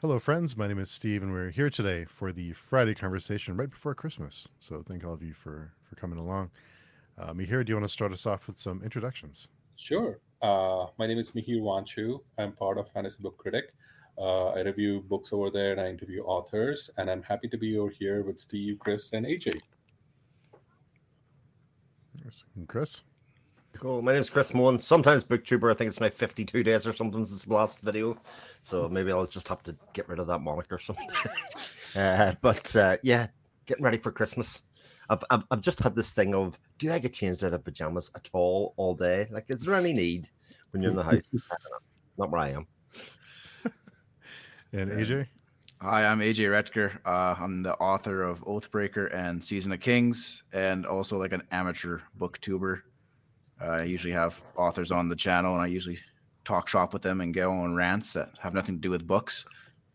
Hello, friends. My name is Steve, and we're here today for the Friday conversation right before Christmas. So, thank all of you for for coming along. Uh, Mihir, do you want to start us off with some introductions? Sure. Uh, my name is Mihir Wanchoo. I'm part of Fantasy Book Critic. Uh, I review books over there and I interview authors, and I'm happy to be over here with Steve, Chris, and AJ. And Chris? Cool. My name's Chris Moen. Sometimes booktuber. I think it's my 52 days or something since the last video. So maybe I'll just have to get rid of that moniker or something. uh, but uh, yeah, getting ready for Christmas. I've, I've, I've just had this thing of do I get changed out of pajamas at all all day? Like, is there any need when you're in the house? Not where I am. and AJ? Hi, I'm AJ Retker. Uh, I'm the author of Oathbreaker and Season of Kings, and also like an amateur booktuber. Uh, I usually have authors on the channel, and I usually talk shop with them and go on rants that have nothing to do with books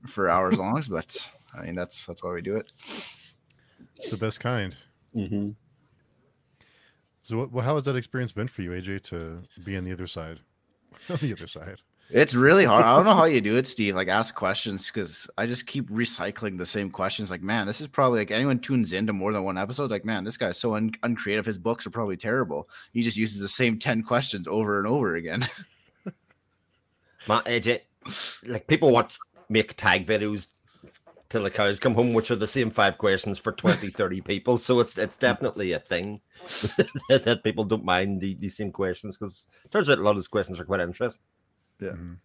for hours long. But I mean, that's that's why we do it. It's the best kind. Mm-hmm. So, what, well, how has that experience been for you, AJ, to be on the other side? on the other side. It's really hard. I don't know how you do it, Steve. Like ask questions because I just keep recycling the same questions. Like, man, this is probably like anyone tunes into more than one episode. Like, man, this guy's so un- uncreative. His books are probably terrible. He just uses the same ten questions over and over again. Matt AJ, eh, like people watch make tag videos till the cows come home, which are the same five questions for 20, 30 people. So it's it's definitely a thing that people don't mind the, these same questions because turns out a lot of those questions are quite interesting. Yeah. Mhm.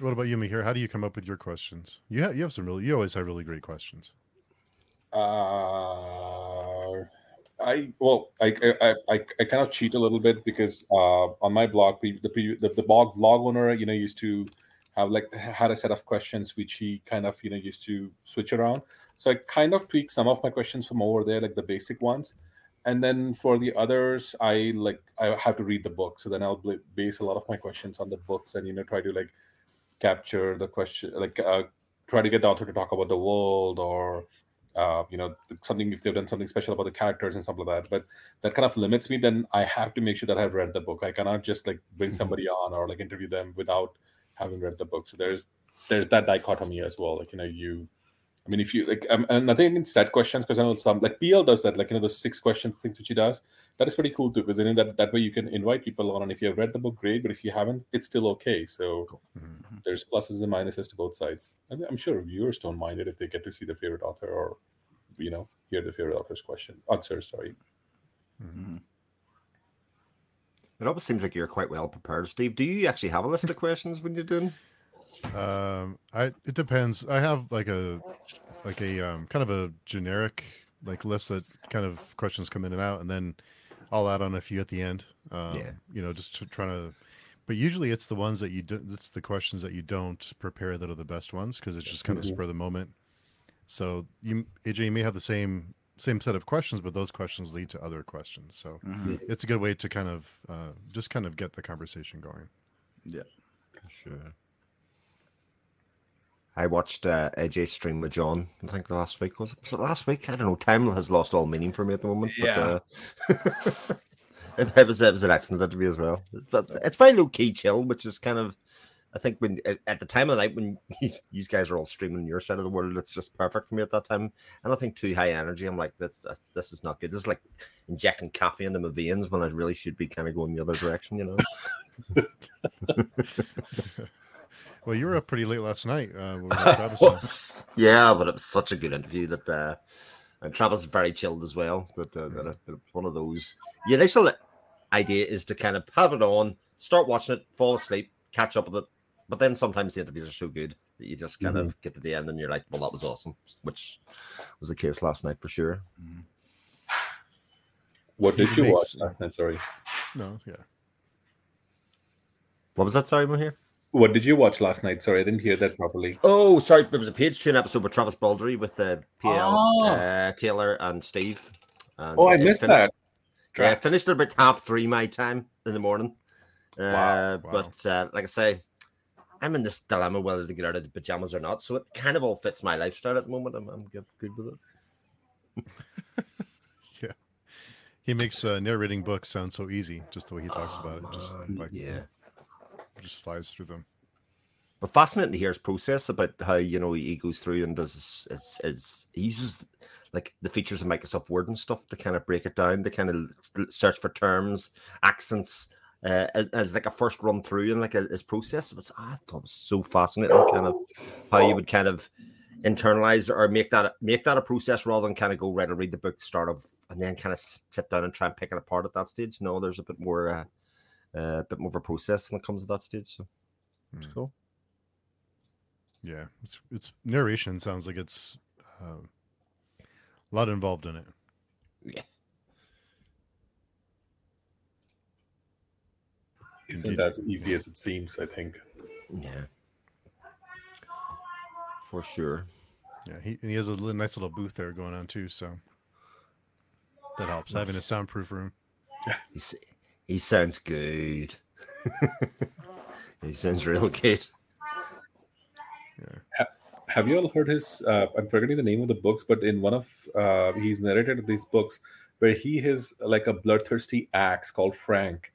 What about you, Mihir? How do you come up with your questions? You have, you have some really, you always have really great questions. Uh, I well, I, I I I kind of cheat a little bit because uh, on my blog, the the, the blog blog owner, you know, used to have like had a set of questions which he kind of you know used to switch around. So I kind of tweak some of my questions from over there, like the basic ones, and then for the others, I like I have to read the book. So then I'll base a lot of my questions on the books, and you know try to like capture the question, like uh, try to get the author to talk about the world or uh, you know something if they've done something special about the characters and stuff like that. But that kind of limits me then i have to make sure that i've read the book. I cannot just like bring somebody on or like interview them without having read the book. So there's there's that dichotomy as well. Like you know you i mean if you like um, and nothing against set questions because i know some like pl does that like you know the six questions things which he does that is pretty cool too because then that that way you can invite people on and if you have read the book great but if you haven't it's still okay so Mhm. there's pluses and minuses to both sides. I mean, I'm sure viewers don't mind it if they get to see the favorite author or, you know, hear the favorite author's question answer. Sorry. Mhm. It always seems like you're quite well prepared, Steve. Do you actually have a list of questions when you're doing? Um, I it depends. I have like a like a um, kind of a generic like list that kind of questions come in and out, and then I'll add on a few at the end. Um, Yeah. you know, just to trying to. But usually, it's the ones that you do. It's the questions that you don't prepare that are the best ones because it's just kind of Mhm. spur of the moment. So you, AJ, you may have the same same set of questions, but those questions lead to other questions. So Mhm. it's a good way to kind of uh, just kind of get the conversation going. Yeah, sure. I watched uh, AJ stream with John. I think last week was it? Was it last week? I don't know. Time has lost all meaning for me at the moment. Yeah. But, uh, it, it was it was an excellent interview as well. But it's very low key, chill, which is kind of. I think when at- the time of the night when you guys are all streaming your side of the world, it's just perfect for me at that time. And I think too high energy. I'm like, this this, this is not good. This is like injecting coffee into my veins when I really should be kind of going the other direction, you know. Well, you were up pretty late last night. Uh, when Travis was. Yeah, but it was such a good interview that uh, and Travis is very chilled as well. That, uh, that, it- that it's one of those. The initial idea is to kind of have it on, start watching it, fall asleep, catch up with it. But then sometimes the interviews are so good that you just kind of get to the end and you're like, well, that was awesome, which was the case last night for sure. What did He you makes- watch last night? Sorry. No, yeah. What was that? Sorry, I'm here. What did you watch last night? Sorry, I didn't hear that properly. Oh, sorry. There was a page tune episode with Travis Baldree with the PL Ah. uh, Taylor and Steve. And Oh, I it missed finished- that. Yeah, I finished at about half three my time in the morning. Uh, Wow, wow. But uh, like I say, I'm in this dilemma whether to get out of the pajamas or not. So it kind of all fits my lifestyle at the moment. I'm, I'm good, good with it. Yeah. He makes uh, narrating books sound so easy, just the way he talks Oh, about it. Just man, like yeah. Just flies through them. But fascinating to hear his process about how you know he goes through and does his, his he uses like the features of Microsoft Word and stuff to kind of break it down, to kind of search for terms, accents, uh, as, as like a first run through and like a, his process. It was I thought was so fascinating, kind of how you would kind of internalize or make that make that a process rather than kind of go right and read the book start of and then kind of sit down and try and pick it apart at that stage. No, there's a bit more uh, uh, a bit more of a process when it comes to that stage. So Hmm. cool. Yeah, it's it's narration sounds like it's uh, a lot involved in it. Yeah. Isn't Indeed. as easy as it seems, I think. Yeah. For sure. Yeah, he and he has a little, nice little booth there going on too, so that helps. Having a soundproof room. He's, he sounds good. he sounds real good. Have you all heard his? Uh, I'm forgetting the name of the books, but in one of uh, he's narrated these books where he has like a bloodthirsty axe called Frank.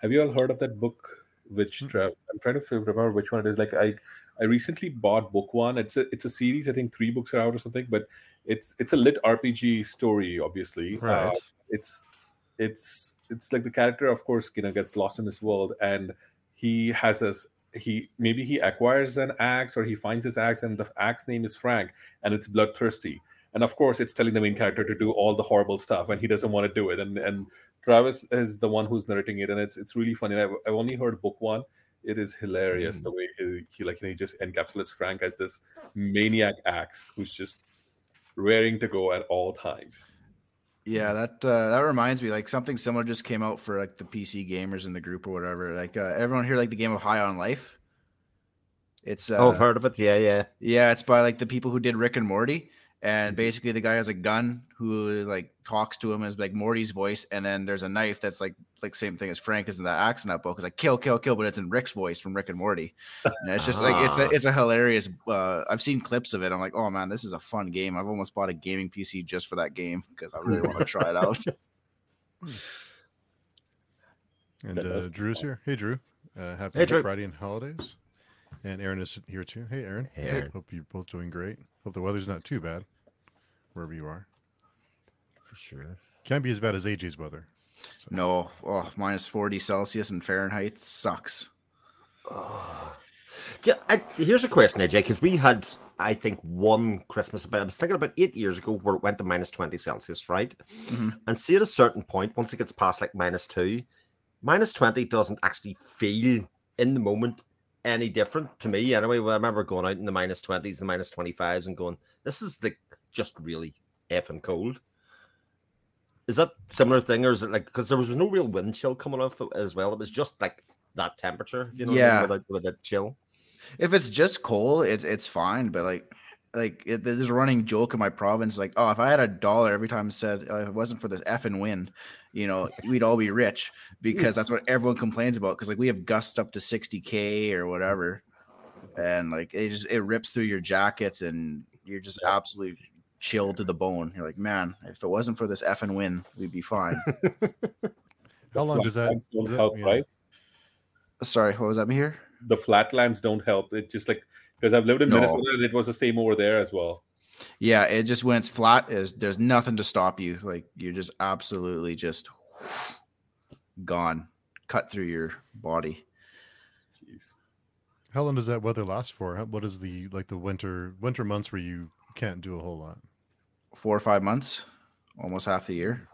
Have you all heard of that book? Which Mm. tra- I'm trying to remember which one it is. Like I, I recently bought book one. It's a it's a series. I think three books are out or something. But it's it's a lit RPG story. Obviously, Right. Uh, it's it's it's like the character, of course, you know, gets lost in this world, and he has this he maybe he acquires an axe or he finds his axe and the axe name is frank and it's bloodthirsty. And of course it's telling the main character to do all the horrible stuff and he doesn't want to do it. And and travis is the one who's narrating it and it's it's really funny. I've, I've only heard book one. It is hilarious Mm. the way he, he like you know, he just encapsulates frank as this maniac axe who's just raring to go at all times Yeah, that uh, that reminds me. Like something similar just came out for like the PC gamers in the group or whatever. Like uh, everyone here, like the game of High on Life. It's uh, oh, I've heard of it. Yeah, yeah. yeah, it's by like the people who did Rick and Morty, and basically the guy has a gun who like talks to him as like Morty's voice, and then there's a knife that's like like same thing as Frank is in that axe in that book. It's like kill, kill, kill, but it's in Rick's voice from Rick and Morty. And it's just like it's a Ah. it's a hilarious. Uh, I've seen clips of it. I'm like, oh man, this is a fun game. I've almost bought a gaming PC just for that game because I really want to try it out. And uh, Drew's here. Hey, Drew. Uh, happy Hey, Drew. Friday and holidays. And Aaron is here too. Hey, Aaron. Hey, Aaron. Hope you're both doing great. Hope the weather's not too bad wherever you are. For sure. Can't be as bad as AJ's weather. no, oh, minus forty Celsius and Fahrenheit sucks. Yeah, I, here's a question, AJ, because we had, I think, one Christmas. About, I was thinking about eight years ago where it went to minus 20 Celsius, right? Mhm. And see, at a certain point, once it gets past like minus two, minus 20 doesn't actually feel in the moment any different to me. Anyway, well, I remember going out in the minus 20s and minus 25s and going, this is the just really effing cold. Is that similar thing, or is it like because there was no real wind chill coming off as well? It was just like that temperature, you know, what I mean, Yeah. without, without chill. If it's just cold, it's it's fine. But like, like it, there's a running joke in my province, like, oh, if I had a dollar every time it said uh, if it wasn't for this effing wind, you know, we'd all be rich because that's what everyone complains about. Because like we have gusts up to 60k or whatever, and like it just it rips through your jacket and you're just absolutely chilled to the bone. You're like, man, if it wasn't for this effing wind, we'd be fine. How long does that? Flatlands don't does that- help, yeah. right? Sorry, what was that Mihir? The flatlands don't help. It's just like because I've lived in No. Minnesota and it was the same over there as well. Yeah, it just when it's flat, is there's nothing to stop you. Like you're just absolutely just gone, cut through your body. Jeez. How long does that weather last for? What is the like the winter winter months where you can't do a whole lot? Four or five months, almost half the year.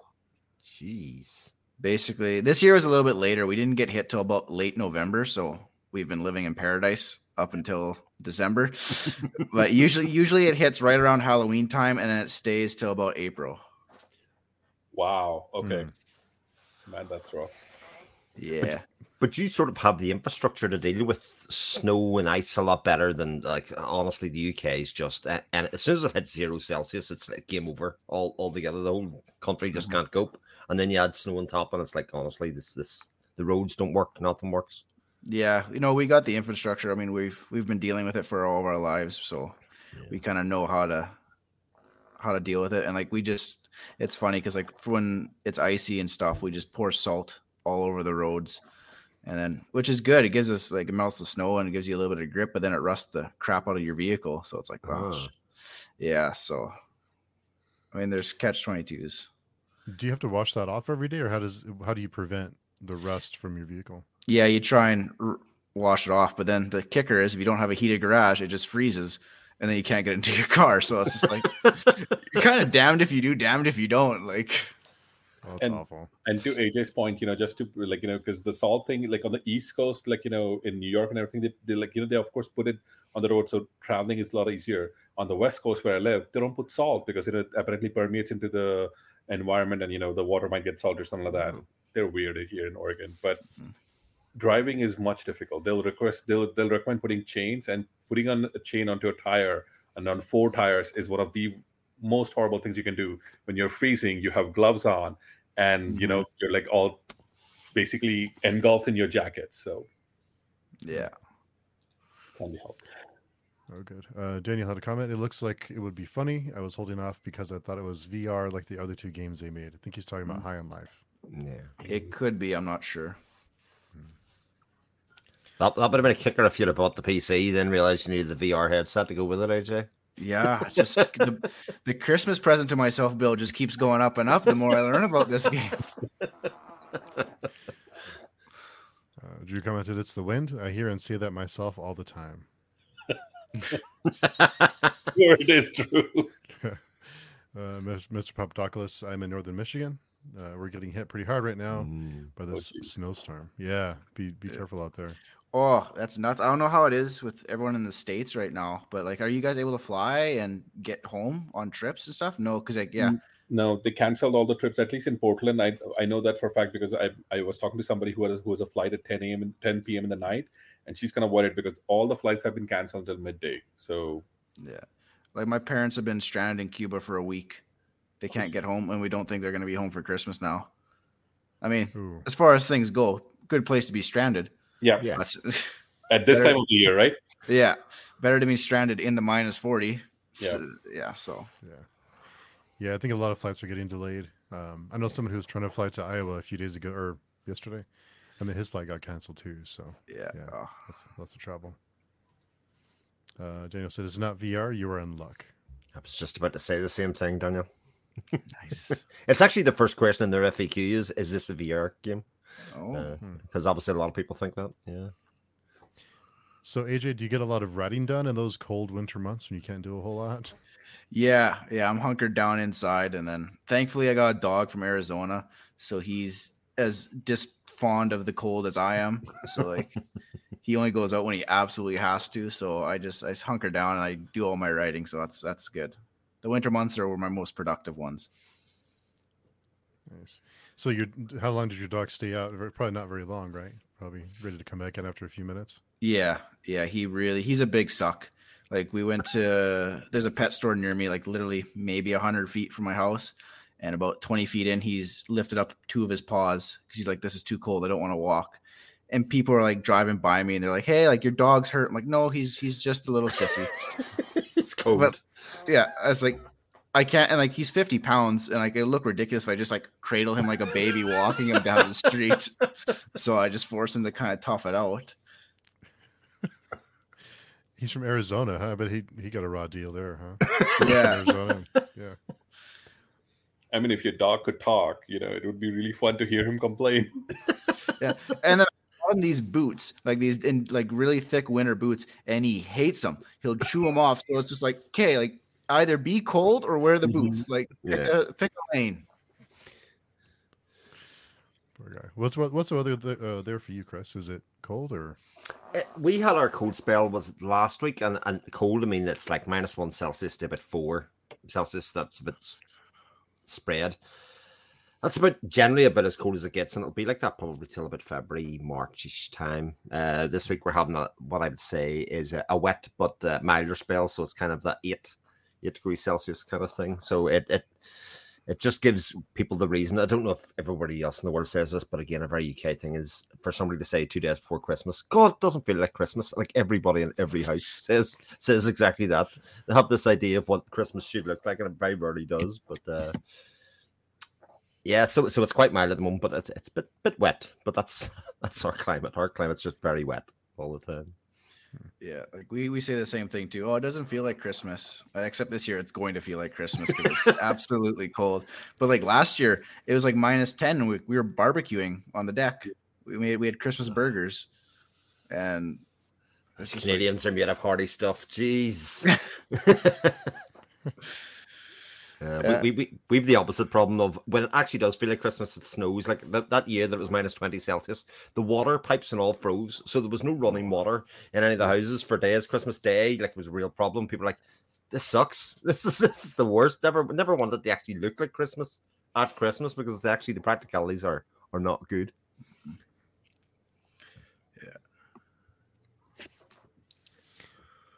Jeez. Basically, this year was a little bit later. We didn't get hit till about late November, so we've been living in paradise up until December. but usually, usually it hits right around Halloween time, and then it stays till about April. Wow. Okay. Hmm. Man, that's rough. Yeah. But you sort of have the infrastructure to deal with snow and ice a lot better than like honestly the UK is just and as soon as it hits zero Celsius, it's like game over all altogether. The whole country just Mhm. can't cope. And then you add snow on top, and it's like honestly, this this the roads don't work, nothing works. Yeah, you know, we got the infrastructure. I mean, we've we've been dealing with it for all of our lives, so Yeah. we kind of know how to how to deal with it. And like we just it's funny because like when it's icy and stuff, we just pour salt all over the roads and then which is good. It gives us like it melts the snow and it gives you a little bit of grip, but then it rusts the crap out of your vehicle. So it's like, gosh, Ah. yeah. So I mean, there's catch twenty twos. Do you have to wash that off every day, or how does how do you prevent the rust from your vehicle? Yeah, you try and r- wash it off, but then the kicker is if you don't have a heated garage, it just freezes, and then you can't get into your car. So it's just like you're kind of damned if you do, damned if you don't. Like, Oh, it's And- awful. And to AJ's point, you know, just to like, you know, because the salt thing, like on the East Coast, like, you know, in New York and everything, they, they like, you know, they of course put it on the road. So traveling is a lot easier. On the West Coast where I live, they don't put salt because it apparently permeates into the environment and, you know, the water might get salty or something like that. Mm-hmm. They're weird here in Oregon. But mm-hmm. driving is much difficult. They'll request, they'll, they'll recommend putting chains and putting on a chain onto a tire and on four tires is one of the most horrible things you can do when you're freezing. You have gloves on and you know you're like all basically engulfed in your jacket so yeah, can be helped Oh, good. Uh, Daniel had a comment. It looks like it would be funny. I was holding off because I thought it was VR like the other two games they made. I think he's talking about High on Life. Yeah. it could be. I'm not sure. That, that would have been a kicker if you'd have bought the PC, then realized you needed the VR headset to go with it, AJ. Yeah, just the, the Christmas present to myself bill just keeps going up and up the more I learn about this game. Uh, Drew commented, "It's the wind. I hear and see that myself all the time." Sure, it is true Uh, Mis- Mr. Papadopoulos, I'm in northern Michigan. Uh, we're getting hit pretty hard right now Mm. by this geez. snowstorm. Yeah, be be careful out there. Oh, that's nuts. I don't know how it is with everyone in the States right now, but like, are you guys able to fly and get home on trips and stuff? No, because like, yeah, no they canceled all the trips at least in portland i i know that for a fact because i i was talking to somebody who was who was a flight at 10 a.m and 10 p.m in the night and she's kind of worried because all the flights have been canceled until midday so yeah. Like my parents have been stranded in Cuba for a week. They can't get home, and we don't think they're going to be home for Christmas now. I mean, Ooh, as far as things go, good place to be stranded. Yeah, Yeah. That's, at this Better- time of the year right yeah, better to be stranded in the minus forty. Yeah. So, yeah. So yeah, yeah. I think a lot of flights are getting delayed. Um, I know someone who was trying to fly to Iowa a few days ago or yesterday, and then his flight got canceled too. So yeah. Yeah. Oh, that's lots of trouble. Uh, Daniel said, "It's not VR. You are in luck." I was just about to say the same thing, Daniel. nice. It's actually the first question in their FAQ is Is this a VR game? Oh, uh, hmm. Because obviously a lot of people think that. Yeah. So AJ, do you get a lot of writing done in those cold winter months when you can't do a whole lot? yeah, yeah. I'm hunkered down inside, and then thankfully I got a dog from Arizona, so he's as dis fond of the cold as I am. So like, he only goes out when he absolutely has to. So I just I just hunker down and I do all my writing. So that's that's good. The winter months are my most productive ones. Nice. So you, how long did your dog stay out? Probably not very long, right? Probably ready to come back in after a few minutes. Yeah, yeah, he really he's a big suck. Like we went to there's a pet store near me, like literally maybe hundred feet from my house, and about twenty feet in, he's lifted up two of his paws because he's like, "This is too cold. I don't want to walk." And people are like driving by me, and they're like, "Hey, like your dog's hurt." I'm like, "No, he's he's just a little sissy." it's cold. But yeah, it's like I can't, and like he's 50 pounds, and like it look ridiculous if I just like cradle him like a baby, walking him down the street. So I just force him to kind of tough it out. He's from Arizona, huh? But he he got a raw deal there, huh? Yeah, Arizona. Yeah. i mean if your dog could talk you know it would be really fun to hear him complain yeah, and then on these boots, like these in like really thick winter boots, and he hates them. He'll chew them off. So it's just like, okay, like either be cold or wear the boots. Like pick, Yeah. a, pick a lane. Poor guy. What's what, what's the weather th- uh, there for you, Chris? Is it cold or? Uh, we had our cold spell was last week, and, and cold. I mean, it's like minus one Celsius to about four Celsius. That's a bit spread. That's about generally about as cold as it gets, and it'll be like that probably till about February, Marchish time. Uh, this week we're having a, what I would say is a, a wet but uh, milder spell, so it's kind of that eight eight degrees Celsius kind of thing. So it it it just gives people the reason. I don't know if everybody else in the world says this, but again, a very UK thing is for somebody to say two days before Christmas, God, doesn't feel like Christmas. Like everybody in every house says says exactly that. They have this idea of what Christmas should look like, and it very rarely does. But uh, Yeah, so so it's quite mild at the moment, but it's it's a bit bit wet. But that's that's our climate. Our climate's just very wet all the time. Yeah, like we, we say the same thing too. Oh, it doesn't feel like Christmas. Except this year, it's going to feel like Christmas because it's absolutely cold. But like last year, it was like minus ten, and we, we were barbecuing on the deck. We made we had Christmas burgers, and just like- Canadians are made of hardy stuff. Jeez. Uh, Yeah. we, we, we, have the opposite problem of when it actually does feel like Christmas, it snows. Like that, that year that it was minus 20 Celsius, the water pipes and all froze. So there was no running water in any of the houses for days. Christmas Day, like, it was a real problem. People like, this sucks. This is this is the worst. Never never wanted to actually look like Christmas at Christmas because it's actually the practicalities are are not good.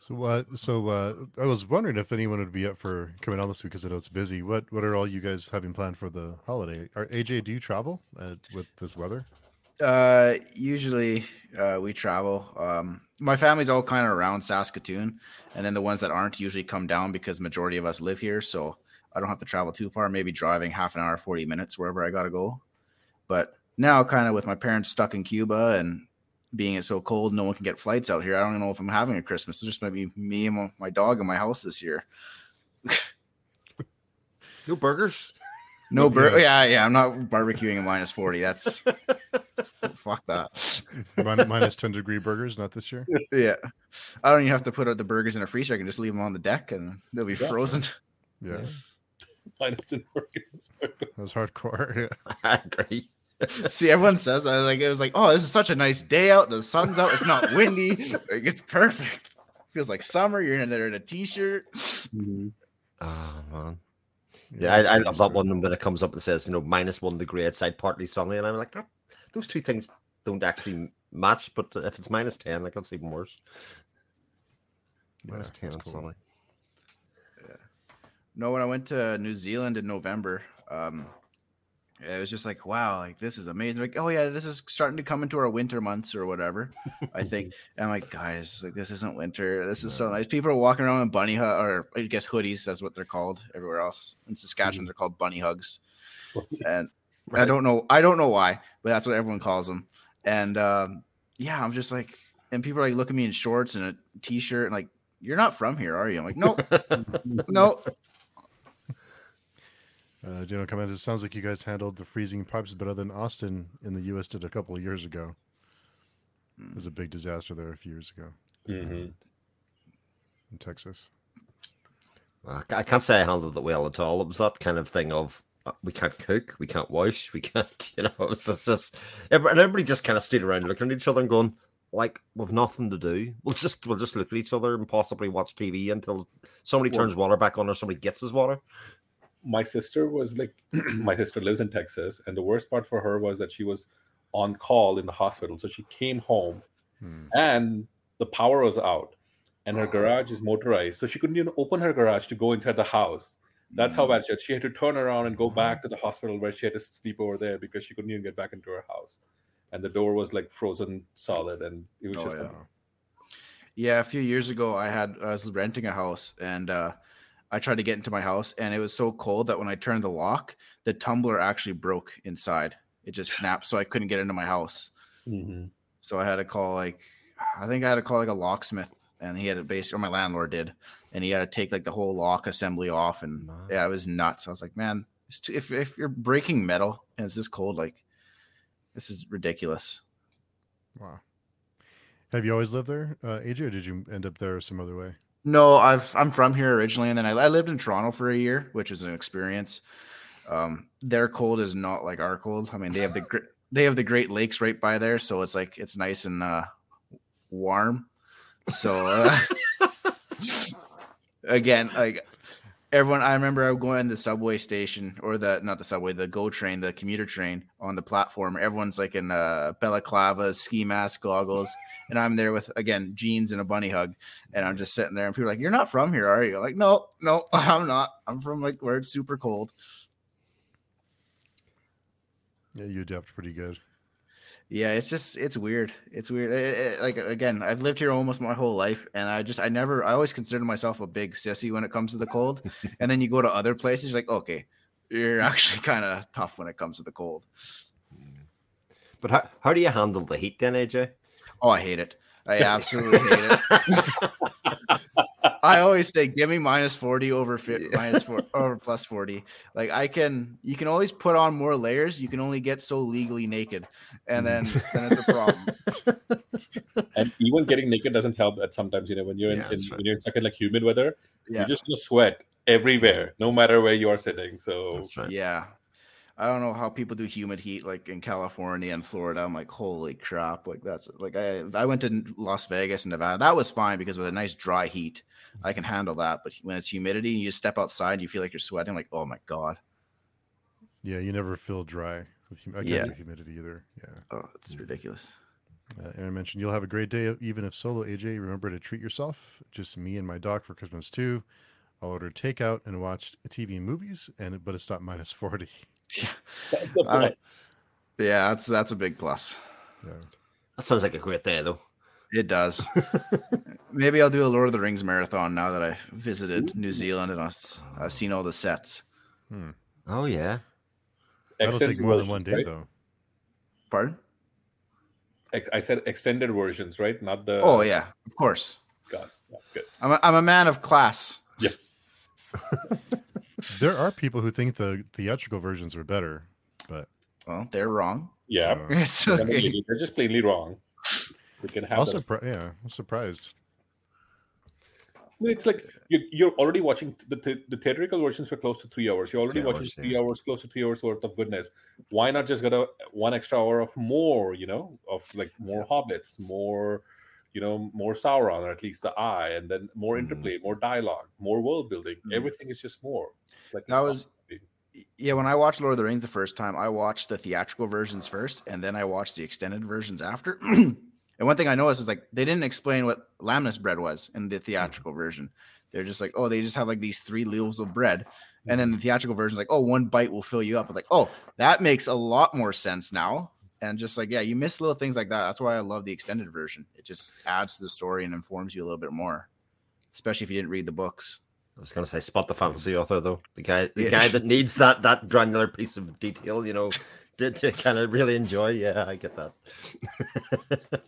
So what? So uh, I was wondering if anyone would be up for coming on this week because I know it's busy. What What are all you guys having planned for the holiday? Are AJ? Do you travel uh, with this weather? Uh, usually uh, we travel. Um, my family's all kind of around Saskatoon, and then the ones that aren't usually come down because majority of us live here, so I don't have to travel too far. Maybe driving half an hour, forty minutes wherever I gotta go. But now, kind of with my parents stuck in Cuba and being it so cold, no one can get flights out here. I don't even know if I'm having a Christmas. It's just might be me and my dog in my house this year. No burgers. No, Yeah. bur- yeah, yeah. I'm not barbecuing at minus forty. That's fuck that. Min- minus ten degree burgers, not this year. Yeah. I don't even have to put out the burgers in a freezer. I can just leave them on the deck and they'll be Yeah. frozen. Yeah, Minus ten burgers. that was hardcore. Yeah. I agree. See, everyone says that. Like, it was like, oh, this is such a nice day out. The sun's out. It's not windy. Like, it's perfect. Feels like summer. You're in there in a t shirt. Oh man. Yeah, I, I love that one when it comes up and says, you know, minus one degree outside, partly sunny, and I'm like, that, those two things don't actually match. But if it's minus ten, like that's even worse. Minus Yeah, ten that's cool. sunny. No, when I went to New Zealand in November, um, it was just like, wow, like this is amazing. Like, oh yeah, this is starting to come into our winter months or whatever. I think. And I'm like, guys, like this isn't winter. This is so nice. People are walking around in bunny hut or I guess hoodies. That's what they're called everywhere else in Saskatchewan. They're called bunny hugs. And I don't know, I don't know why, but that's what everyone calls them. And um, yeah, I'm just like, and people are like looking at me in shorts and a t-shirt and like, you're not from here, are you? I'm like, nope, nope. Uh, General comment. It sounds like you guys handled the freezing pipes better than Austin in the U.S. did a couple of years ago. It was a big disaster there a few years ago Mhm. in Texas. I can't say I handled it well at all. It was that kind of thing of uh, we can't cook, we can't wash, we can't, you know, it was just, just and everybody just kind of stayed around looking at each other and going, like, we've nothing to do. We'll just we'll just look at each other and possibly watch TV until somebody turns water back on or somebody gets his water. My sister was like my sister lives in texas and the worst part for her was that she was on call in the hospital so she came home Hmm. and the power was out and her garage is motorized so she couldn't even open her garage to go inside the house that's how bad she was. She had to turn around and go back to the hospital where she had to sleep over there because she couldn't even get back into her house and the door was like frozen solid and it was Oh, just yeah. a- Yeah, a few years ago, I had I was renting a house and uh, I tried to get into my house, and it was so cold that when I turned the lock, the tumbler actually broke inside. It just snapped, so I couldn't get into my house. Mhm. So I had to call like I think I had to call like a locksmith, and he had to base or my landlord did, and he had to take like the whole lock assembly off, and Man. yeah, it was nuts. I was like, man, it's too, if if you're breaking metal and it's this cold, like this is ridiculous. Wow. Have you always lived there, uh, AJ, or did you end up there some other way? No, I've I'm from here originally, and then I, I lived in Toronto for a year, which is an experience. Um, their cold is not like our cold. I mean, they have the they have the Great Lakes right by there, so it's like it's nice and uh, warm. So uh, again, like everyone, I remember I would go in the subway station or the not the subway, the GO train, the commuter train on the platform. Everyone's like in uh, balaclavas, ski mask, goggles, and I'm there with again jeans and a bunny hug and I'm just sitting there, and people are like, "You're not from here, are you?" Like, no, no, I'm not. I'm from like where it's super cold. Yeah, you adapt pretty good. Yeah, it's just it's weird. It's weird. It- it- like again, I've lived here almost my whole life, and I just I never I always considered myself a big sissy when it comes to the cold. and then you go to other places, you're like, okay, you're actually kind of tough when it comes to the cold. Mm. But how, how do you handle the heat then, AJ? Oh, I hate it. I absolutely hate it. I always say, give me minus 40 over fi- minus four over plus 40. Like I can, you can always put on more layers. You can only get so legally naked. And mm-hmm. then, then it's a problem. and even getting naked doesn't help at sometimes, you know, when you're in, Yeah, in when you're stuck in like humid weather, Yeah. you're just gonna sweat everywhere, no matter where you are sitting. So right. Yeah. I don't know how people do humid heat like in California and Florida. I'm like, holy crap! Like that's like I I went to Las Vegas and Nevada. That was fine because with a nice dry heat, I can handle that. But when it's humidity, and you just step outside, you feel like you're sweating. Like, oh my god, Yeah, you never feel dry with hum- I can't Yeah. do humidity either. Yeah. oh, it's ridiculous. Uh, Aaron mentioned you'll have a great day, even if solo. AJ, remember to treat yourself. Just me and my dog for Christmas too. I'll order takeout and watch TV and movies, and but it's not minus forty. that's a All right. plus. Yeah, that's that's a big plus. Yeah. That sounds like a great day, though. It does. Maybe I'll do a Lord of the Rings marathon now that I've visited New Zealand and I've, I've seen all the sets. Hmm. Oh yeah. That'll Extended take more than one day right? though. Pardon? I said extended versions, right? Not the oh yeah, of course. Gus. Yeah, good. I'm a, I'm a man of class. Yes. There are people who think the theatrical versions are better, but Well, they're wrong. Yeah. uh, It's They're okay. They're just plainly wrong. We can have also, them. yeah, I'm surprised. It's like you're, you're already watching the, the the theatrical versions were close to three hours. You're already Three watching hours, three yeah. hours, close to three hours worth of goodness. Why not just get a one extra hour of more? You know, of like more hobbits, more, you know, more Sauron, or at least the eye, and then more Mhm. interplay, more dialogue, more world building. Mhm. Everything is just more. Like That was- Yeah, when I watched Lord of the Rings the first time, I watched the theatrical versions first, and then I watched the extended versions after. and one thing I noticed is like they didn't explain what lembas bread was in the theatrical version. They're just like, oh, they just have like these three loaves of bread, and then the theatrical version is like, oh, one bite will fill you up. I'm like, oh, that makes a lot more sense now. And just like, yeah, you miss little things like that. That's why I love the extended version. It just adds to the story and informs you a little bit more, especially if you didn't read the books. I was gonna say spot the fantasy author though. The guy the Yeah. guy that needs that that granular piece of detail, you know, to, to kind of really enjoy. Yeah, I get that.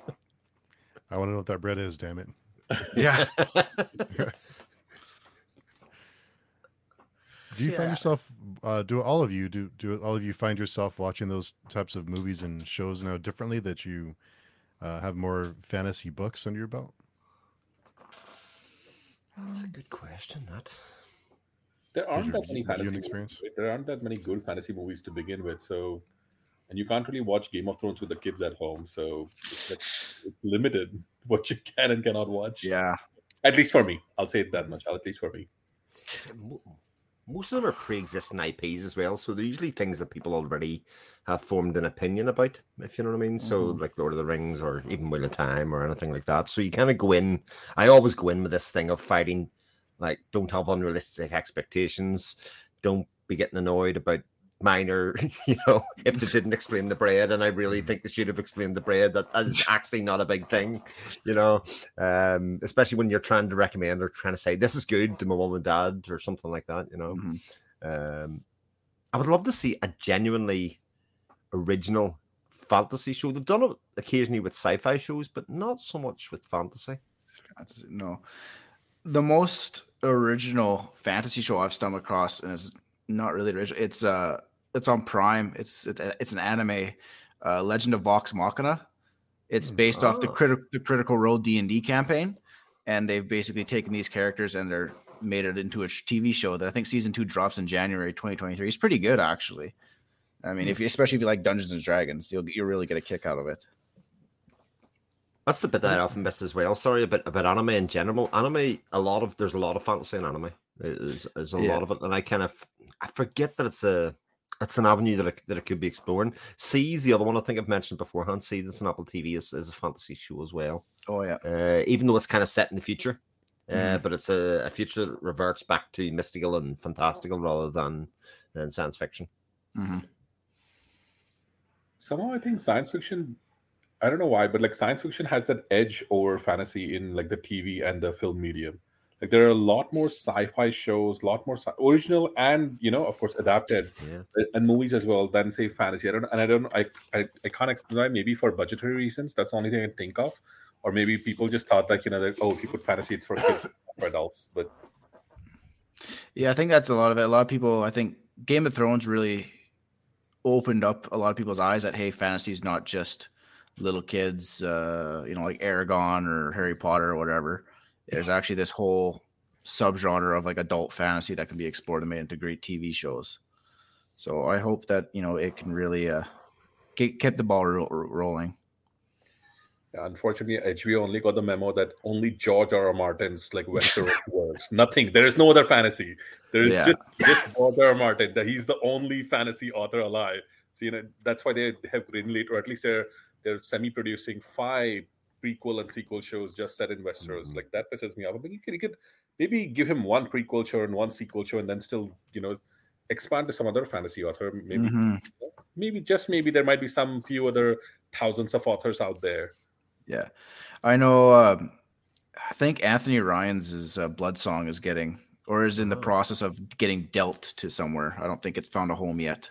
I want to know what that bread is. Damn it! Yeah. Do you Yeah. find yourself? Uh, do all of you do? Do all of you find yourself watching those types of movies and shows now differently? That you uh, have more fantasy books under your belt? That's a good question. That There aren't that many view- view and fantasy experience? movies. There aren't that many good fantasy movies to begin with. So, and you can't really watch Game of Thrones with the kids at home. So it's, it's limited what you can and cannot watch. Yeah. At least for me, I'll say it that much. At least for me. Mo- most of them are pre-existing IPs as well, so they're usually things that people already have formed an opinion about, if you know what I mean. So, Mhm. like Lord of the Rings or even Wheel of Time or anything like that. So you kind of go in. I always go in with this thing of fighting, like don't have unrealistic expectations, don't be getting annoyed about minor, you know, if they didn't explain the bread, and I really think they should have explained the bread. That is actually not a big thing, you know. Um, especially when you're trying to recommend or trying to say this is good to my mom and dad or something like that, you know. Mhm. Um, I would love to see a genuinely original fantasy show. They've done it occasionally with sci-fi shows, but not so much with fantasy. Fantasy- No, the most original fantasy show I've stumbled across, and it's not really original. It's uh, it's on Prime. It's it, it's an anime, uh, Legend of Vox Machina. It's Hmm. based off the Oh. critical the Critical Role D and D campaign, and they've basically taken these characters and they're made it into a TV show that I think season two drops in January 2023. It's pretty good actually. I mean, if you, especially if you like Dungeons and Dragons, you'll you'll really get a kick out of it. That's the bit that I often miss as well. Sorry about about anime in general. Anime, a lot of there's a lot of fantasy in anime. There's, there's a Yeah. lot of it, and I kind of I forget that it's a it's an avenue that I, that I could be exploring. Seas, the other one I think I've mentioned beforehand. See, that's an Apple TV is, is a fantasy show as well. Oh yeah. uh, even though it's kind of set in the future. Uh, Mhm. But it's a, a future that reverts back to mystical and fantastical rather than, than science fiction. hmm Somehow, I think science fiction. I don't know why, but like science fiction has that edge over fantasy in like the TV and the film medium. Like there are a lot more sci-fi shows, a lot more sci- original and you know, of course, adapted Yeah. and movies as well than say fantasy. I don't and I don't I I, I can't explain why. Maybe for budgetary reasons, that's the only thing I can think of. Or maybe people just thought like you know that oh, if you put fantasy, it's for kids, for adults. But Yeah, I think that's a lot of it. A lot of people, I think Game of Thrones really opened up a lot of people's eyes that hey, fantasy is not just little kids, uh, you know, like Eragon or Harry Potter or whatever. There's actually this whole subgenre of like adult fantasy that can be explored and made into great TV shows. So I hope that you know it can really uh, get, get the ball ro- ro- rolling. unfortunately, HBO only got the memo that only George R. R. Martin's like Westeros works. Nothing. There is no other fantasy. There is Yeah. just just George R. R. Martin. That he's the only fantasy author alive. So you know that's why they have greenlit, or at least they're they're semi-producing five prequel and sequel shows just set in Westeros. Mhm. Like that pisses me off. But you could, you could maybe give him one prequel show and one sequel show, and then still you know expand to some other fantasy author. Maybe Mhm. maybe just maybe there might be some few other thousands of authors out there. Yeah, I know. Um, I think Anthony Ryan's is, uh, Blood Song is getting or is in the Oh. process of getting dealt to somewhere. I don't think it's found a home yet.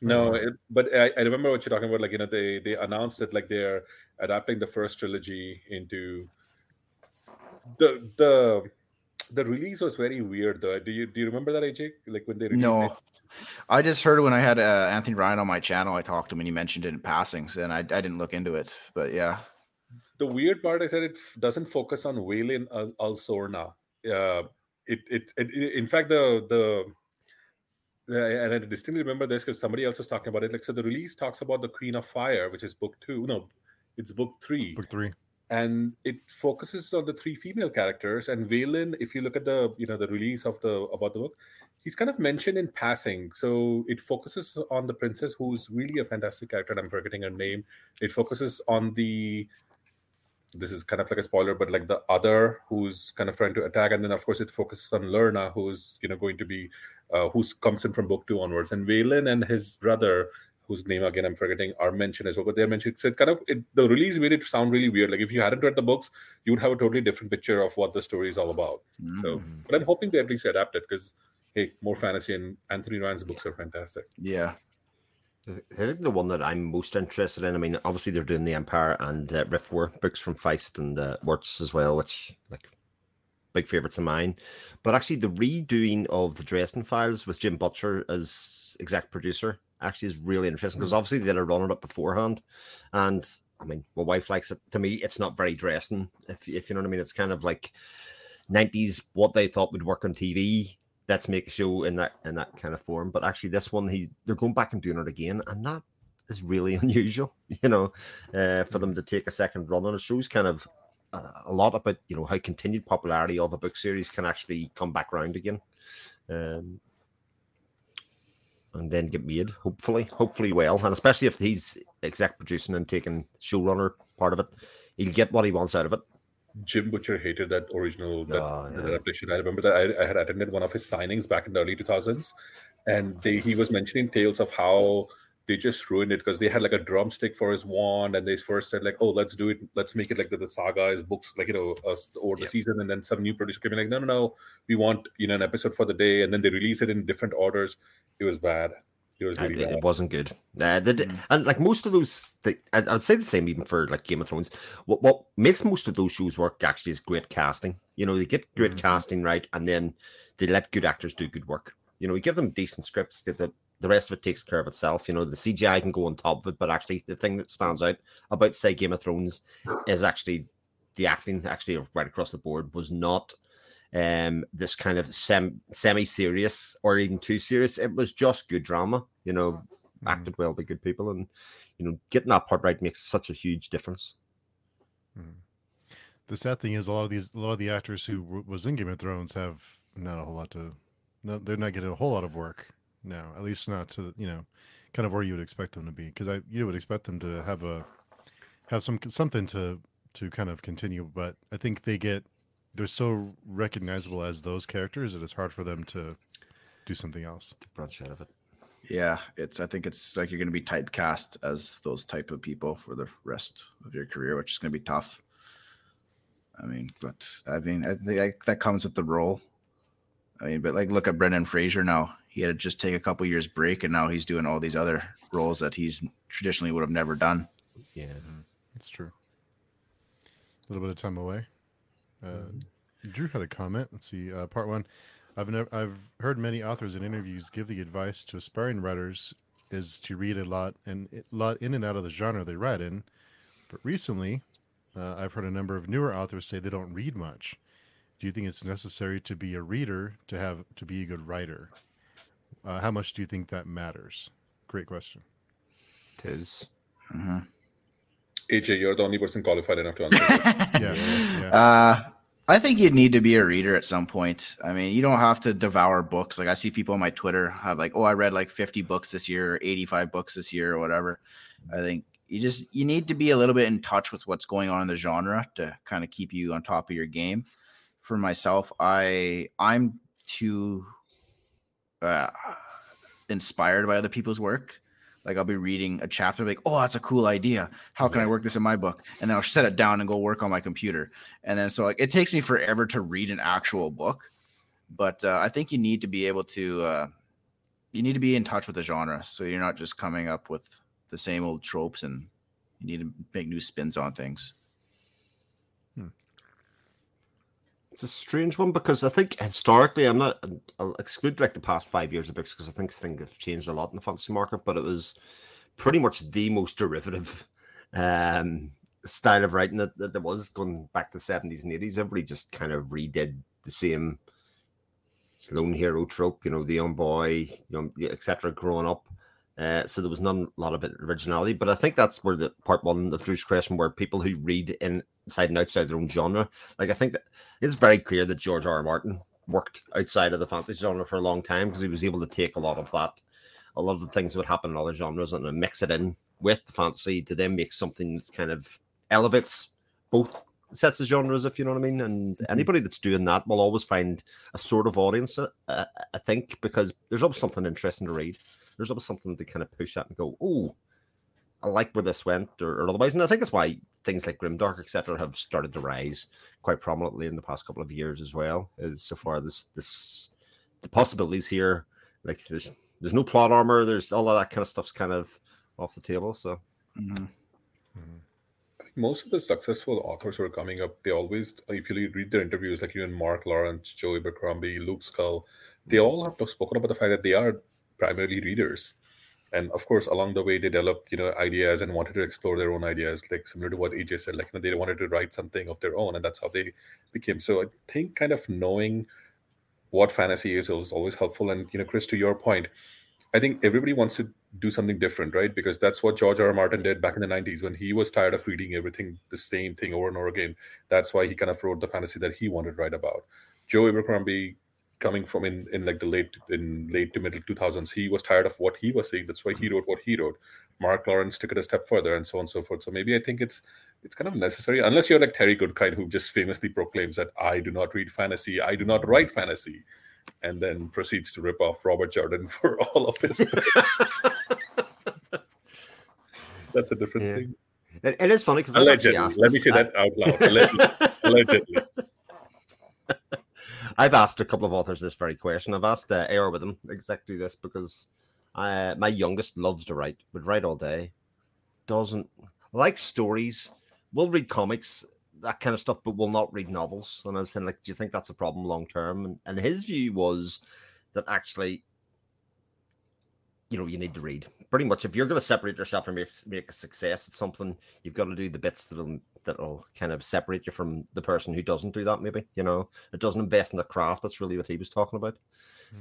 No, Oh. it, but I, I remember what you're talking about. Like you know, they they announced that like they're adapting the first trilogy into the the the release was very weird though. Do you do you remember that AJ? Like when they released No, it? I just heard when I had uh, Anthony Ryan on my channel. I talked to him and he mentioned it in passing, and I, I didn't look into it. But yeah, The weird part is that it doesn't focus on Vaelin Al, Al Sorna. Uh, it, it it in fact the the the- and I distinctly remember this because somebody else was talking about it. Like so, the release talks about the Queen of Fire, which is book two. No, it's book three. Book three. and it focuses on the three female characters. And Vaelin if you look at the you know the release of the about the book he's kind of mentioned in passing. So it focuses on the princess who's really a fantastic character and i'm forgetting her name. It focuses on the this is kind of like a spoiler but like the other who's kind of trying to attack. And then of course it focuses on Lyrna who's you know going to be uh, who comes in from book two onwards. And Vaelin and his brother whose name again I'm forgetting are mentioned as well, but they're mentioned. So it kind of it, the release made it sound really weird. Like if you hadn't read the books, you would have a totally different picture of what the story is all about. So, Mhm. but I'm hoping they at least adapt it because hey, more fantasy and Anthony Ryan's books are fantastic. yeah, I think the one that I'm most interested in. I mean, obviously they're doing the Empire and uh, Rift War books from Feist and uh, Wurts as well, which like big favorites of mine. But actually, the redoing of the Dresden Files with Jim Butcher as exec producer actually is really interesting because obviously they had run it beforehand, and I mean, my wife likes it. To me, it's not very Dresden, if if you know what I mean. It's kind of like '90s what they thought would work on TV let's make a show in that in that kind of form. But actually, this one he they're going back and doing it again, and that is really unusual, you know, uh, for them to take a second run on it. Shows kind of a, a lot about you know how continued popularity of a book series can actually come back around again. Um, and then get made, hopefully, hopefully well, and especially if he's exec producing and taking showrunner part of it, he'll get what he wants out of it. Jim Butcher hated that original that, Oh, yeah. adaptation. I remember that I, I had attended one of his signings back in the early 2000s, and they, he was mentioning tales of how they just ruined it because they had like a drumstick for his wand, and they first said like, "Oh, let's do it, let's make it like the, the saga is books, like you know, uh, over the season." And then some new producer came in like, "No, no, no, we want you know an episode for the day," and then they release it in different orders. It was bad. It was really it, bad. it wasn't good. Uh, the, Mm. And like most of those, the, I'd, I'd say the same even for like Game of Thrones. What what makes most of those shows work actually is great casting. You know, they get great Mhm. casting right, and then they let good actors do good work. You know, we give them decent scripts. The rest of it takes care of itself. You know, the CGI can go on top of it, but actually, the thing that stands out about say Game of Thrones is actually the acting. Actually, right across the board was not um this kind of sem- semi-serious or even too serious it was just good drama you know Mhm. acted well by good people and you know getting that part right makes such a huge difference Mhm. The sad thing is, a lot of these, a lot of the actors who w- was in Game of Thrones have not a whole lot to. No, they're not getting a whole lot of work now. At least not to you know, kind of where you would expect them to be. Because I you would expect them to have a have some something to to kind of continue. But I think they get they're so recognizable as those characters that it's hard for them to do something else. branch out of it yeah. It's I think it's like you're going to be typecast as those type of people for the rest of your career, which is going to be tough. I mean, but I mean, I think that- that comes with the role. I mean, but like, look at Brendan Fraser now. He had to just take a couple years break, and now he's doing all these other roles that he's traditionally would have never done. Yeah. It's true. A little bit of time away. Uh, Drew had a comment. Let's see. Uh, part one. I've never, I've heard many authors in interviews give the advice to aspiring writers is to read a lot and a lot in and out of the genre they write in. But recently, uh, I've heard a number of newer authors say they don't read much. Do you think it's necessary to be a reader to have to be a good writer? Uh, how much do you think that matters? Great question. It is. Mhm. AJ, you're the only person qualified enough to answer. this. Yeah, yeah. Uh, I think you need to be a reader at some point. I mean, you don't have to devour books. Like I see people on my Twitter have like, "Oh, I read like 50 books this year, or 85 books this year, or whatever." I think you just you need to be a little bit in touch with what's going on in the genre to kind of keep you on top of your game. For myself, I I'm too uh, inspired by other people's work. Like I'll be reading a chapter, like, oh, that's a cool idea. How can I work this in my book? And then I'll set it down and go work on my computer. And then so like it takes me forever to read an actual book, but uh, I think you need to be able to uh, you need to be in touch with the genre, so you're not just coming up with the same old tropes, and you need to make new spins on things. It's a strange one because I think historically, I'm not. I'll exclude like the past five years of books because I think things have changed a lot in the fantasy market. But it was pretty much the most derivative um, style of writing that, that there was going back to the seventies and eighties. Everybody just kind of redid the same lone hero trope. You know, the young boy, young etc. Growing up. Uh, so there was not a lot of originality, but I think that's where the part one of Drew's question, where people who read inside and outside their own genre, like I think that it's very clear that George R. R. Martin worked outside of the fantasy genre for a long time because he was able to take a lot of that, a lot of the things that would happen in other genres and then mix it in with the fantasy to then make something that kind of elevates both sets of genres, if you know what I mean. And anybody that's doing that will always find a sort of audience, uh, I think, because there's always something interesting to read. There's always something to kind of push at and go, oh, I like where this went, or, or otherwise. And I think that's why things like Grimdark, etc., have started to rise quite prominently in the past couple of years as well. Is so far this this the possibilities here, like there's there's no plot armor, there's all of that kind of stuff's kind of off the table. So Mhm. most of the successful authors who are coming up, they always, if you read their interviews, like even Mark Lawrence, Joe Abercrombie, Luke Scull, they all have spoken about the fact that they are primarily readers. And of course, along the way, they developed, you know, ideas and wanted to explore their own ideas, like similar to what AJ said, like you know, they wanted to write something of their own, and that's how they became. So I think kind of knowing what fantasy is is always helpful. And you know, Chris, to your point, I think everybody wants to do something different, right? Because that's what George R. R. Martin did back in the 90s when he was tired of reading everything the same thing over and over again. That's why he kind of wrote the fantasy that he wanted to write about. Joe Abercrombie coming from in, in like the late in late to middle 2000s he was tired of what he was seeing. That's why he mm-hmm. wrote what he wrote. Mark lawrence took it a step further and so on and so forth. So maybe i think it's it's kind of necessary unless you're like terry goodkind who just famously proclaims that i do not read fantasy i do not write fantasy and then proceeds to rip off robert jordan for all of his that's a different Yeah. thing. It, it is funny because allegedly. let me say that out loud. Allegedly, allegedly. I've asked a couple of authors this very question. I've asked uh, AR with them exactly this because uh, my youngest loves to write, would write all day, doesn't like stories, will read comics, that kind of stuff, but will not read novels. And I was saying, like, do you think that's a problem long term? And, and his view was that actually, you know, you need to read. Pretty much, if you're going to separate yourself and make, make a success at something, you've got to do the bits that'll that'll kind of separate you from the person who doesn't do that. Maybe you know, it doesn't invest in the craft. That's really what he was talking about.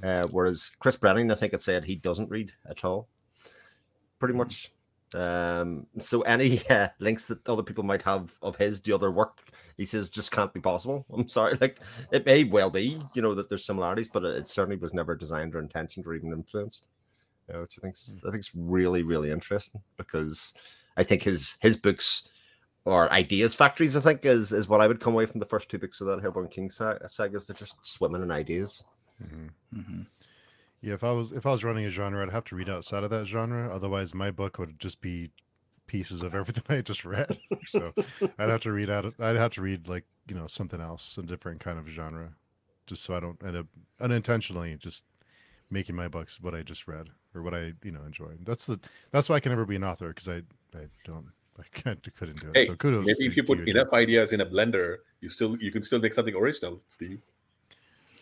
Uh, whereas Chris Brennan, I think it said he doesn't read at all. Pretty much. Um, so any uh, links that other people might have of his to other work, he says just can't be possible. I'm sorry, like it may well be, you know, that there's similarities, but it certainly was never designed or intentioned or even influenced. Uh, which I think I think is really really interesting because I think his his books or ideas factories. I think is is what I would come away from the first two books of that Hellborn King saga. sagas. They're just swimming in ideas. Mhm. Mhm. Yeah, if I was if I was running a genre, I'd have to read outside of that genre. Otherwise, my book would just be pieces of everything I just read. So I'd have to read out. I'd have to read like you know something else, a different kind of genre, just so I don't end up unintentionally just making my books what I just read or what I you know enjoyed. That's the that's why I can never be an author because I I don't I can't couldn't do it. Hey, so kudos. maybe if you put Jay. enough ideas in a blender, you still you can still make something original, Steve.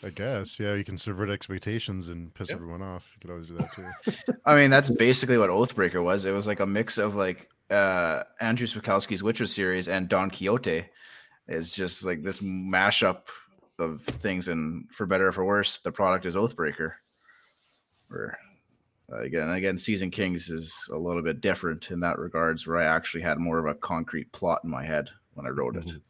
I guess yeah, you can subvert expectations and piss Yeah. everyone off. You could always do that too. I mean, that's basically what Oathbreaker was. It was like a mix of like uh Andrew Sapkowski's Witcher series and Don Quixote. It's just like this mashup of things, and for better or for worse, the product is Oathbreaker. Where again, again, Season Kings is a little bit different in that regards, where I actually had more of a concrete plot in my head when I wrote it. Mhm.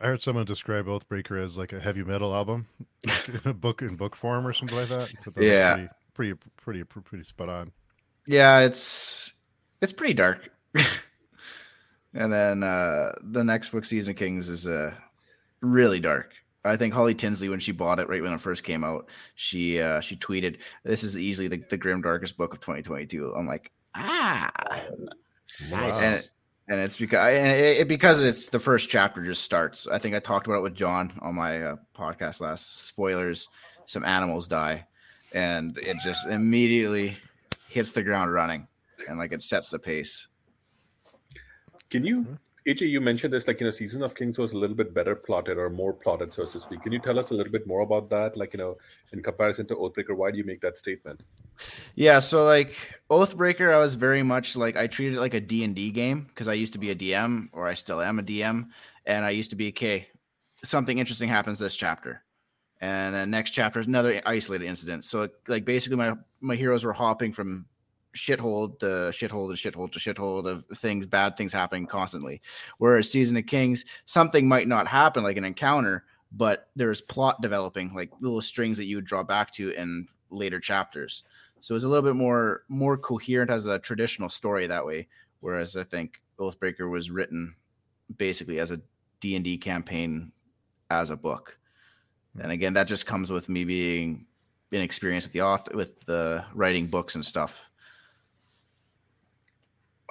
I heard someone describe Oathbreaker as like a heavy metal album, like in a book in book form or something like that. Yeah. pretty, pretty, pretty, pretty, pretty spot on. Yeah, it's it's pretty dark. and then uh the next book, Season Kings, is uh really dark. I think Holly Tinsley, when she bought it right when it first came out, she uh she tweeted, "This is easily the, the grim darkest book of 2022." I'm like, ah, Nice. and, and it's because and it, it- because it's the first chapter just starts. I think I talked about it with John on my uh, podcast last. Spoilers: some animals die, and it just immediately hits the ground running, and like it sets the pace. Can you, AJ? You mentioned this, like you know, Season of Kings was a little bit better plotted or more plotted, so to speak. Can you tell us a little bit more about that? Like you know, in comparison to Oathbreaker, why do you make that statement? Yeah, so like Oathbreaker, I was very much like I treated it like a D&D game because I used to be a DM or I still am a DM and I used to be okay, something interesting happens this chapter. And then next chapter is another isolated incident. So like basically my my heroes were hopping from shithole to shithole to shithole to shithole of things, bad things happening constantly. Whereas Season of Kings, something might not happen like an encounter, but there's plot developing, like little strings that you would draw back to in later chapters. So it's a little bit more more coherent as a traditional story that way. Whereas I think Oathbreaker was written basically as a D and D campaign as a book. And again, that just comes with me being inexperienced with the author with the writing books and stuff.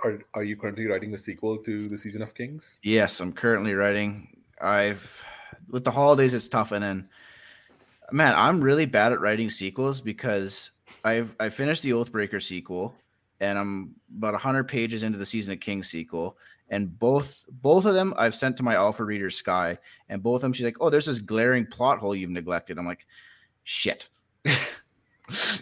Are are you currently writing the sequel to the Season of Kings? Yes, I'm currently writing. I've with the holidays it's tough and then man, I'm really bad at writing sequels because I've I finished the Oathbreaker sequel and I'm about 100 pages into the Season of Kings sequel and both both of them I've sent to my alpha reader Sky and both of them she's like, "Oh, there's this glaring plot hole you've neglected." I'm like, "Shit."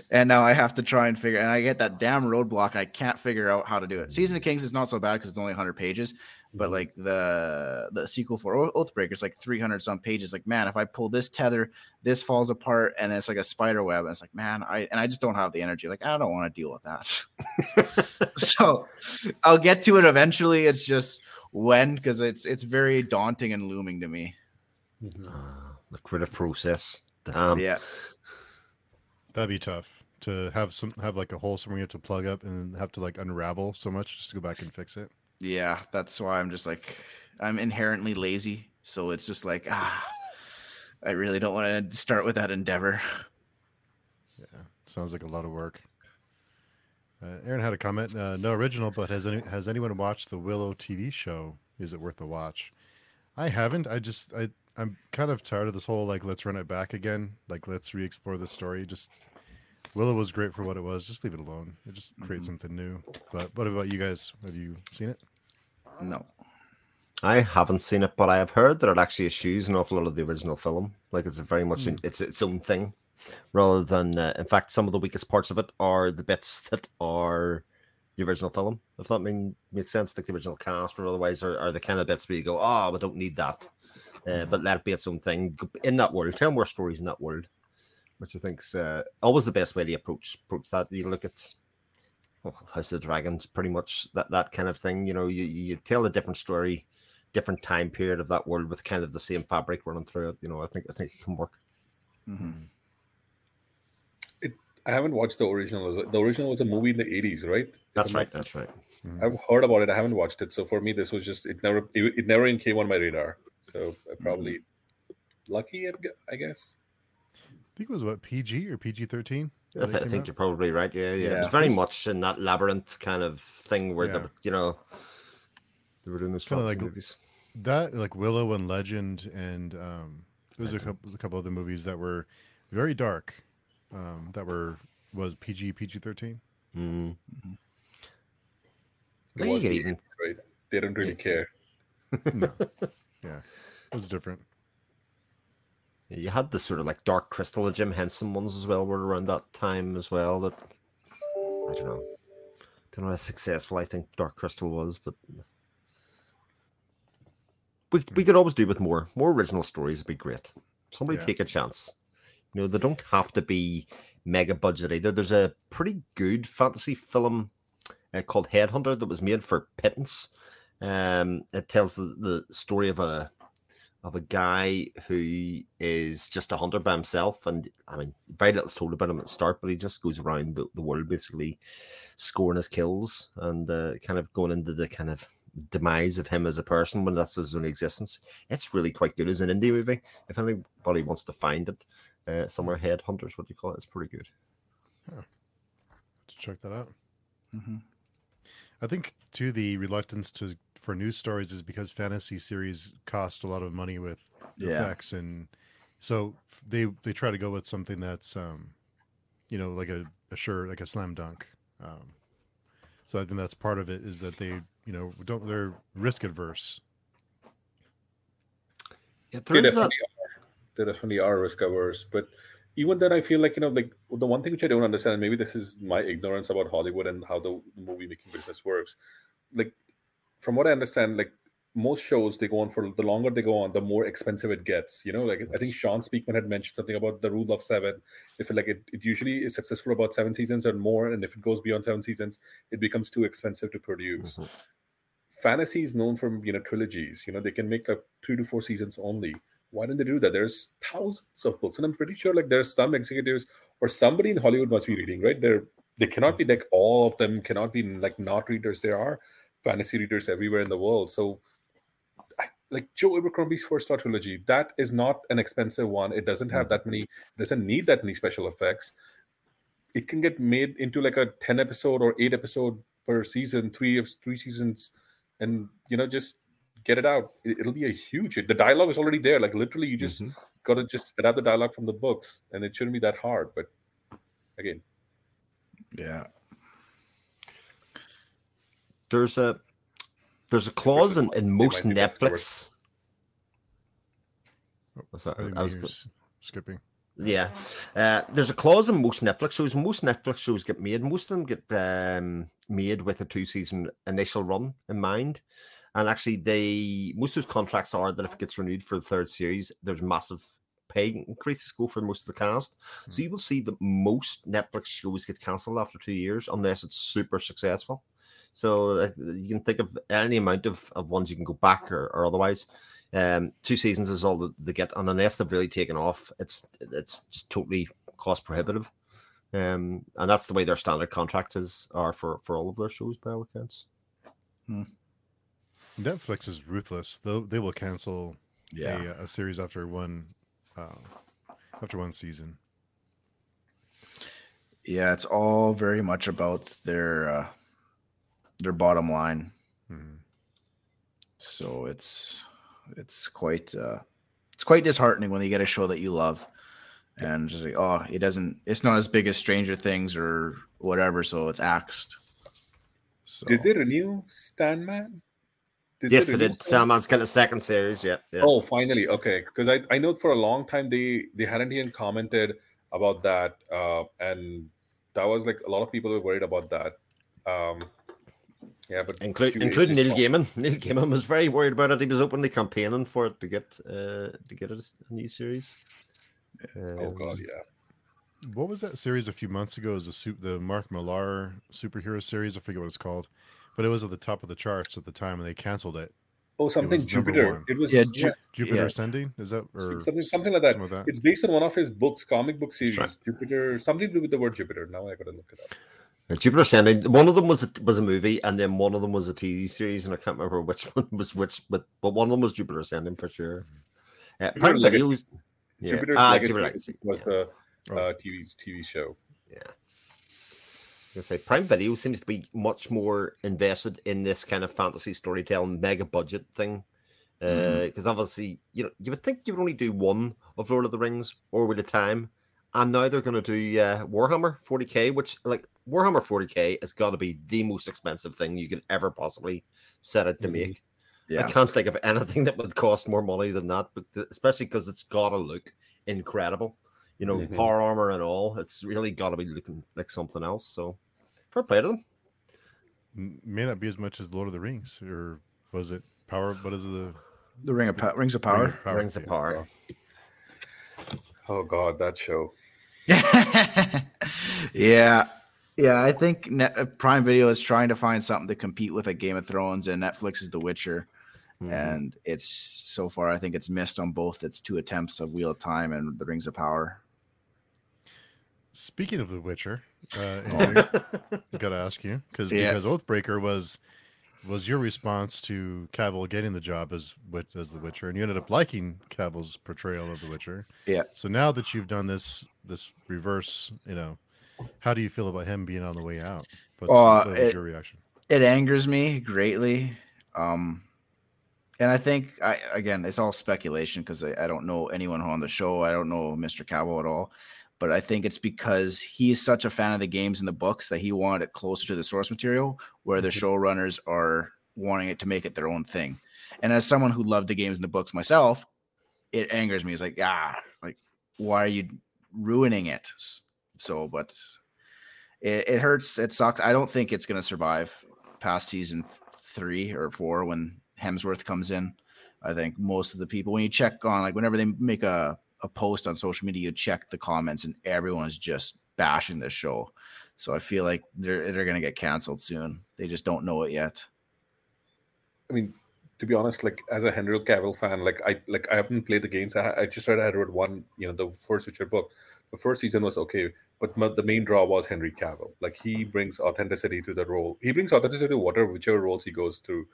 and now I have to try and figure and I get that damn roadblock I can't figure out how to do it. Season of Kings is not so bad because it's only 100 pages, but like the the sequel for Oathbreaker is like 300 some pages. Like, man, if I pull this tether, this falls apart and it's like a spider web. And it's like, man, I and I just don't have the energy. Like, I don't want to deal with that. so I'll get to it eventually. It's just when because it's it's very daunting and looming to me. Ah, the creative process. Damn. yeah. That'd be tough to have some have like a hole somewhere you have to plug up and have to like unravel so much just to go back and fix it. Yeah, that's why I'm just like I'm inherently lazy, so it's just like ah, I really don't want to start with that endeavor. Yeah, sounds like a lot of work. Uh, Aaron had a comment. Uh, no original, but has any has anyone watched the Willow TV show? Is it worth a watch? I haven't. I just I I'm kind of tired of this whole like let's run it back again. Like let's re-explore the story. Just Willow was great for what it was. Just leave it alone. It just create Mhm. something new. But what about you guys? Have you seen it? No. I haven't seen it, but I have heard that it actually eschews an awful lot of the original film. Like it's a very much in, it's its own thing, rather than. Uh, in fact, some of the weakest parts of it are the bits that are the original film. If that mean makes sense, like the original cast, or otherwise are, are the kind of bits where you go, oh, we don't need that. Uh, but let it be its own thing in that world. Tell more stories in that world, which I think's uh, always the best way to approach approach that. You look at well, House of the Dragons, pretty much that that kind of thing. You know, you, you tell a different story, different time period of that world with kind of the same fabric running through it. You know, I think I think it can work. Mhm. I haven't watched the original. The original was a movie in the '80s, right? That's I'm right. not- That's right. I've heard about it. I haven't watched it. So for me, this was just it never it, it never even came on my radar. So I probably lucky, I gu- I guess. think it was what PG or PG thirteen. I, th- I think you're probably right. Yeah, yeah. It was very much in that labyrinth kind of thing where Yeah. the you know they were doing those Kinda like- movies. that like Willow and Legend, and um, there was a couple a couple other movies that were very dark. Um, that were was PG PG thirteen. Mm. It There you was even. right? They don't really care. No, yeah, it was different. You had the sort of like Dark Crystal, the Jim Henson ones as well, were around that time as well. That I don't know, don't know how successful I think Dark Crystal was, but we we could always do with more. More original stories would be great. Somebody Yeah. take a chance. You know, they don't have to be mega budget either. There's a pretty good fantasy film uh, called Headhunter that was made for pittance. Um, it tells the, the story of a of a guy who is just a hunter by himself, and I mean, very little's told about him at the start, but he just goes around the, the world basically scoring his kills and uh, kind of going into the kind of demise of him as a person when that's his only existence. It's really quite good as an indie movie. If anybody wants to find it, uh, somewhere Headhunters, what do you call it? It's pretty good. To check that out. hmm I think too the reluctance to for news stories is because fantasy series cost a lot of money with Yeah. effects and so they they try to go with something that's um you know like a, a sure like a slam dunk um so i think that's part of it is that they you know don't they're risk adverse Yeah, They definitely that. are. They definitely are risk averse. But even then, I feel like you know, like the one thing which I don't understand, and maybe this is my ignorance about Hollywood and how the movie making business works. Like, from what I understand, like most shows they go on for the longer they go on, the more expensive it gets. You know, like I think Sean Speakman had mentioned something about the rule of seven. If like it, it usually is successful about seven seasons or more, and if it goes beyond seven seasons, it becomes too expensive to produce. Mhm. Fantasy is known for you know trilogies. You know, they can make like three to four seasons only. Why don't they do that? There's thousands of books, and I'm pretty sure like there's some executives or somebody in Hollywood must be reading, right? They're they cannot be like all of them cannot be like not readers. There are fantasy readers everywhere in the world. So, I, like Joe Abercrombie's first Trilogy, that is not an expensive one. It doesn't have that many, doesn't need that many special effects. It can get made into like a ten episode or eight episode per season, three of three seasons, and you know just get it out. It, will be a huge. The dialogue is already there. Like literally, you just Mhm. got to just adapt the dialogue from the books, and it shouldn't be that hard. But again, Yeah. There's a there's a clause in, in most might be back to work. Netflix. What's that? i I was go- skipping Yeah. Uh, there's a clause in most Netflix shows. Most Netflix shows get made. Most of them get um, made with a two season initial run in mind. And actually, they most of those contracts are that if it gets renewed for the third series, there's massive pay increases go for most of the cast. So you will see that most Netflix shows get cancelled after two years unless it's super successful. So you can think of any amount of, of ones you can go back or, or otherwise. Um, two seasons is all that they get, and unless they've really taken off, it's it's just totally cost prohibitive. Um, and that's the way their standard contract is are for for all of their shows by all accounts. netflix is ruthless they they will cancel Yeah. a, a series after one uh, after one season Yeah, it's all very much about their uh, their bottom line. Mhm. So it's it's quite uh, it's quite disheartening when you get a show that you love, and just like oh, it doesn't. It's not as big as Stranger Things or whatever, so it's axed. So did they renew Sandman? Did yes, they renew did. Stan- Sandman's got a second series. Yeah, yeah. Oh, finally. Okay, because I, I know for a long time they they hadn't even commented about that, uh, and that was like a lot of people were worried about that. Um, yeah, but Include, you- including Neil Gaiman. Neil Gaiman was very worried about it. He was openly campaigning for it to get uh, to get a new series. Oh god, Um, yeah. What was that series a few months ago? It was the su- the Mark Millar superhero series. I forget what it's called, but it was at the top of the charts at the time, and they canceled it. Oh, something was number Jupiter. It was Yeah, yeah, Jupiter Yeah. Ascending is that or something something like that. something like that? It's based on one of his books, comic book series. Jupiter, something to do with the word Jupiter. Now I gotta look it up. Uh, Jupiter Ascending. One of them was a, was a movie, and then one of them was a TV series, and I can't remember which one was which, but but one of them was Jupiter Ascending for sure. Uh, Jupiter Prime Legacy. Video's- yeah. Jupiter's Ah, Legacy Jupiter Legacy. was yeah. the Oh. uh, TV TV show. Yeah. I say Prime Video seems to be much more invested in this kind of fantasy storytelling mega budget thing. Because obviously, you know, you would think you would only do one of Lord of the Rings or Wheel of Time, and now they're going to do uh, Warhammer 40k, which like Warhammer 40k has got to be the most expensive thing you could ever possibly set it to Mhm. make. Yeah. I can't think of anything that would cost more money than that, but th- especially because it's got to look incredible. You know, Mhm. power armor and all. It's really got to be looking like something else. So, fair play to them. May not be as much as Lord of the Rings, or was it Power? What is the The Ring of pa- Rings of Ring Power. of Rings of power. Oh God, that show. yeah. Yeah, I think Net- uh, Prime Video is trying to find something to compete with at Game of Thrones, and Netflix is The Witcher. Mhm. And it's so far, I think it's missed on both its two attempts of Wheel of Time and The Rings of Power. Speaking of The Witcher, uh. Andrew, I gotta ask you because Yeah. because Oathbreaker was was your response to Cavill getting the job as as the Witcher, and you ended up liking Cavill's portrayal of the Witcher. Yeah. So now that you've done this this reverse, you know, how do you feel about him being on the way out? What's, Oh, what it- your reaction? It angers me greatly. Um, and I think, I again, it's all speculation because I, I don't know anyone on the show. I don't know Mr. Cavill at all. But I think it's because he is such a fan of the games and the books that he wanted it closer to the source material, where the Mhm. showrunners are wanting it to make it their own thing. And as someone who loved the games and the books myself, it angers me. It's like, ah, like why are you ruining it? So, but it, it hurts. It sucks. I don't think it's going to survive past season three or four when Hemsworth comes in. I think most of the people, when you check on, like, whenever they make a, a post on social media, you check the comments and everyone's just bashing this show. So I feel like they're they're going to get canceled soon. They just don't know it yet. I mean, to be honest, like as a Henry Cavill fan, like I like I haven't played the games. I, I just read I read one, you know, the first Witcher book. The first season was okay, but the main draw was Henry Cavill. Like he brings authenticity to the role. He brings authenticity to whatever whichever roles he goes through.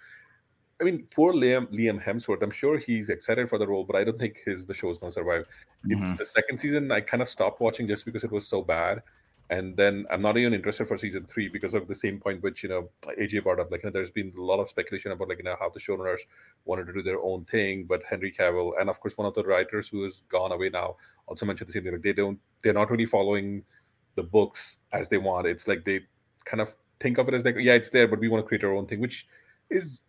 I mean, poor Liam Liam Hemsworth. I'm sure he's excited for the role, but I don't think his the show's going to survive. It's Mhm. the second season. I kind of stopped watching just because it was so bad, and then I'm not even interested for season three because of the same point which you know AJ brought up. Like, you know, there's been a lot of speculation about like you know how the showrunners wanted to do their own thing, but Henry Cavill and of course one of the writers who has gone away now also mentioned the same thing. Like they don't, they're not really following the books as they want. It's like they kind of think of it as like, yeah, it's there, but we want to create our own thing, which is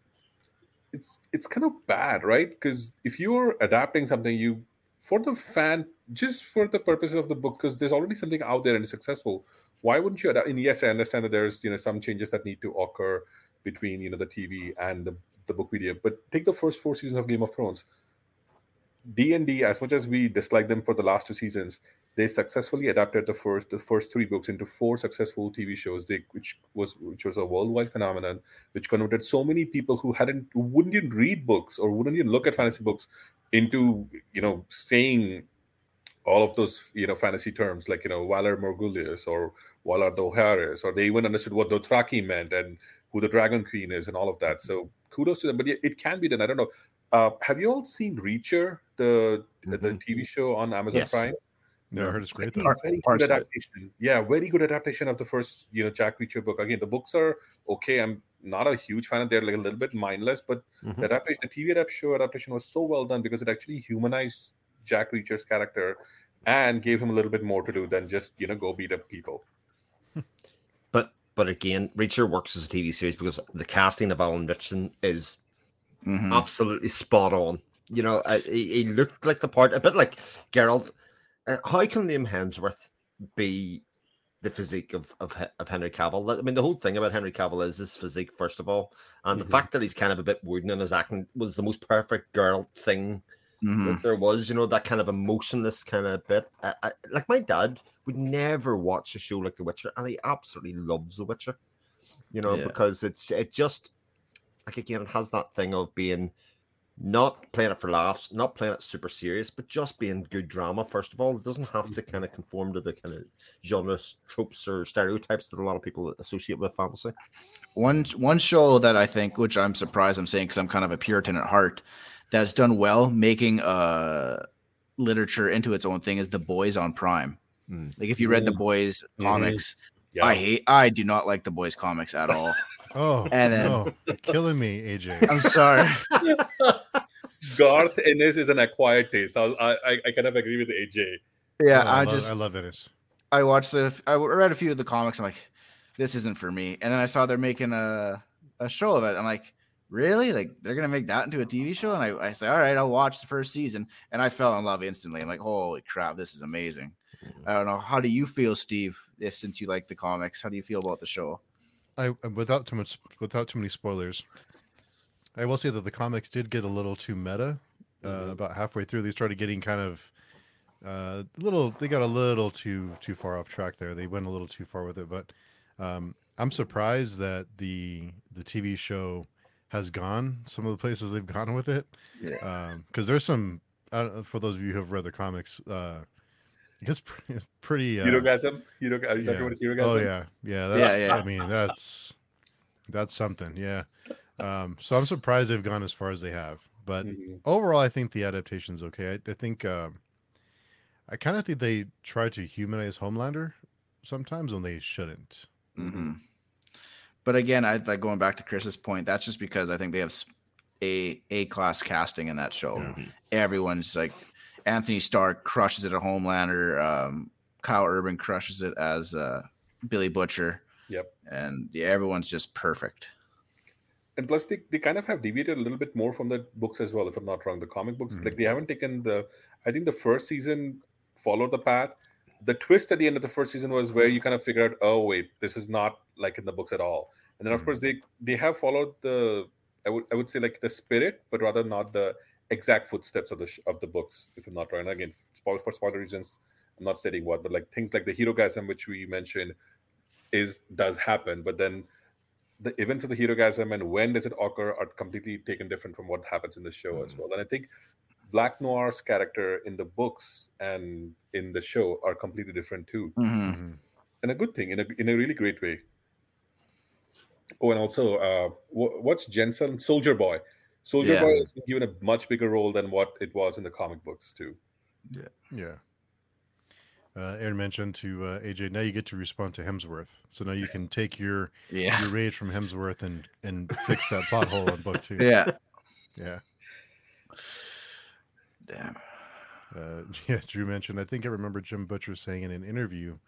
it's it's kind of bad, right? Because if you're adapting something, you for the fan, just for the purposes of the book, because there's already something out there and it's successful. Why wouldn't you adapt? And yes, I understand that there's you know some changes that need to occur between you know the TV and the, the book medium. But take the first four seasons of Game of Thrones. D and D, as much as we dislike them for the last two seasons, they successfully adapted the first the first three books into four successful TV shows. They which was which was a worldwide phenomenon, which converted so many people who hadn't who wouldn't even read books or wouldn't even look at fantasy books into you know saying all of those you know fantasy terms like you know Valar Morghulis or Valar Dohaeris, or they even understood what Dothraki meant and who the Dragon Queen is and all of that. So kudos to them. But yeah, it can be done. I don't know. Uh, have you all seen Reacher, the the Mhm. TV show on Amazon Yes. Prime? No, I heard it's great though. Very good adaptation. Yeah, very good adaptation of the first, you know, Jack Reacher book. Again, the books are okay. I'm not a huge fan. Of. They're like a little bit mindless, but Mhm. the adaptation, the TV adapt show adaptation was so well done because it actually humanized Jack Reacher's character and gave him a little bit more to do than just you know go beat up people. But but again, Reacher works as a TV series because the casting of Alan Ritchson is Mhm. absolutely spot on. You know, uh, he, he looked like the part, a bit like Geralt. Uh, how can Liam Hemsworth be the physique of, of of Henry Cavill? I mean, the whole thing about Henry Cavill is his physique, first of all, and Mhm. the fact that he's kind of a bit wooden in his acting was the most perfect Geralt thing Mhm. that there was. You know, that kind of emotionless kind of bit. I, I, like my dad would never watch a show like The Witcher, and he absolutely loves The Witcher. You know, Yeah. because it's it just like again, it has that thing of being not playing it for laughs, not playing it super serious, but just being good drama. First of all, it doesn't have to kind of conform to the kind of genre tropes or stereotypes that a lot of people associate with fantasy. One one show that I think, which I'm surprised I'm saying because I'm kind of a Puritan at heart, that has done well making uh literature into its own thing is The Boys on Prime. Mm. Like if you read the Mm. boys Mhm. comics, Yeah. I hate. I do not like the boys comics at all. Oh, And then- no, you're killing me, AJ. I'm sorry. Garth Ennis is an acquired taste. I, I I kind of agree with AJ. Yeah, Oh, I, love, just I love Ennis. I watched the I read a few of the comics. I'm like, this isn't for me. And then I saw they're making a a show of it. I'm like, really? Like they're gonna make that into a TV show? And I, I say, all right, I'll watch the first season. And I fell in love instantly. I'm like, holy crap, this is amazing. Mm-hmm. I don't know. How do you feel, Steve? If since you like the comics, how do you feel about the show? I without too much without too many spoilers. I will say that the comics did get a little too meta. Uh, Mhm. About halfway through, they started getting kind of uh, little. They got a little too too far off track there. They went a little too far with it. But um, I'm surprised that the the TV show has gone some of the places they've gone with it. Yeah. Because there's some. I for those of you who have read the comics, uh, it's, pre- it's pretty. Uh, Herogasm. Hero. Are you yeah. talking about Herogasm? Oh yeah, yeah. That's, yeah. I mean, that's that's something. Yeah. Um, so I'm surprised they've gone as far as they have. But Mhm. overall, I think the adaptation's okay. I, I think um, I kind of think they try to humanize Homelander sometimes when they shouldn't. hmm But again, I like going back to Chris's point. That's just because I think they have a a class casting in that show. Yeah. Everyone's like Antony Starr crushes it at Homelander. Um, Karl Urban crushes it as uh, Billy Butcher. Yep. And yeah, everyone's just perfect. And plus they, they kind of have deviated a little bit more from the books as well if i'm not wrong the comic books Mhm. like they haven't taken the i think the first season followed the path the twist at the end of the first season was where you kind of figure out oh wait this is not like in the books at all and then of Mhm. course they they have followed the i would i would say like the spirit but rather not the exact footsteps of the of the books if i'm not wrong and again spoil for spoiler reasons i'm not stating what but like things like the herogasm which we mentioned is does happen but then the events of the herogasm and when does it occur are completely taken different from what happens in the show as well. And I think Black Noir's character in the books and in the show are completely different too, Mhm. Mhm. and a good thing in a in a really great way. Oh, and also, uh, wh- what's Jensen Soldier Boy? Soldier Yeah. Boy has been given a much bigger role than what it was in the comic books too. Yeah. Yeah. Uh, Aaron mentioned to uh, AJ. Now you get to respond to Hemsworth, so now you can take your Yeah. your rage from Hemsworth and and fix that pothole in book two. Yeah. Yeah. Damn. Uh, yeah, Drew mentioned. I think I remember Jim Butcher saying in an interview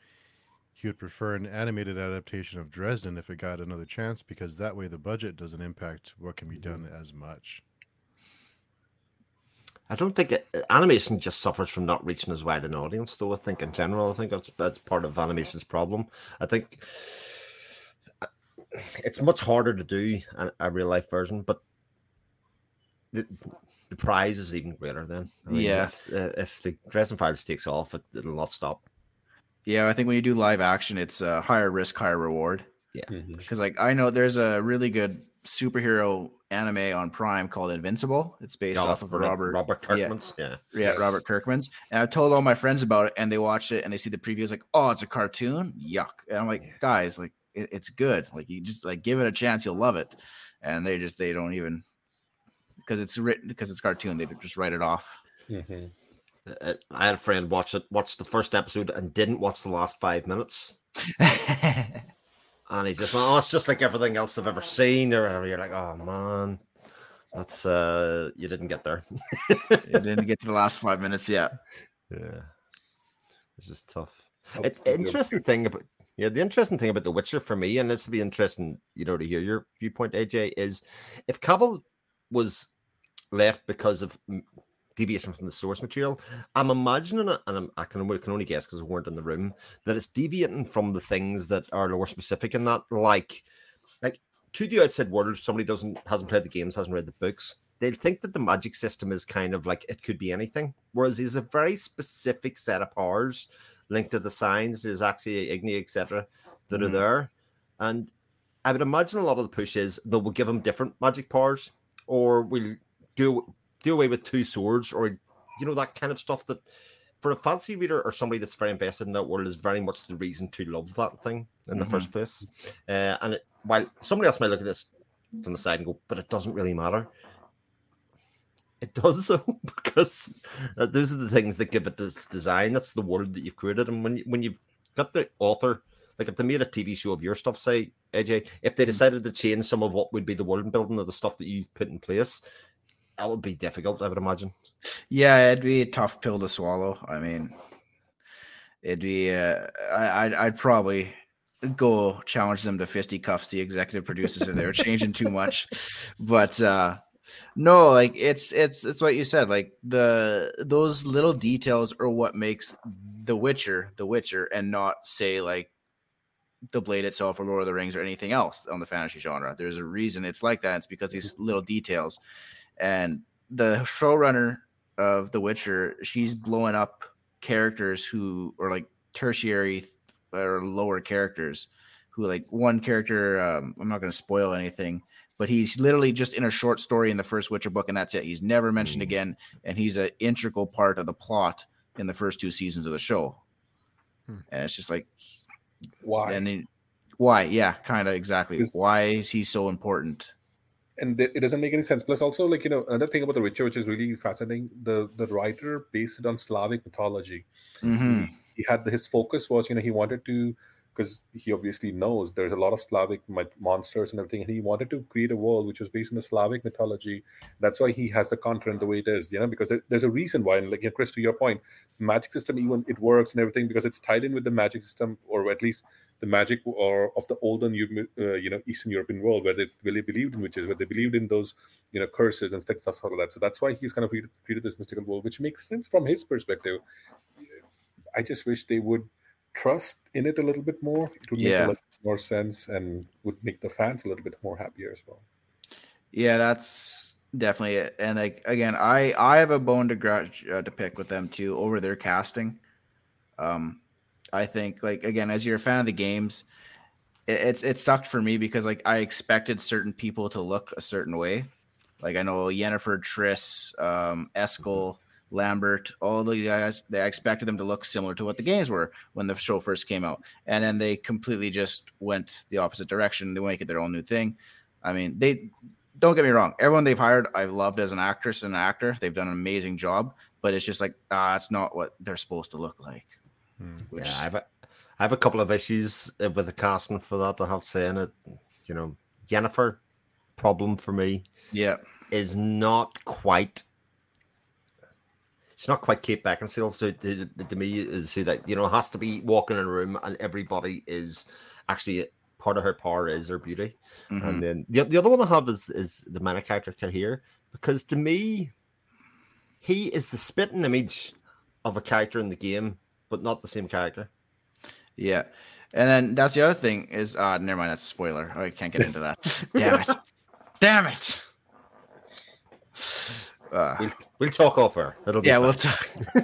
he would prefer an animated adaptation of Dresden if it got another chance because that way the budget doesn't impact what can be done as much. I don't think it, animation just suffers from not reaching as wide an audience, though. I think in general, I think that's that's part of animation's problem. I think uh, it's much harder to do a, a real life version, but the the prize is even greater. Then, I mean, Yeah. if, uh, if the Dresden Files takes off, it, it'll not stop. Yeah, I think when you do live action, it's a higher risk, higher reward. Yeah, Because like I know there's a really good superhero anime on Prime called Invincible. It's based Yeah, off of brilliant. Robert Robert yeah. Kirkman's, yeah. Yeah, Robert Kirkman's. And I've told all my friends about it, and they watched it and they see the previews, like, oh, it's a cartoon. Yuck. And I'm like, guys, like, it, it's good. Like, you just like give it a chance, you'll love it. And they just they don't even because it's written because it's cartoon. They just write it off. Mhm. Uh, I had a friend watch it, watch the first episode, and didn't watch the last five minutes. And he just went, oh, it's just like everything else I've ever seen. Or whatever. You're like, oh man, that's uh, you didn't get there. you didn't get to the last five minutes yet. Yeah, it's just tough. Oh, It's interesting thing about yeah, the interesting thing about The Witcher for me, and this will be interesting, you know, to hear your viewpoint, AJ, is if Cavill was left because of deviation from the source material, I'm imagining it, and I'm, I can only, can only guess because we weren't in the room, that it's deviating from the things that are lore specific in that, like, like to the outside world, if somebody doesn't hasn't played the games, hasn't read the books, they'll think that the magic system is kind of like it could be anything, whereas there's a very specific set of powers linked to the signs, there's actually Igni, etc., that are Mhm. there, and I would imagine a lot of the push is that we'll give them different magic powers, or we'll do do away with two swords, or you know that kind of stuff that for a fancy reader or somebody that's very invested in that world is very much the reason to love that thing in the Mhm. first place. Uh, and it, while somebody else might look at this from the side and go, but it doesn't really matter. It does though, because uh, those are the things that give it this design. That's the world that you've created, and when you, when you've got the author, like if they made a TV show of your stuff, say AJ, if they decided to change some of what would be the world building or the stuff that you put in place, that would be difficult. I would imagine. Yeah, it'd be a tough pill to swallow. I mean, it'd be. Uh, I, I'd, I'd probably go challenge them to fisticuffs the executive producers if they were changing too much. But uh no, like it's it's it's what you said. Like the those little details are what makes The Witcher The Witcher, and not say like the blade itself or Lord of the Rings or anything else on the fantasy genre. There's a reason it's like that. It's because these little details. And the showrunner of The Witcher, she's blowing up characters who are like tertiary or lower characters who like one character um, i'm not going to spoil anything but he's literally just in a short story in the first witcher book and that's it. He's never mentioned mm. again and he's an integral part of the plot in the first two seasons of the show. Hmm. and it's just like why? and he, why? Yeah kind of exactly why is he so important and it doesn't make any sense. Plus also like you know another thing about the witcher which is really fascinating the the writer based it on slavic mythology. Mm-hmm. He had his focus was you know he wanted to because he obviously knows there's a lot of Slavic monsters and everything, and he wanted to create a world which was based on the Slavic mythology. That's why he has the content the way it is, you know, because there's a reason why. And like, you know, Chris, to your point, magic system even it works and everything because it's tied in with the magic system, or at least the magic or of the olden, uh, you know, Eastern European world where they really believed in witches, where they believed in those, you know, curses and stuff like that. So that's why he's kind of created this mystical world, which makes sense from his perspective I just wish they would trust in it a little bit more. It would make a little more sense and would make the fans a little bit more happier as well. Yeah, that's definitely it. And like again, I I have a bone to grudge uh, to pick with them too over their casting. Um, I think like again, as you're a fan of the games, it, it's it sucked for me because like I expected certain people to look a certain way. Like I know Yennefer, Triss, um, Eskel Lambert, all the guys, they expected them to look similar to what the games were when the show first came out. And then they completely just went the opposite direction. They make it their own new thing. I mean, they don't get me wrong. Everyone they've hired, I've loved as an actress and an actor. They've done an amazing job, but it's just like, ah, it's not what they're supposed to look like. Hmm. Which... Yeah, I have, a, I have a couple of issues with the casting for that. I have to say, in it, you know, Yennefer problem for me. Yeah, is not quite she's not quite Kate Beckinsale. So to, to, me, is who that you know has to be walking in a room and everybody is actually part of her power is her beauty. Mm-hmm. And then the, the other one I have is is the main character Cahir because to me, he is the spitting image of a character in the game, but not the same character. Yeah. And then that's the other thing is uh never mind, that's a spoiler. I can't get into that. Damn it. Damn it. Uh, we'll, we'll talk over. It'll yeah, we'll talk.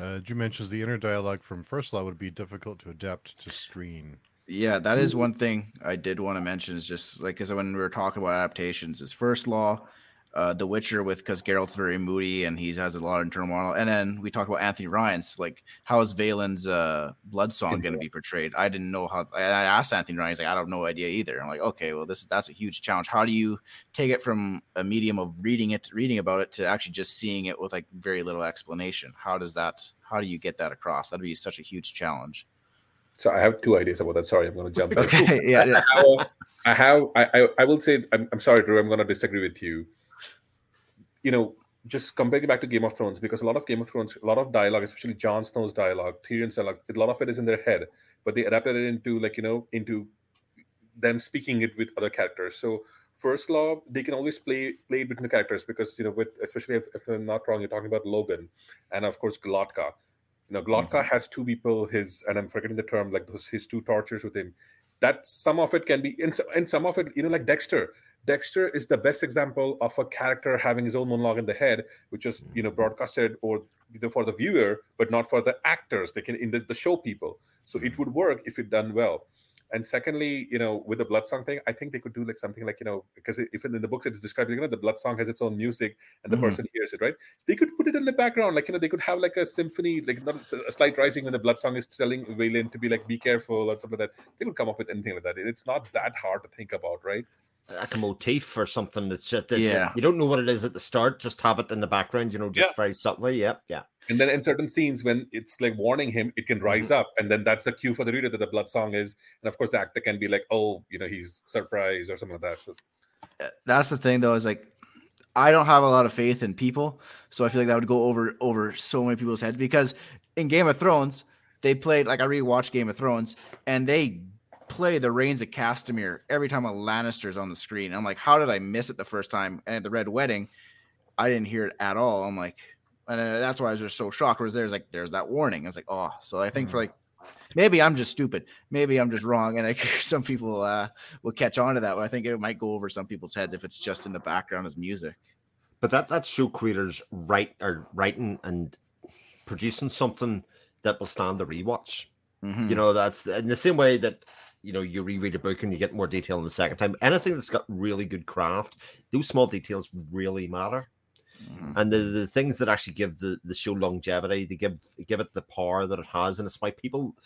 uh, Drew mentions the inner dialogue from First Law would be difficult to adapt to screen. Yeah, that is one thing I did want to mention. Is just like because when we were talking about adaptations, is First Law uh, The Witcher with because Geralt's very moody and he has a lot of internal monologue. And then we talked about Anthony Ryan's like how is Vaelin's uh, blood song going to be portrayed? I didn't know how. I asked Anthony Ryan, he's like, I don't know idea either. I'm like, okay, well this that's a huge challenge. How do you take it from a medium of reading it, reading about it, to actually just seeing it with like very little explanation? How does that? How do you get that across? That'd be such a huge challenge. So I have two ideas about that. Sorry, I'm going to jump. okay, yeah. I have, I have, I, I will say, I'm, I'm sorry, Drew. I'm going to disagree with you you know, just comparing it back to Game of Thrones, because a lot of Game of Thrones, a lot of dialogue, especially Jon Snow's dialogue, Tyrion's dialogue, a lot of it is in their head, but they adapted it into like you know into them speaking it with other characters. So first law, they can always play play it between the characters because you know with especially if, if I'm not wrong, you're talking about Logan and of course Glokta. You know, Glokta mm-hmm. has two people, his and I'm forgetting the term, like those his two tortures with him. That some of it can be, and, and some of it, you know, like Dexter Dexter is the best example of a character having his own monologue in the head, which is you know broadcasted or you know, for the viewer, but not for the actors. They can in the, the show people. So it would work if it done well. And secondly, you know, with the blood song thing, I think they could do like something like you know, because if in the books it's described, you know, the blood song has its own music and the mm-hmm. person hears it, right? They could put it in the background, like you know, they could have like a symphony, like not a slight rising when the blood song is telling Vaelin to be like, be careful or something like that. They could come up with anything like that. It's not that hard to think about, right? Like a motif or something that's just that, Yeah. you don't know what it is at the start. Just have it in the background, you know, just Yeah. very subtly. Yep, yeah. And then in certain scenes, when it's like warning him, it can rise mm-hmm. up, and then that's the cue for the reader that the blood song is. And of course, the actor can be like, "Oh, you know, he's surprised" or something like that. So uh, that's the thing though is like i don't have a lot of faith in people so i feel like that would go over over so many people's heads because in game of thrones they played like i rewatched game of thrones and they play the rains of castamere every time a lannister's on the screen. I'm like how did i miss it the first time? And at the red wedding i didn't hear it at all. I'm like and that's why i was just so shocked. Whereas there's like there's that warning. I was like oh so i think for like maybe i'm just stupid. Maybe i'm just wrong. And like some people uh will catch on to that but i think it might go over some people's heads if it's just in the background as music. But that that's show creators write or writing and producing something that will stand the rewatch. Mhm. You know, that's in the same way that you know you reread a book and you get more detail in the second time. Anything that's got really good craft, those small details really matter. Mhm. And the, the things that actually give the, the show longevity, they give give it the power that it has, and it's why people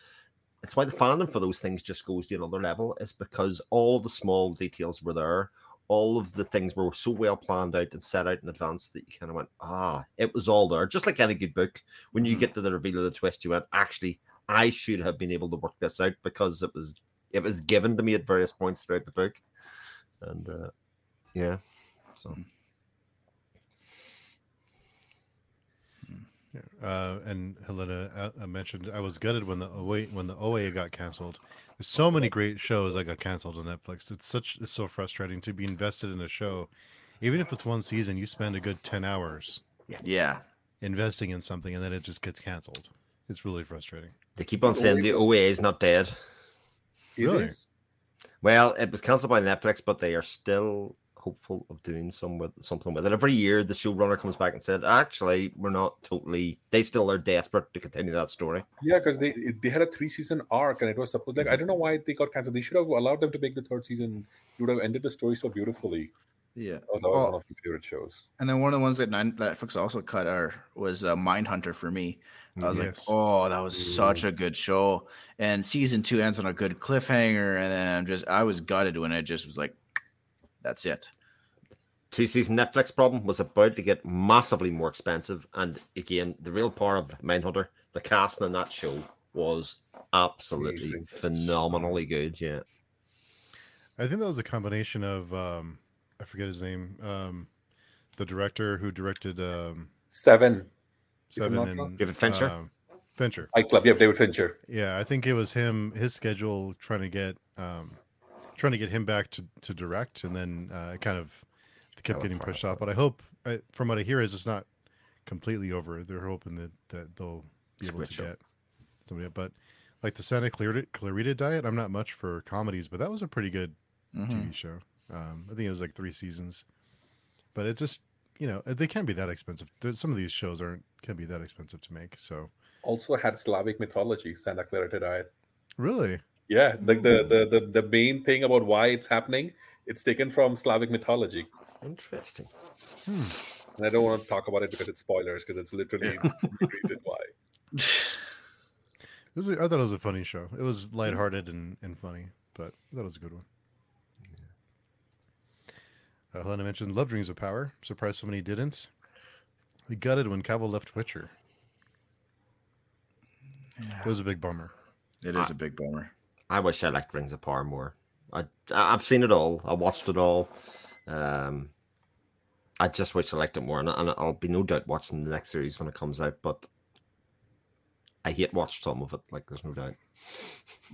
it's why the fandom for those things just goes to another level, is because all the small details were there, all of the things were so well planned out and set out in advance that you kind of went, ah, it was all there. Just like any good book, when you Mhm. get to the reveal of the twist, you went, actually, I should have been able to work this out because it was it was given to me at various points throughout the book. And uh yeah. So Uh, and Helena uh, uh, mentioned I was gutted when the OA when the OA got canceled. There's so many great shows that got canceled on Netflix. It's such it's so frustrating to be invested in a show, even if it's one season. You spend a good ten hours yeah investing in something, and then it just gets canceled. It's really frustrating. they keep on saying the OA is not dead. It Really? is. Well, it was cancelled by Netflix, but they are still hopeful of doing some with something with it. Every year, the showrunner comes back and said, "Actually, we're not totally. They still are desperate to continue that story." Yeah, because they they had a three season arc, and it was supposed like I don't know why they got canceled. They should have allowed them to make the third season. You would have ended the story so beautifully. yeah Oh, that was Oh. one of my favorite shows. and then one of the ones that netflix also cut are was uh, mindhunter for me i was Yes. like oh that was such a good show and season two ends on a good cliffhanger and then i'm just i was gutted when it just was like that's it Two season Netflix problem was about to get massively more expensive, and again, the real power of Mindhunter, the casting in that show was absolutely Amazing. phenomenally good. Yeah, I think that was a combination of um, I forget his name, um, the director who directed um, Seven. If I'm Seven and wrong. David Fincher? um, Fincher. I Club. Yeah, David Fincher. Yeah, I think it was him. His schedule trying to get um, trying to get him back to, to direct, and then uh, it kind of kept getting pushed off. But I hope, I, from what I hear, is it's not completely over. They're hoping that, that they'll be able Switch to up. get somebody. up. But like the Santa Clarita, Clarita Diet, I'm not much for comedies, but that was a pretty good Mhm. TV show. Um, I think it was like three seasons, but it just you know they can't be that expensive. There's- Some of these shows aren't can be that expensive to make. So Also had Slavic mythology. Santa Clarita Diet. really, Yeah, like the, hmm. the the the main thing about why it's happening, it's taken from Slavic mythology. interesting. Hmm. And I don't want to talk about it because it's spoilers, because it's literally the reason why. It was a, I thought it was a funny show. It was hmm. lighthearted and, and funny, but that was a good one. Uh, Helena mentioned Love Dreams of Power. Surprised so many didn't. They gutted when Cavill left Witcher. It was a big bummer. It is a big bummer. I wish I liked Rings of Power more. I I've seen it all. I watched it all. Um, I just wish I liked it more, and, and I'll be no doubt watching the next series when it comes out. But I hate watched some of it. Like there's no doubt.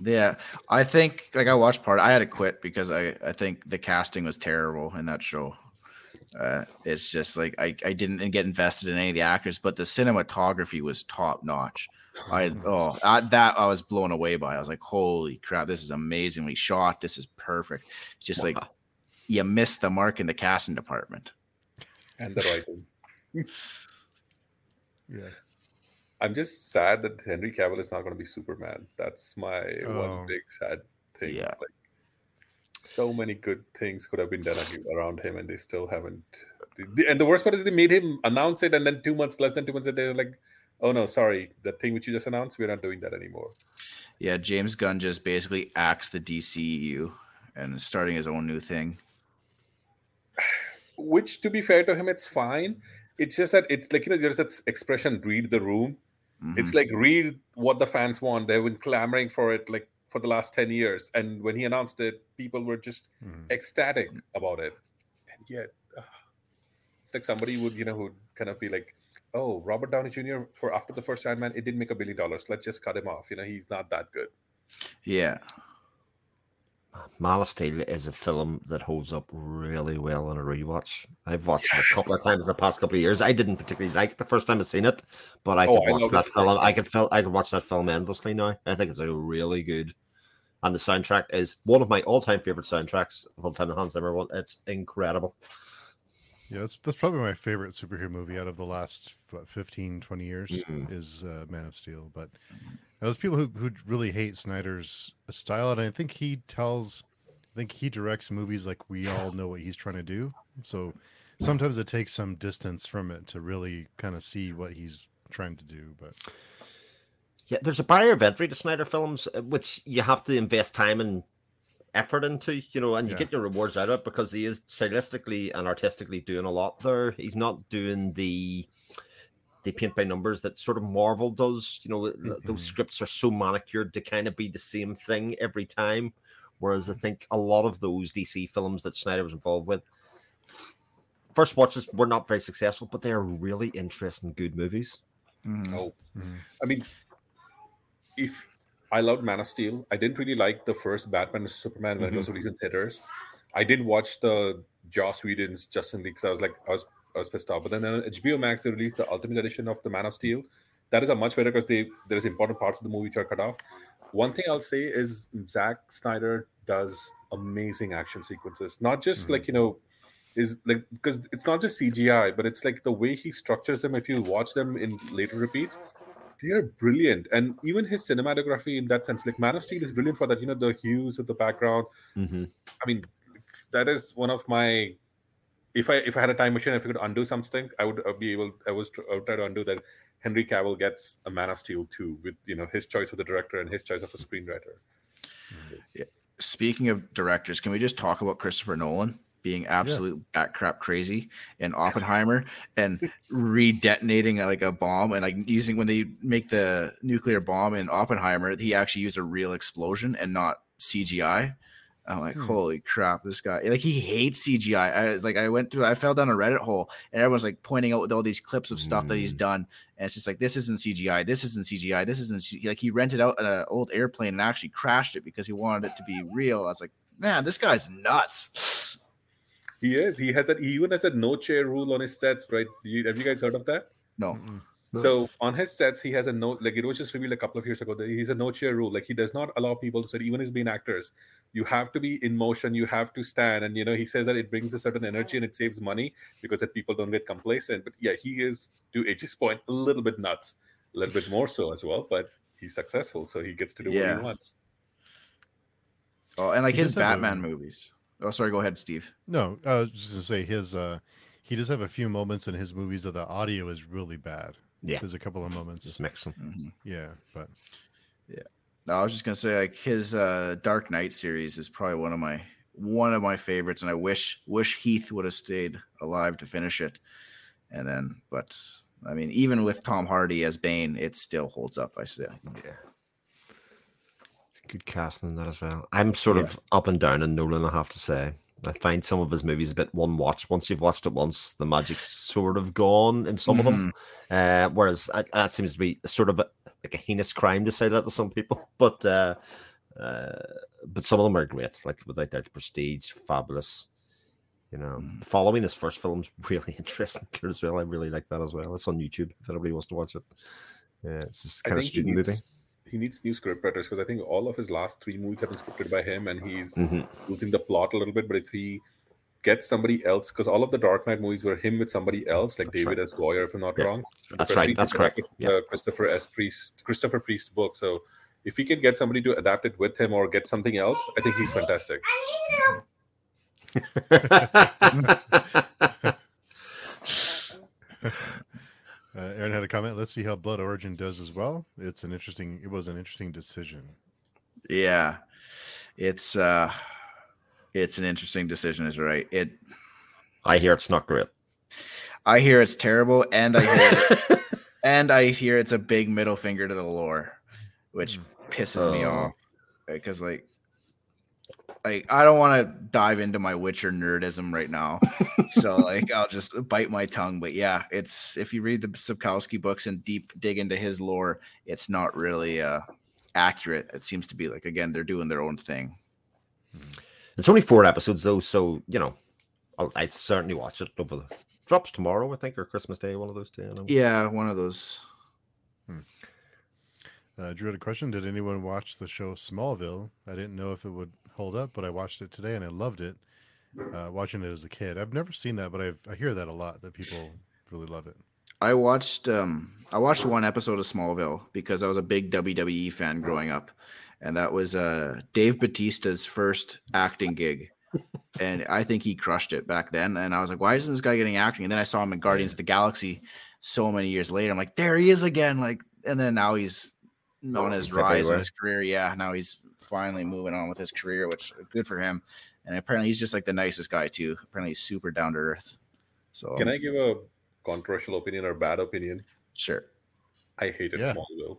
Yeah, I think like I watched part. I had to quit because I I think the casting was terrible in that show. Uh, it's just like I I didn't get invested in any of the actors, but the cinematography was top notch. I oh I, that I was blown away by. I was like, holy crap, this is amazingly shot. This is perfect. It's just like you missed the mark in the casting department. And the writing. Yeah. I'm just sad that Henry Cavill is not going to be Superman. That's my Oh. one big sad thing. Yeah. Like, so many good things could have been done around him, and they still haven't. And the worst part is they made him announce it, and then two months, less than two months, later, they're like, "Oh no, sorry, the thing which you just announced, we're not doing that anymore." Yeah, James Gunn just basically axed the DCEU and is starting his own new thing. which to be fair to him, it's fine. It's just that it's like you know, there's that expression "read the room." It's Mhm. like read what the fans want. They've been clamoring for it like for the last ten years, and when he announced it, people were just Mhm. ecstatic about it, and yet uh, it's like somebody would you know who'd kind of be like, "Oh, Robert Downey Jr. for after the first Iron Man, it didn't make a billion dollars. Let's just cut him off. You know, he's not that good." yeah. Man of Steel is a film that holds up really well on a rewatch. I've watched it a couple of times in the past couple of years. I didn't particularly like it the first time I seen it, but I Oh, could I watch loved it that film. I could feel I could watch that film endlessly now. I think it's a really good, and the soundtrack is one of my all-time favorite soundtracks of all time. The Hans Zimmer one. It's incredible. Yeah, that's that's probably my favorite superhero movie out of the last what, 15, 20 years Mhm. is uh, Man of Steel. But those people who who really hate Snyder's style, and I think he tells, I think he directs movies like we all know what he's trying to do. So sometimes it takes some distance from it to really kind of see what he's trying to do. But Yeah, there's a barrier of entry to Snyder films, uh, which you have to invest time and effort into, you know, and you Yeah. get your rewards out of it because he is stylistically and artistically doing a lot there. He's not doing the the paint by numbers that sort of Marvel does. You know, th- Mhm. those scripts are so manicured to kind of be the same thing every time. Whereas I think a lot of those DC films that Snyder was involved with, first watches were not very successful, but they are really interesting, good movies. Mhm. Oh, Mhm. I mean, if I loved Man of Steel, I didn't really like the first Batman vs Superman when it was released in theaters. I didn't watch the Joss Whedon's Justice League because I was like, I was, I was pissed off. But then on HBO Max, they released the Ultimate Edition of the Man of Steel. That is a much better because they there's important parts of the movie which are cut off. One thing I'll say is Zack Snyder does amazing action sequences, not just Mhm. like you know, is like because it's not just CGI, but it's like the way he structures them. If you watch them in later repeats, they are brilliant and even his cinematography in that sense like man of steel is brilliant for that you know the hues of the background Mm-hmm. i mean that is one of my if i if i had a time machine if i could undo something i would uh, be able i was I would try to undo that henry cavill gets a man of steel too with you know his choice of the director and his choice of a screenwriter Yeah. Speaking of directors, can we just talk about Christopher Nolan being absolute bat crap crazy and Oppenheimer and re-detonating like a bomb and like using when they make the nuclear bomb in Oppenheimer, he actually used a real explosion and not CGI. I'm like, Hmm. holy crap, this guy like he hates CGI. I like I went through I fell down a Reddit hole and everyone's like pointing out with all these clips of stuff that he's Mm. done. And it's just like this isn't CGI, this isn't CGI, this isn't C-. like he rented out an old airplane and actually crashed it because he wanted it to be real. I was like, man, this guy's nuts. he is he has that he even has a no chair rule on his sets right you, have you guys heard of that No. Mm-mm. No. So on his sets, he has a no like it was just revealed a couple of years ago that he's a no chair rule. Like he does not allow people to sit, even as being actors. You have to be in motion, you have to stand. And you know, he says that it brings a certain energy and it saves money because that people don't get complacent. But yeah, he is to AJ's point, a little bit nuts, a little bit more so as well, but he's successful, so he gets to do what he wants. Oh, and like He his does have a- Batman movies. Oh, sorry, go ahead, Steve. no, I was just gonna say his. uh He does have a few moments in his movies that the audio is really bad. Yeah, There's a couple of moments. just mixing. Mhm. Yeah, but No, I was just gonna say like his uh Dark Knight series is probably one of my one of my favorites, and I wish wish Heath would have stayed alive to finish it. And then, but I mean, even with Tom Hardy as Bane, it still holds up. I say. Yeah. It's good casting in that as well. I'm sort of up and down in Nolan, I have to say. I find some of his movies a bit one watch. Once you've watched it once, the magic's sort of gone in some of them. Uh, whereas I, that seems to be sort of a, like a heinous crime to say that to some people. But uh, uh, but some of them are great. Like without doubt, Prestige, fabulous. You know, Mhm. following his first film's really interesting as well. I really like that as well. It's on YouTube if anybody wants to watch it. Yeah, it's just kind of student movie. Needs, he needs new script writers because I think all of his last three movies have been scripted by him, and he's hmm losing the plot a little bit. But if he gets somebody else, because all of the Dark Knight movies were him with somebody else, like That's David right. S. Goyer, if I'm not Yeah, wrong. That's Prestige right. That's correct. Yeah. from the Christopher S. Priest, Christopher Priest book. So if he can get somebody to adapt it with him or get something else, I think he's fantastic. uh, Aaron had a comment. Let's see how Blood Origin does as well. It's an interesting. It was an interesting decision. Yeah, it's uh, it's an interesting decision. Is right. It I hear it's not great. I hear it's terrible, and I hear and I hear it's a big middle finger to the lore, which pisses me Oh. off because like. Like I don't want to dive into my Witcher nerdism right now, so like I'll just bite my tongue. But yeah, it's if you read the Sapkowski books and deep dig into his lore, it's not really uh accurate. It seems to be like again they're doing their own thing. It's only four episodes though, so you know, I'll, I'd certainly watch it over the drops tomorrow, I think, or Christmas Day, one of those two. you know. Yeah, one of those. Uh, Drew had a question. Did anyone watch the show Smallville? I didn't know if it would hold up, but I watched it today and I loved it. Uh, watching it as a kid, I've never seen that, but I've, I hear that a lot that people really love it. I watched um I watched one episode of Smallville because I was a big WWE fan growing up. And that was uh Dave Batista's first acting gig. and I think he crushed it back then. And I was like, why isn't this guy getting acting? And then I saw him in Guardians of the Galaxy so many years later. I'm like, there he is again. Like, and then now he's on his rise in his career. Yeah, now he's finally moving on with his career, which uh, good for him. And apparently he's just like the nicest guy too. Apparently he's super down to earth. So Can I give a controversial opinion or bad opinion? sure. I hated Yeah. Smallville.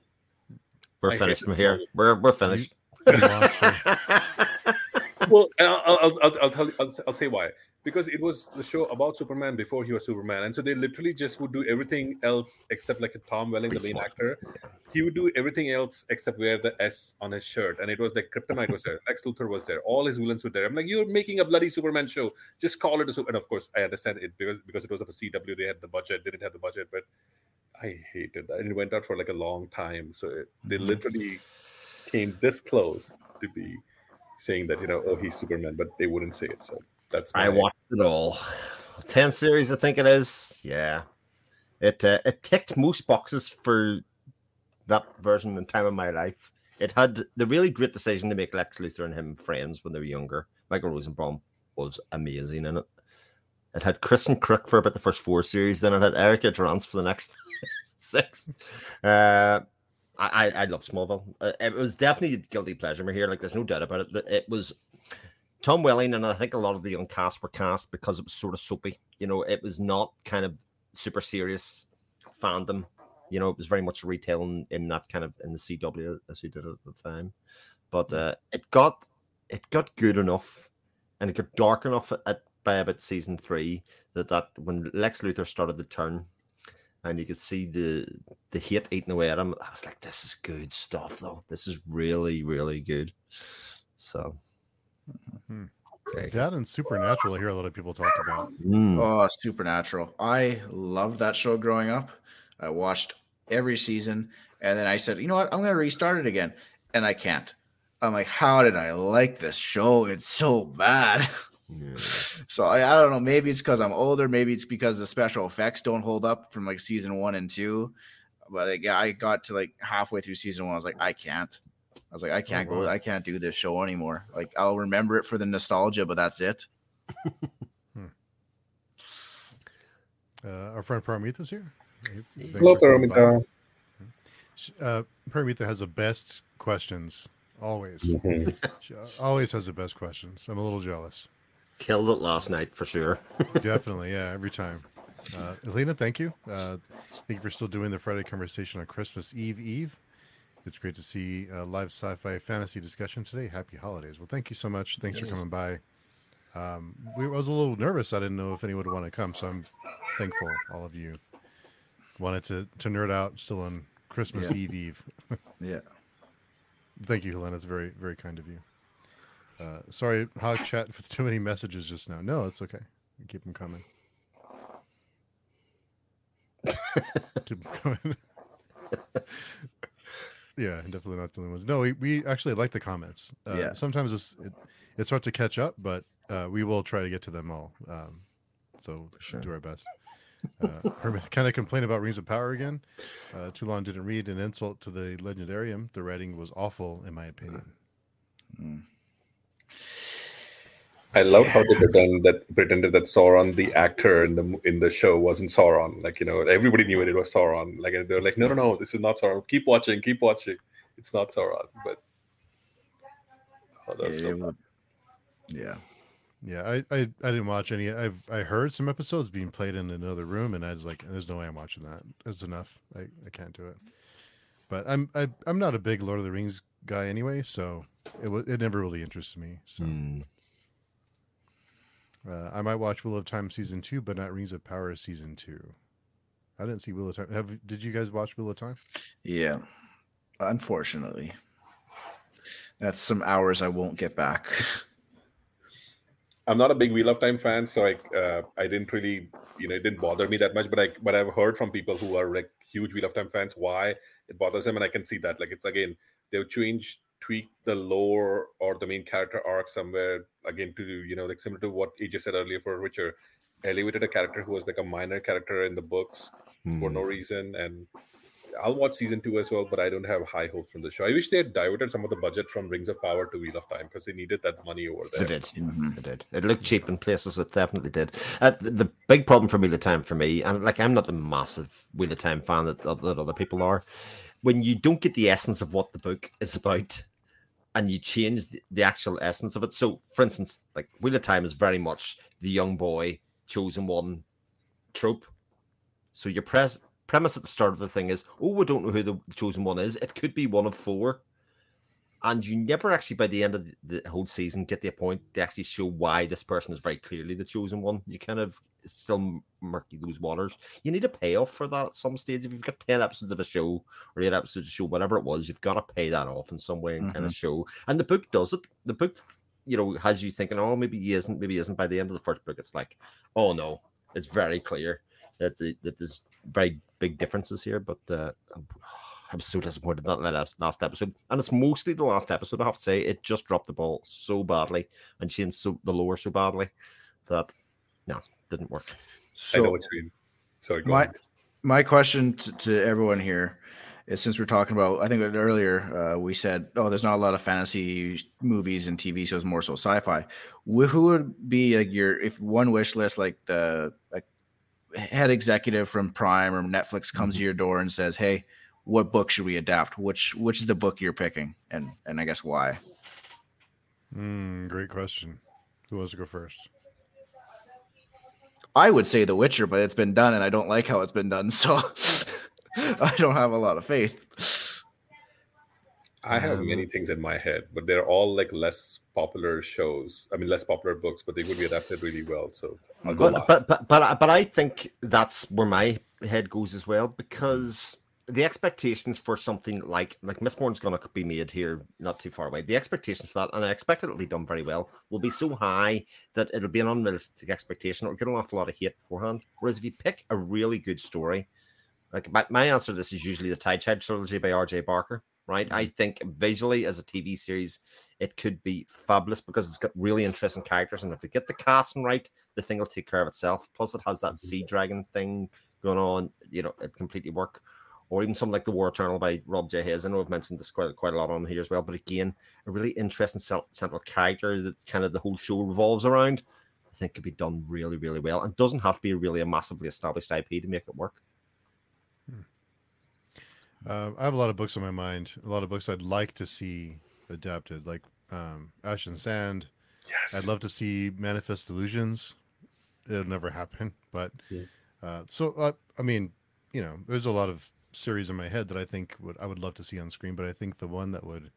We're I finished from here. We're we're finished. Monster. well, and I'll, I'll, I'll, I'll tell you, I'll, I'll say why. Because it was the show about Superman before he was Superman, and so they literally just would do everything else except like a Tom Welling, the main smart. actor. He would do everything else except wear the S on his shirt, and it was like Kryptonite was there, Lex Luthor was there, all his villains were there. I'm like, you're making a bloody Superman show. Just call it a super. And of course, I understand it because because it was at the CW, they had the budget, they didn't have the budget, but I hated that. And it went out for like a long time, so it, they Mhm. literally came this close to be saying that you know oh he's superman but they wouldn't say it so that's I watched it all. Ten series, I think it is. Yeah, it uh, it ticked most boxes for that version and time of my life. It had the really great decision to make Lex Luthor and him friends when they were younger. Michael Rosenbaum was amazing in it. It had Kristin Kreuk for about the first four series, then it had Erica Durance for the next six. Uh, I, I I love Smallville. Uh, it was definitely a guilty pleasure here. Like, there's no doubt about it. It was Tom Welling, and I think a lot of the young cast were cast because it was sort of soapy. You know, it was not kind of super serious fandom. You know, it was very much retail in, that kind of in the CW as he did at the time. But uh, it got it got good enough, and it got dark enough at, at by about season three that that when Lex Luthor started to turn, and you could see the the hate eating away at him, I was like, this is good stuff, though. This is really really good. So. Hmm. there you go. That and Supernatural, I hear a lot of people talk about. Mm. Oh, Supernatural. I loved that show growing up. I watched every season and then I said, you know what? I'm going to restart it again. And I can't. I'm like, how did I like this show? It's so bad. Yeah. so I, I don't know. Maybe it's because I'm older. Maybe it's because the special effects don't hold up from like season one and two. But like, yeah, I got to like halfway through season one. I was like, I can't. I was like, I can't wow. go. I can't do this show anymore. Like, I'll remember it for the nostalgia, but that's it. Uh, our friend Paramitha's here. Thanks Hello, for coming. Paramita. Uh, Paramitha has the best questions always. Mhm. She always has the best questions. I'm a little jealous. Killed it last night for sure. Definitely, yeah, every time. Uh, Elena, thank you. Uh, thank you for still doing the Friday conversation on Christmas Eve Eve. It's great to see a live sci-fi fantasy discussion today. Happy holidays. Well, thank you so much. Thanks for coming by. Um, we, I was a little nervous. I didn't know if anyone would want to come, so I'm thankful all of you wanted to to nerd out still on Christmas Yeah. Eve Eve. Yeah. Thank you, Helena. It's very, very kind of you. Uh, sorry, Hog Chat with too many messages just now. No, it's okay. Keep them coming. Keep 'em coming. yeah, definitely not the only ones. No, we, we actually like the comments. Uh, Yeah. Sometimes it's it, it's hard to catch up, but uh, we will try to get to them all. Um, so Sure. do our best. Uh, Hermit kind of complained about Rings of Power again. Uh, too long didn't read an insult to the Legendarium. The writing was awful, in my opinion. Mm. I love how they pretend that pretended that Sauron, the actor in the in the show, wasn't Sauron. Like you know, everybody knew it. It was Sauron. Like they're like, no, no, no, this is not Sauron. Keep watching, keep watching. It's not Sauron. But oh, that's Yeah, so it yeah. Yeah, I, I, I didn't watch any. I've I heard some episodes being played in another room, and I was like, "There's no way I'm watching that. That's enough. I, I can't do it." But I'm I, I'm not a big Lord of the Rings guy anyway, so it was it never really interested me. So Hmm. Uh, I might watch Wheel of Time season two, but not Rings of Power season two. I didn't see Wheel of Time. Have did you guys watch Wheel of Time? Yeah. Unfortunately. That's some hours I won't get back. I'm not a big Wheel of Time fan, so I uh, I didn't really you know it didn't bother me that much. But I but I've heard from people who are like huge Wheel of Time fans why it bothers them, and I can see that. Like it's again they've changed tweak the lore or the main character arc somewhere again to you know like similar to what AJ said earlier for Witcher, elevated a character who was like a minor character in the books for Hmm. no reason and. I'll watch season two as well, but I don't have high hopes from the show. I wish they had diverted some of the budget from Rings of Power to Wheel of Time because they needed that money over there. They did. Mhm. It did. It looked cheap in places. It definitely did. Uh, the, the big problem for Wheel of Time for me, and like I'm not the massive Wheel of Time fan that, that other people are, when you don't get the essence of what the book is about, and you change the, the actual essence of it. So, for instance, like Wheel of Time is very much the young boy chosen one trope. So your pres- premise at the start of the thing is, oh, we don't know who the chosen one is. It could be one of four and you never actually by the end of the whole season get a point to actually show why this person is very clearly the chosen one. You kind of still murky those waters. You need a payoff for that at some stage. If you've got 10 episodes of a show or 8 episodes of a show whatever it was you've got to pay that off in some way and kind of show. And the book does it. The book you know has you thinking oh maybe he isn't maybe he isn't. By the end of the first book it's like oh no. It's very clear that, the, that there's very big differences here but uh, I'm- I was so disappointed in that last, last episode, and it's mostly the last episode. I have to say, it just dropped the ball so badly and changed so, the lore so badly that no, didn't work. I know So what you mean. Sorry, go my on. my question to, to everyone here is since we're talking about I think earlier uh, we said oh there's not a lot of fantasy movies and TV shows more so sci-fi. Who would be like your if one wish list like the like head executive from Prime or Netflix comes to your door and says hey what book should we adapt which which is the book you're picking and and I guess why Mm, great question. Who wants to go first? I would say The Witcher but it's been done and I don't like how it's been done so I don't have a lot of faith. I have Um, many things in my head, but they're all like less popular shows. I mean, less popular books, but they would be adapted really well. So I'll go But, but but but but I think that's where my head goes as well because the expectations for something like like Mistborn's going to be made here not too far away. The expectations for that, and I expect it'll be done very well, will be so high that it'll be an unrealistic expectation. It'll get an awful lot of hate beforehand. Whereas if you pick a really good story, like my, my answer to this is usually the Tide Child trilogy by R.J. Barker. Right, mm-hmm. I think visually as a TV series, it could be fabulous because it's got really interesting characters, and if we get the casting right, the thing will take care of itself. Plus, it has that mm-hmm. sea dragon thing going on. You know, it completely work. Or even something like the War Eternal by Rob J. Hayes. I know I've mentioned this quite quite a lot on here as well. But again, a really interesting central character that kind of the whole show revolves around. I think could be done really, really well, and doesn't have to be really a massively established IP to make it work. Uh, I have a lot of books on my mind. A lot of books I'd like to see adapted, like um, Ash and Sand. yes, I'd love to see Manifest Delusions. It'll never happen, but Yeah. uh, so uh, I mean, you know, there's a lot of series in my head that I think would I would love to see on screen, but I think the one that would,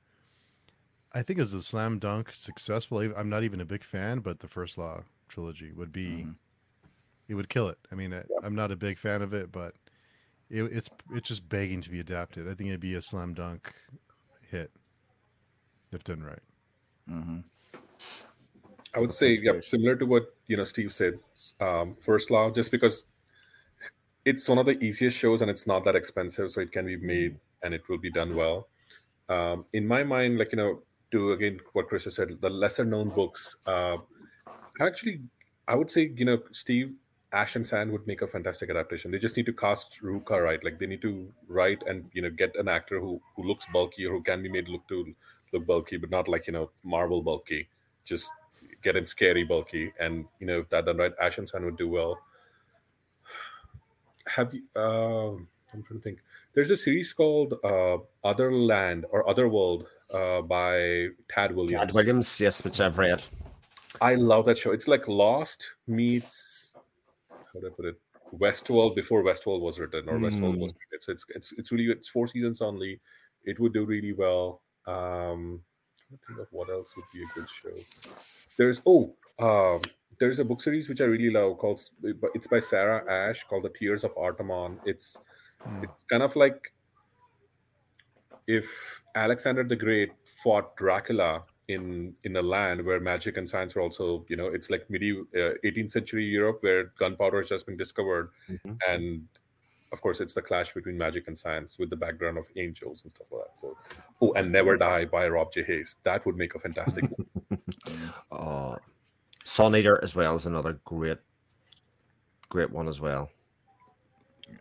I think, is a slam dunk successful. I'm not even a big fan, but the First Law trilogy would be, Mhm. it would kill it. I mean, I, I'm not a big fan of it, but it, it's it's just begging to be adapted. I think it'd be a slam dunk hit if done right. hmm I would say yeah, similar to what you know Steve said. Um, First Law, just because it's one of the easiest shows and it's not that expensive, so it can be made and it will be done well. Um, in my mind, like you know, to again what Chris has said, the lesser known books. Uh, actually, I would say you know Steve Ash and Sand would make a fantastic adaptation. They just need to cast Ruka right. Like they need to write and you know get an actor who who looks bulky or who can be made look to look bulky, but not like you know Marvel bulky. Just get him scary bulky, and you know if that done right, Ash and Sand would do well. Have you? Uh, I'm trying to think. There's a series called uh, Otherland or Other World uh, by Tad Williams. Tad Williams, yes, which I've read. I love that show. It's like Lost meets how do I put it? Westworld before Westworld was written or Westworld was written. So it's it's it's really it's four seasons only. It would do really well. Um I think of what else would be a good show. There's oh um there's a book series which I really love called it's by Sarah Ash called The Tears of Artamon. It's Hmm. it's kind of like if Alexander the Great fought Dracula in in a land where magic and science were also, you know, it's like medieval uh, 18th century Europe where gunpowder has just been discovered, Mhm. and of course it's the clash between magic and science with the background of angels and stuff like that. So, oh, and Never Die by Rob J. Hayes. That would make a fantastic. movie. Sun Eater as well is another great, great one as well.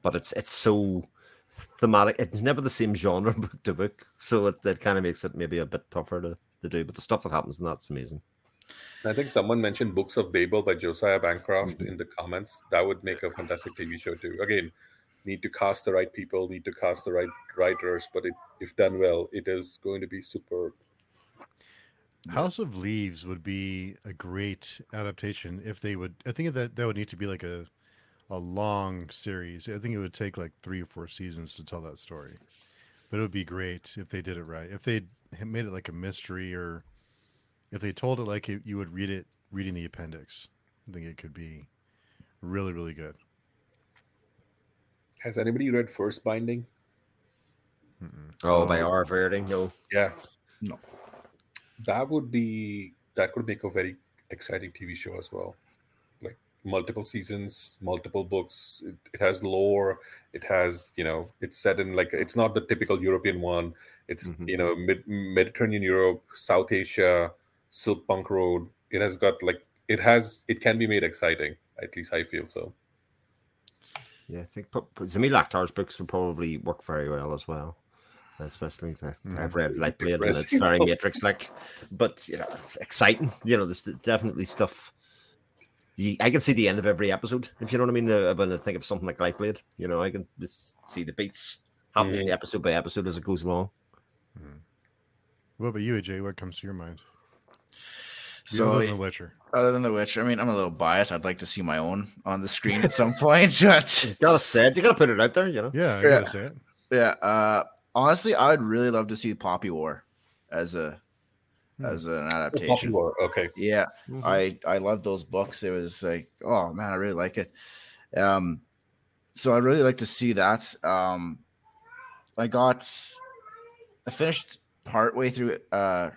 But it's it's so thematic. It's never the same genre book to book, so it, it kind of makes it maybe a bit tougher to, to do. But the stuff that happens in that's amazing. I think someone mentioned Books of Babel by Josiah Bancroft mm-hmm. in the comments. That would make a fantastic TV show too. Again, need to cast the right people, need to cast the right writers, but it, if done well, it is going to be superb. House of Leaves would be a great adaptation if they would. I think that that would need to be like a a long series. I think it would take like three or four seasons to tell that story. But it would be great if they did it right. If they made it like a mystery, or if they told it like it, you would read it reading the appendix. I think it could be really, really good. Has anybody read First Binding? Mm-mm. Oh, by Oh. Uh, R. Virdi, no. Yeah. No. That would be that could make a very exciting TV show as well. Like multiple seasons, multiple books. It, it has lore. It has, you know, it's set in like it's not the typical European one. It's Mhm. you know mid, Mediterranean Europe, South Asia, Silk Punk Road. It has got like it has it can be made exciting. At least I feel so. Yeah, I think Zamil Akhtar's books would probably work very well as well. Especially the, I've read Lightblade and it's Depressing, very though. Matrix like, but you know, exciting. You know, there's definitely stuff. You, I can see the end of every episode if you know what I mean. Uh, when I think of something like Lightblade, you know, I can just see the beats happening episode by episode as it goes along. What about you, AJ? What comes to your mind? So other than The Witcher. other than The Witcher, I mean, I'm a little biased. I'd like to see my own on the screen at some point. But You gotta say it. You gotta put it out there. You know. Yeah, I Yeah. gotta say it. yeah, uh, honestly, I would really love to see Poppy War as a Hmm. as an Poppy adaptation. War. Okay. Yeah, Mhm. I I love those books. It was like, oh man, I really like it. Um, so I'd really like to see that. Um, I got, I finished part way through uh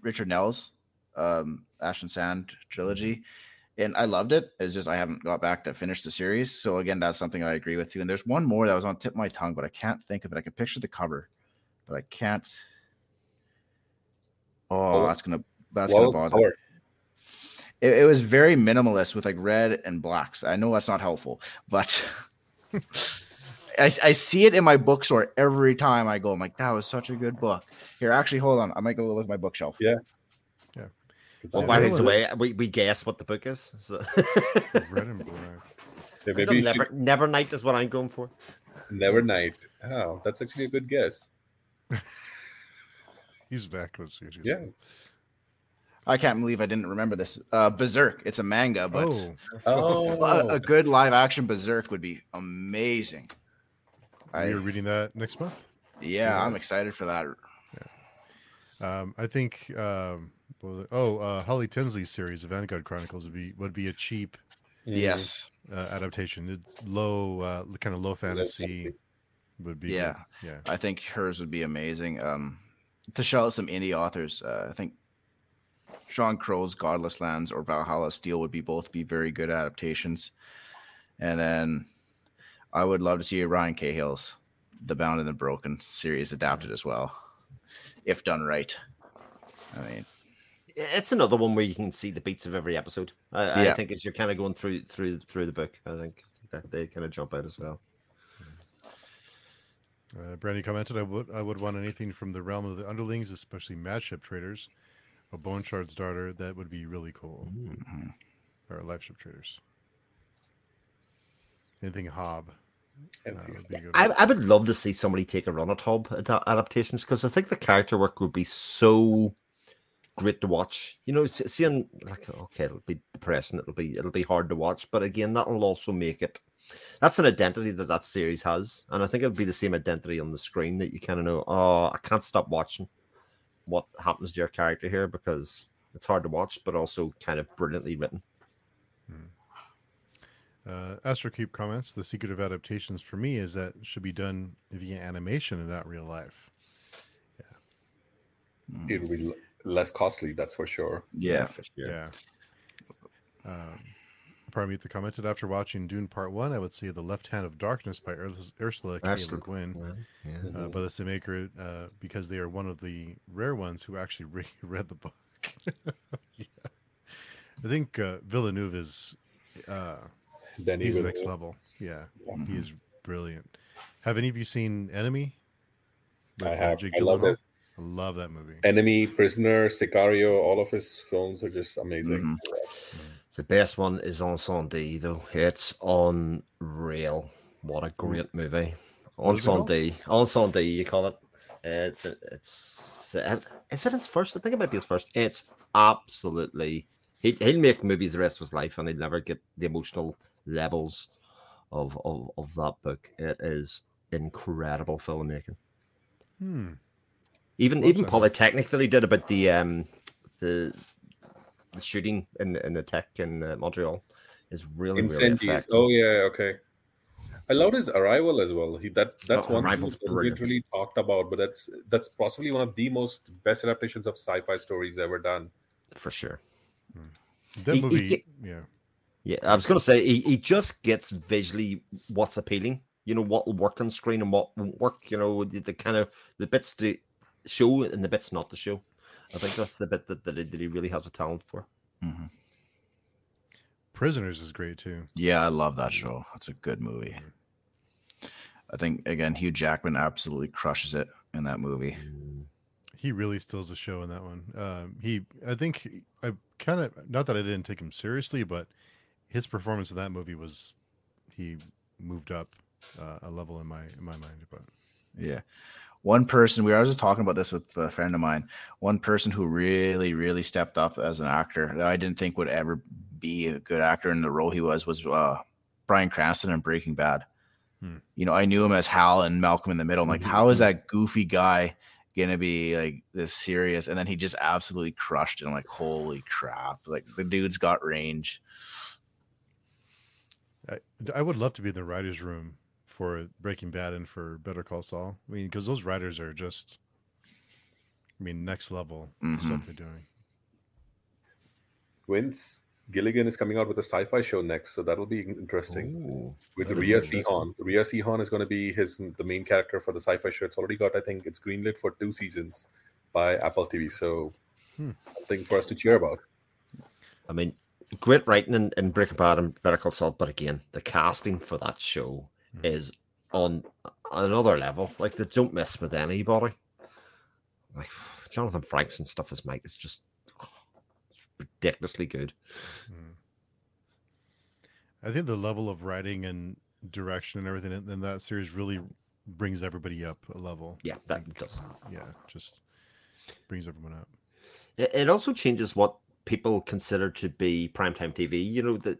Richard Nell's um Ash and Sand trilogy, and I loved it. It's just I haven't got back to finish the series. So again, that's something I agree with you. And there's one more that was on the tip of my tongue, but I can't think of it. I can picture the cover, but I can't. Oh, that's gonna that's What gonna bother. It, it was very minimalist with like red and blacks. I know that's not helpful, but I, I see it in my bookstore every time I go. I'm like, that was such a good book. Here, actually, hold on. I might go look at my bookshelf. Yeah. It's Well, Yeah, by the don't way, we, we guess what the book is. So. Red and black. Yeah, maybe never, should- Nevernight is what I'm going for. Nevernight. Oh, that's actually a good guess. He's back. Let's see. what he's- Yeah. I can't believe I didn't remember this. Uh, Berserk. It's a manga, but Oh, Oh, a, a good live action Berserk would be amazing. I, you're reading that next month. yeah, I'm excited for that. Um, I think. Um, well, oh, uh, Holly Tinsley's series, The Vanguard Chronicles, would be would be a cheap. Yes. uh, adaptation. It's low, uh, kind of low fantasy. fantasy. Would be Yeah. good. yeah. I think hers would be amazing. Um, to shout out some indie authors, uh, I think Sean Crow's Godless Lands or Valhalla Steel would be both be very good adaptations. And then I would love to see Ryan Cahill's The Bound and the Broken series adapted as well, if done right. I mean, It's another one where you can see the beats of every episode. I, I think as you're kind of going through through through the book, I think that they kind of jump out as well. Uh, Brandy commented, "I would I would want anything from the realm of the Elderlings, especially madship traders, a bone shard's daughter. That would be really cool. mhm. Or Liveship traders. Anything Hobb. Uh, would. I, I would love to see somebody take a run at Hobb adaptations because I think the character work would be so great to watch. You know, seeing like okay, it'll be depressing. It'll be it'll be hard to watch, but again, that'll also make it. That's an identity that that series has, and I think it'll be the same identity on the screen that you kind of know. Oh, I can't stop watching what happens to your character here because it's hard to watch, but also kind of brilliantly written. Uh, Astro Keep comments: the secret of adaptations for me is that it should be done via animation and not real life. Yeah, It will be l- less costly, that's for sure. Yeah. for sure. Yeah. Um, Parmeet the commented after watching Dune Part One, I would say The Left Hand of Darkness by Ursula K. Le Guin, Well, yeah. uh, by the same maker, uh, because they are one of the rare ones who actually re- read the book. yeah. I think uh, Villeneuve is uh, Denny he's the will- next level. Yeah, Yeah. he is brilliant. Have any of you seen Enemy? I have. Jake I love it. I love that movie. Enemy, Prisoner, Sicario, all of his films are just amazing. Mhm. The best one is Incendies, though. It's unreal. What a great movie. On is? Sunday. Incendies, you call it. It's it's is it his first? I think it might be his first. It's absolutely he he'll make movies the rest of his life and he'll never get the emotional levels of of, of that book. It is incredible filmmaking. Hmm. Even even that. Polytechnique that he did about the um the the shooting in the, in the tech in uh, Montreal is really really Incendies. effective. Oh yeah, okay. I loved his arrival as well. He that that's Oh, one thing Arrival's that doesn't really talked about, but that's that's possibly one of the most best adaptations of sci-fi stories ever done. for sure. That He- he movie, get- yeah. Yeah, I was gonna say he, he just gets visually what's appealing. You know what will work on screen and what won't work. You know the, the kind of the bits to show and the bits not to show. I think that's the bit that, that, he, that he really has a talent for. Mhm. Prisoners is great too. Yeah, I love that show. It's a good movie. I think again, Hugh Jackman absolutely crushes it in that movie. He really steals the show in that one. Um, he, I think, I kind of not that I didn't take him seriously, but his performance in that movie was he moved up uh, a level in my in my mind. But Yeah. One person, we were just talking about this with a friend of mine. One person who really, really stepped up as an actor that I didn't think would ever be a good actor in the role he was was uh, Bryan Cranston in Breaking Bad. Hmm. You know, I knew him as Hal and Malcolm in the Middle. I'm like, Mhm, how is that goofy guy gonna be like this serious? And then he just absolutely crushed it. I'm like, holy crap! Like the dude's got range. I, I would love to be in the writers' room for Breaking Bad and for Better Call Saul. I mean, because those writers are just, I mean, next level the stuff they're doing. Vince Gilligan is coming out with a sci-fi show next, so that'll be interesting. Ooh, with that is Rhea interesting. Seehorn. Rhea Seehorn is going to be his the main character for the sci-fi show. It's already got, I think, it's greenlit for two seasons by Apple TV. So Hmm. something for us to cheer about. I mean, great writing in, in Breaking Bad and Better Call Saul, but again, the casting for that show Mhm. is on another level. Like they don't mess with anybody. Like Jonathan Frakes and stuff as Mike is just ridiculously good. Mm. I think the level of writing and direction and everything in, in that series really brings everybody up a level. Yeah, that does. Yeah, just brings everyone up. It, also changes what people consider to be primetime TV. You know, the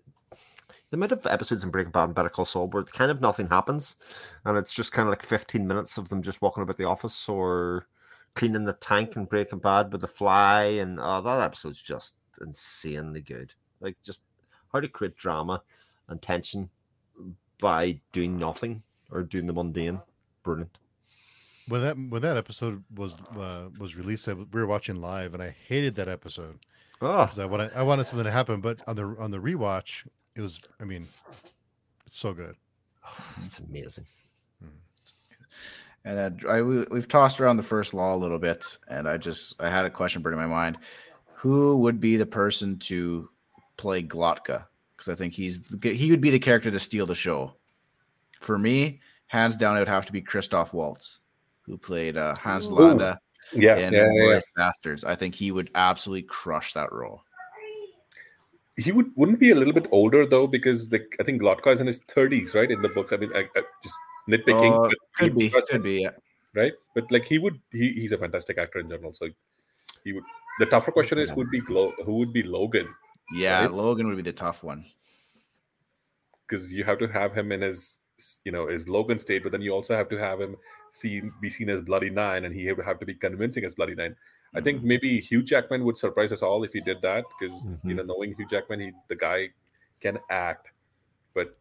the amount of episodes in Breaking Bad and Better Call Saul where kind of nothing happens, and it's just kind of like 15 minutes of them just walking about the office or cleaning the tank in Breaking Bad with the fly, and oh, that episode's just insanely good. Like, just how to create drama and tension by doing nothing or doing the mundane. Brilliant. When that when that episode was uh, was released, we were watching live, and I hated that episode Oh, I wanted I wanted something to happen. But on the on the rewatch, it was I mean, it's so good. it's amazing. And then I, we, we've tossed around the first law a little bit, and I just I had a question burning my mind: Who would be the person to play Glokta? Because I think he's he would be the character to steal the show. For me, hands down, it would have to be Christoph Waltz, who played uh, Hans Ooh. Landa Yeah, in yeah, yeah, yeah. Bastards. I think he would absolutely crush that role. He would wouldn't be a little bit older though, because the, I think Glokta is in his thirties, right? In the books, I mean, I, I just nitpicking, Uh, could be, could be. Yeah. right? But like he would, he, he's a fantastic actor in general. So he would. The tougher question is who would be Glo- who would be Logan Yeah, Right. Logan would be the tough one. because you have to have him in his you know his Logan state, but then you also have to have him see be seen as Bloody Nine, and he would have to be convincing as Bloody Nine. I think Mm-hmm. maybe Hugh Jackman would surprise us all if he did that because you Mhm. know knowing Hugh Jackman, he the guy can act, but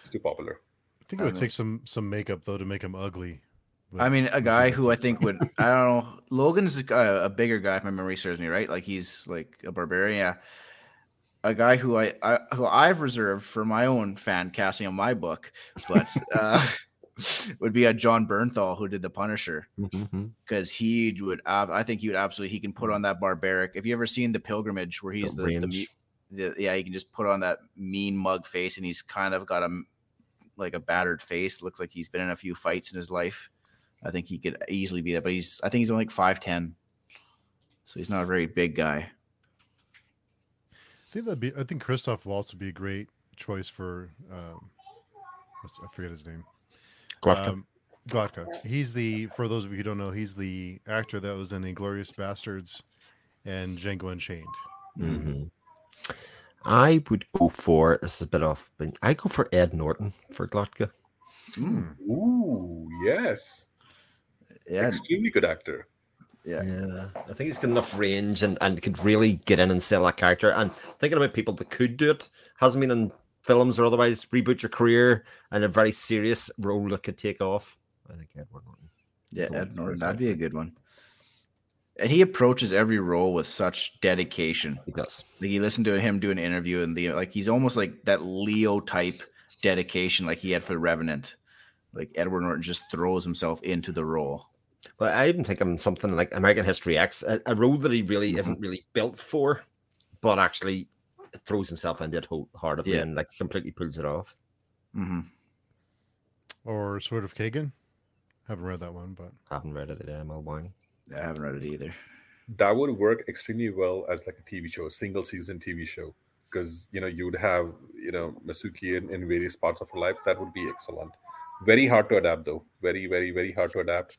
it's too popular. I think it would take some some makeup though to make him ugly. but- I mean, a guy who I think would I don't know. Logan's a, guy- a bigger guy if my memory serves me right. Like he's like a barbarian. Yeah. A guy who I, I who I've reserved for my own fan casting on my book, but uh, would be a Jon Bernthal who did the Punisher because he would. ab- I think he would absolutely. He can put on that barbaric. Have you ever seen the Pilgrimage where he's The the, the, range. the yeah he can just put on that mean mug face and he's kind of got a like a battered face. Looks like he's been in a few fights in his life. I think he could easily be that, but he's I think he's only like five ten, so he's not a very big guy. I think that'd be. I think Christoph Waltz would be a great choice for. Um, what's, I forget his name. Glufka. Um, Glotka. He's the. For those of you who don't know, he's the actor that was in *Inglourious Basterds* and *Django Unchained*. Mhm. I would go for this is a bit off, but I go for Ed Norton for Glotka. Mm, Ooh, yes, yeah, extremely good actor. yeah, Yeah, I think he's got enough range and, and could really get in and sell that character. And thinking about people that could do it, hasn't been in films or otherwise, reboot your career and a very serious role that could take off. I think Edward Norton. yeah. Ed Norton, that'd be a good one. And he approaches every role with such dedication. He does. Like you listen to him do an interview, and the like he's almost like that Leo type dedication, like he had for Revenant. Like Edward Norton just throws himself into the role. But I even think of something like American History X, a, a role that he really Mhm. isn't really built for, but actually throws himself into it wholeheartedly Yeah. and like completely pulls it off. hmm Or *Sword of Kaigen*. Haven't read that one, but haven't read it either. ML Wang. I haven't read it either. That would work extremely well as like a TV show, a single season TV show, because you know you would have you know Misaki in, in various parts of her life. That would be excellent. Very hard to adapt though. Very, very, very hard to adapt.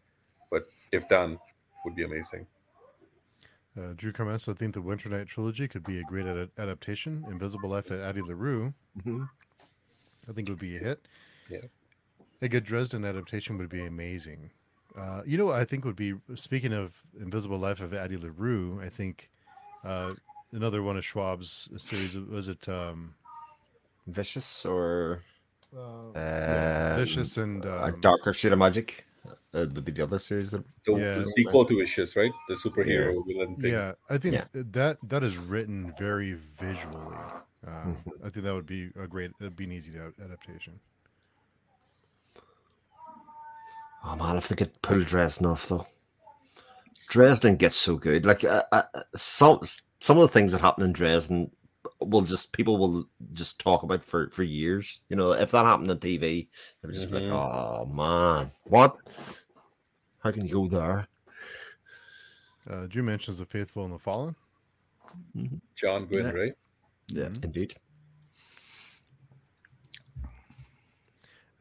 But if done, would be amazing. Uh, Drew comments. I think the Winter Night trilogy could be a great ad- adaptation. *Invisible Life* of Addie LaRue. Mhm. I think would be a hit. Yeah. A good Dresden adaptation would be amazing. Uh, you know what I think would be speaking of Invisible Life of Addie LaRue, I think uh, another one of Schwab's series was it um, Vicious or uh, uh, Vicious and a um, darker shade of magic. Uh, would be the other series. That, The, Yeah. the sequel to Vicious, right? The superhero villain thing. Yeah, I think Yeah. that that is written very visually. Um, I think that would be a great, it'd be an easy ad- adaptation. oh man, if they could pull Dresden off though, Dresden gets so good. Like uh, uh, some some of the things that happen in Dresden will just people will just talk about for for years. You know, if that happened on TV, they would just be Mhm. like, "Oh man, what? How can you go there?" Uh, Drew mentions the faithful and the fallen. John Gwynne, Yeah. right? Yeah. Indeed.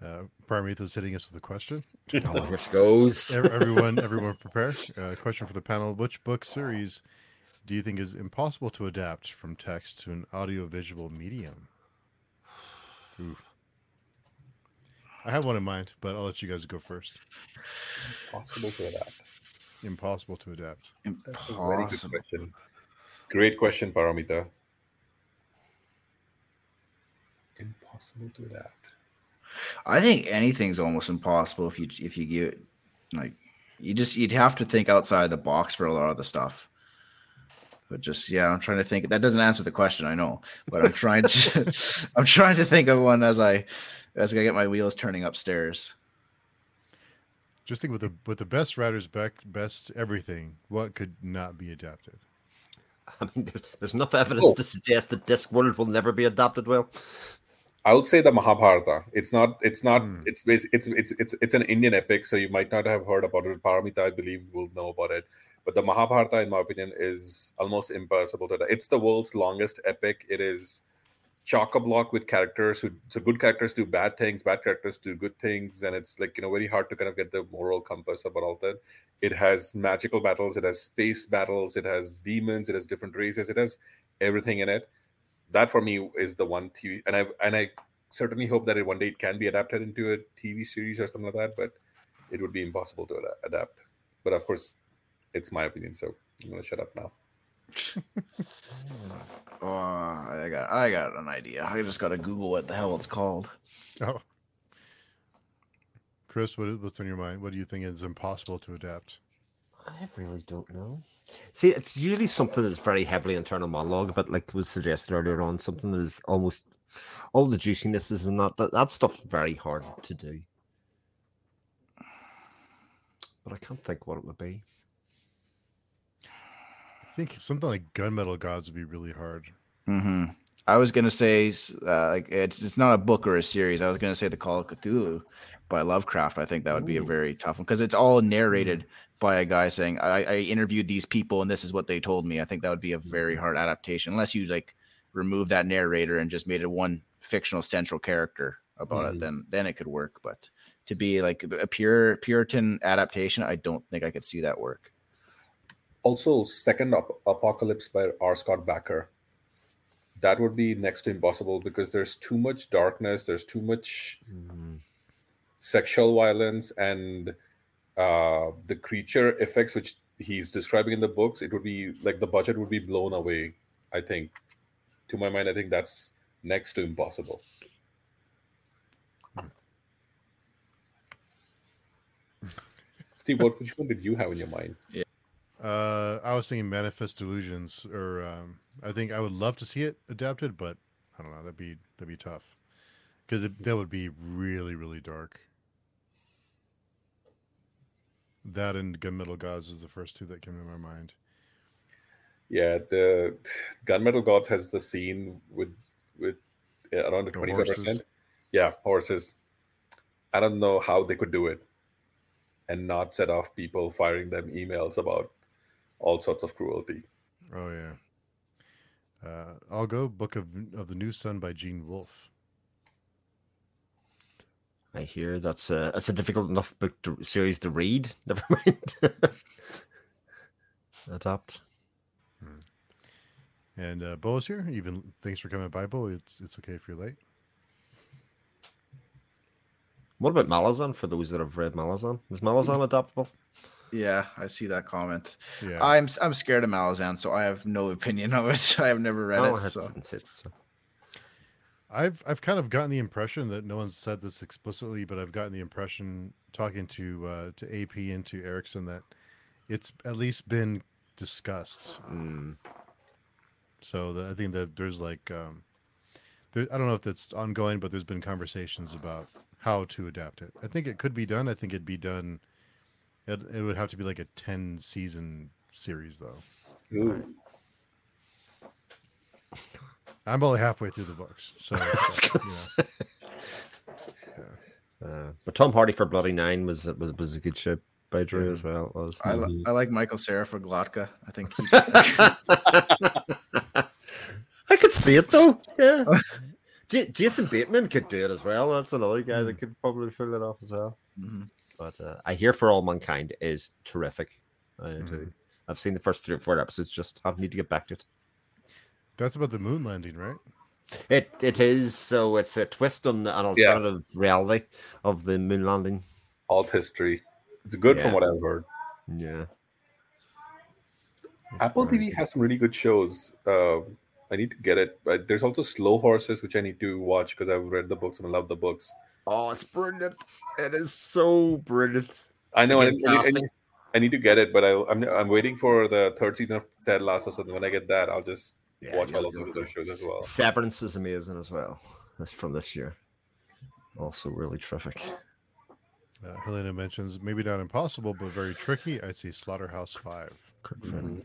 Uh, Paramita's hitting us with a question. Oh, here she goes. Everyone, everyone, prepare. Uh, question for the panel: Which book series do you think is impossible to adapt from text to an audio-visual medium? Oof. I have one in mind, but I'll let you guys go first. Impossible to adapt. Impossible to adapt. That's a very good Impossible. question. Great question, Paramita. Impossible to adapt. I think anything's almost impossible if you if you give it like you just you'd have to think outside the box for a lot of the stuff. But just yeah, I'm trying to think. That doesn't answer the question, I know, but I'm trying to I'm trying to think of one as I as I get my wheels turning upstairs. Just think with the with the best writers, back best everything. What could not be adapted? I mean, there's, there's enough evidence Oh. to suggest that Discworld will never be adapted well. I would say the Mahabharata. It's not. It's not. Hmm. It's, it's it's it's it's an Indian epic, so you might not have heard about it. Paramita, I believe, will know about it. But the Mahabharata, in my opinion, is almost impossible to. It's the world's longest epic. It is chock a block with characters who so good characters do bad things, bad characters do good things, and it's like you know very hard to kind of get the moral compass about all that. It has magical battles, it has space battles, it has demons, it has different races, it has everything in it. That for me is the one TV, and I and I certainly hope that it, one day it can be adapted into a TV series or something like that, but it would be impossible to ad- adapt. But of course, it's my opinion, so I'm gonna shut up now. Oh, I got I got an idea. I just got to Google what the hell it's called. Oh. Chris, what, what's on your mind? What do you think is impossible to adapt? I really don't know. See, it's usually something that's very heavily internal monologue, but like was suggested earlier on, something that is almost all the juicinesses and that, that that stuff's very hard to do. But I can't think what it would be. I think something like Gunmetal Gods would be really hard. hmm I was gonna say uh, like it's it's not a book or a series. I was gonna say the Call of Cthulhu by Lovecraft. I think that would be a very tough one because it's all narrated by a guy saying, I, "I interviewed these people and this is what they told me." I think that would be a very hard adaptation unless you like remove that narrator and just made it one fictional central character about Mhm. it. Then then it could work. But to be like a pure Puritan adaptation, I don't think I could see that work. Also, Second Ap- Apocalypse by R. Scott Bakker. That would be next to impossible because there's too much darkness, there's too much Mm, sexual violence, and uh, the creature effects which he's describing in the books. It would be like the budget would be blown away. I think, to my mind, I think that's next to impossible. Steve, what which one did you have in your mind? Uh, I was thinking Manifest Delusions, or um, I think I would love to see it adapted, but I don't know. That'd be that'd be tough because that would be really really dark. That and Gunmetal Gods is the first two that came to my mind. Yeah, the Gunmetal Gods has the scene with with uh, around the The twenty five percent. Yeah, horses. I don't know how they could do it, and not set off people firing them emails about all sorts of cruelty. Oh yeah. Uh, I'll go Book of of the New Sun by Gene Wolfe. I hear that's a that's a difficult enough book to, series to read. Never mind. Adapt. And uh, Bo is here. Even thanks for coming by, Bo. It's it's okay if you're late. What about Malazan? For those that have read Malazan, is Malazan adaptable? Yeah, I see that comment. Yeah. I'm I'm scared of Malazan, so I have no opinion of it. I have never read Oh, it. So. insane, so- I've I've kind of gotten the impression that no one's said this explicitly, but I've gotten the impression talking to uh, to AP and to Erickson that it's at least been discussed. Mm. So the, I think that there's like um, there, I don't know if that's ongoing, but there's been conversations about how to adapt it. I think it could be done. I think it'd be done. It, it would have to be like a ten season series though. Ooh. I'm only halfway through the books, so was gonna you know. say. Uh, but Tom Hardy for Bloody Nine was was was a good show by Drew as well. Was. I, li- I like Michael Cera for Glotka. I think he, I could see it though. Yeah. J- Jason Bateman could do it as well. That's another guy that could probably pull it off as well. Mhm. But uh, I hear For All Mankind is terrific. I Mm-hmm. do. I've seen the first three or four episodes. Just I need to get back to it. that's about the moon landing, right? It it is so it's a twist on an alternative reality of the moon landing. Alt history. It's good from what I've heard. Yeah. Apple TV has some really good shows. Uh, I need to get it. But there's also Slow Horses, which I need to watch because I've read the books and I love the books. Oh, it's brilliant. It is so brilliant. I know. I, Again, I- I- need to get it, but I, I'm I'm waiting for the third season of Ted Lasso. So when I get that, I'll just Yeah, watch all of those the other shows as well. Severance is amazing as well. That's from this year. Also really terrific. Uh, Helena mentions maybe not impossible, but very tricky. I see Slaughterhouse Five. Kirk Mhm.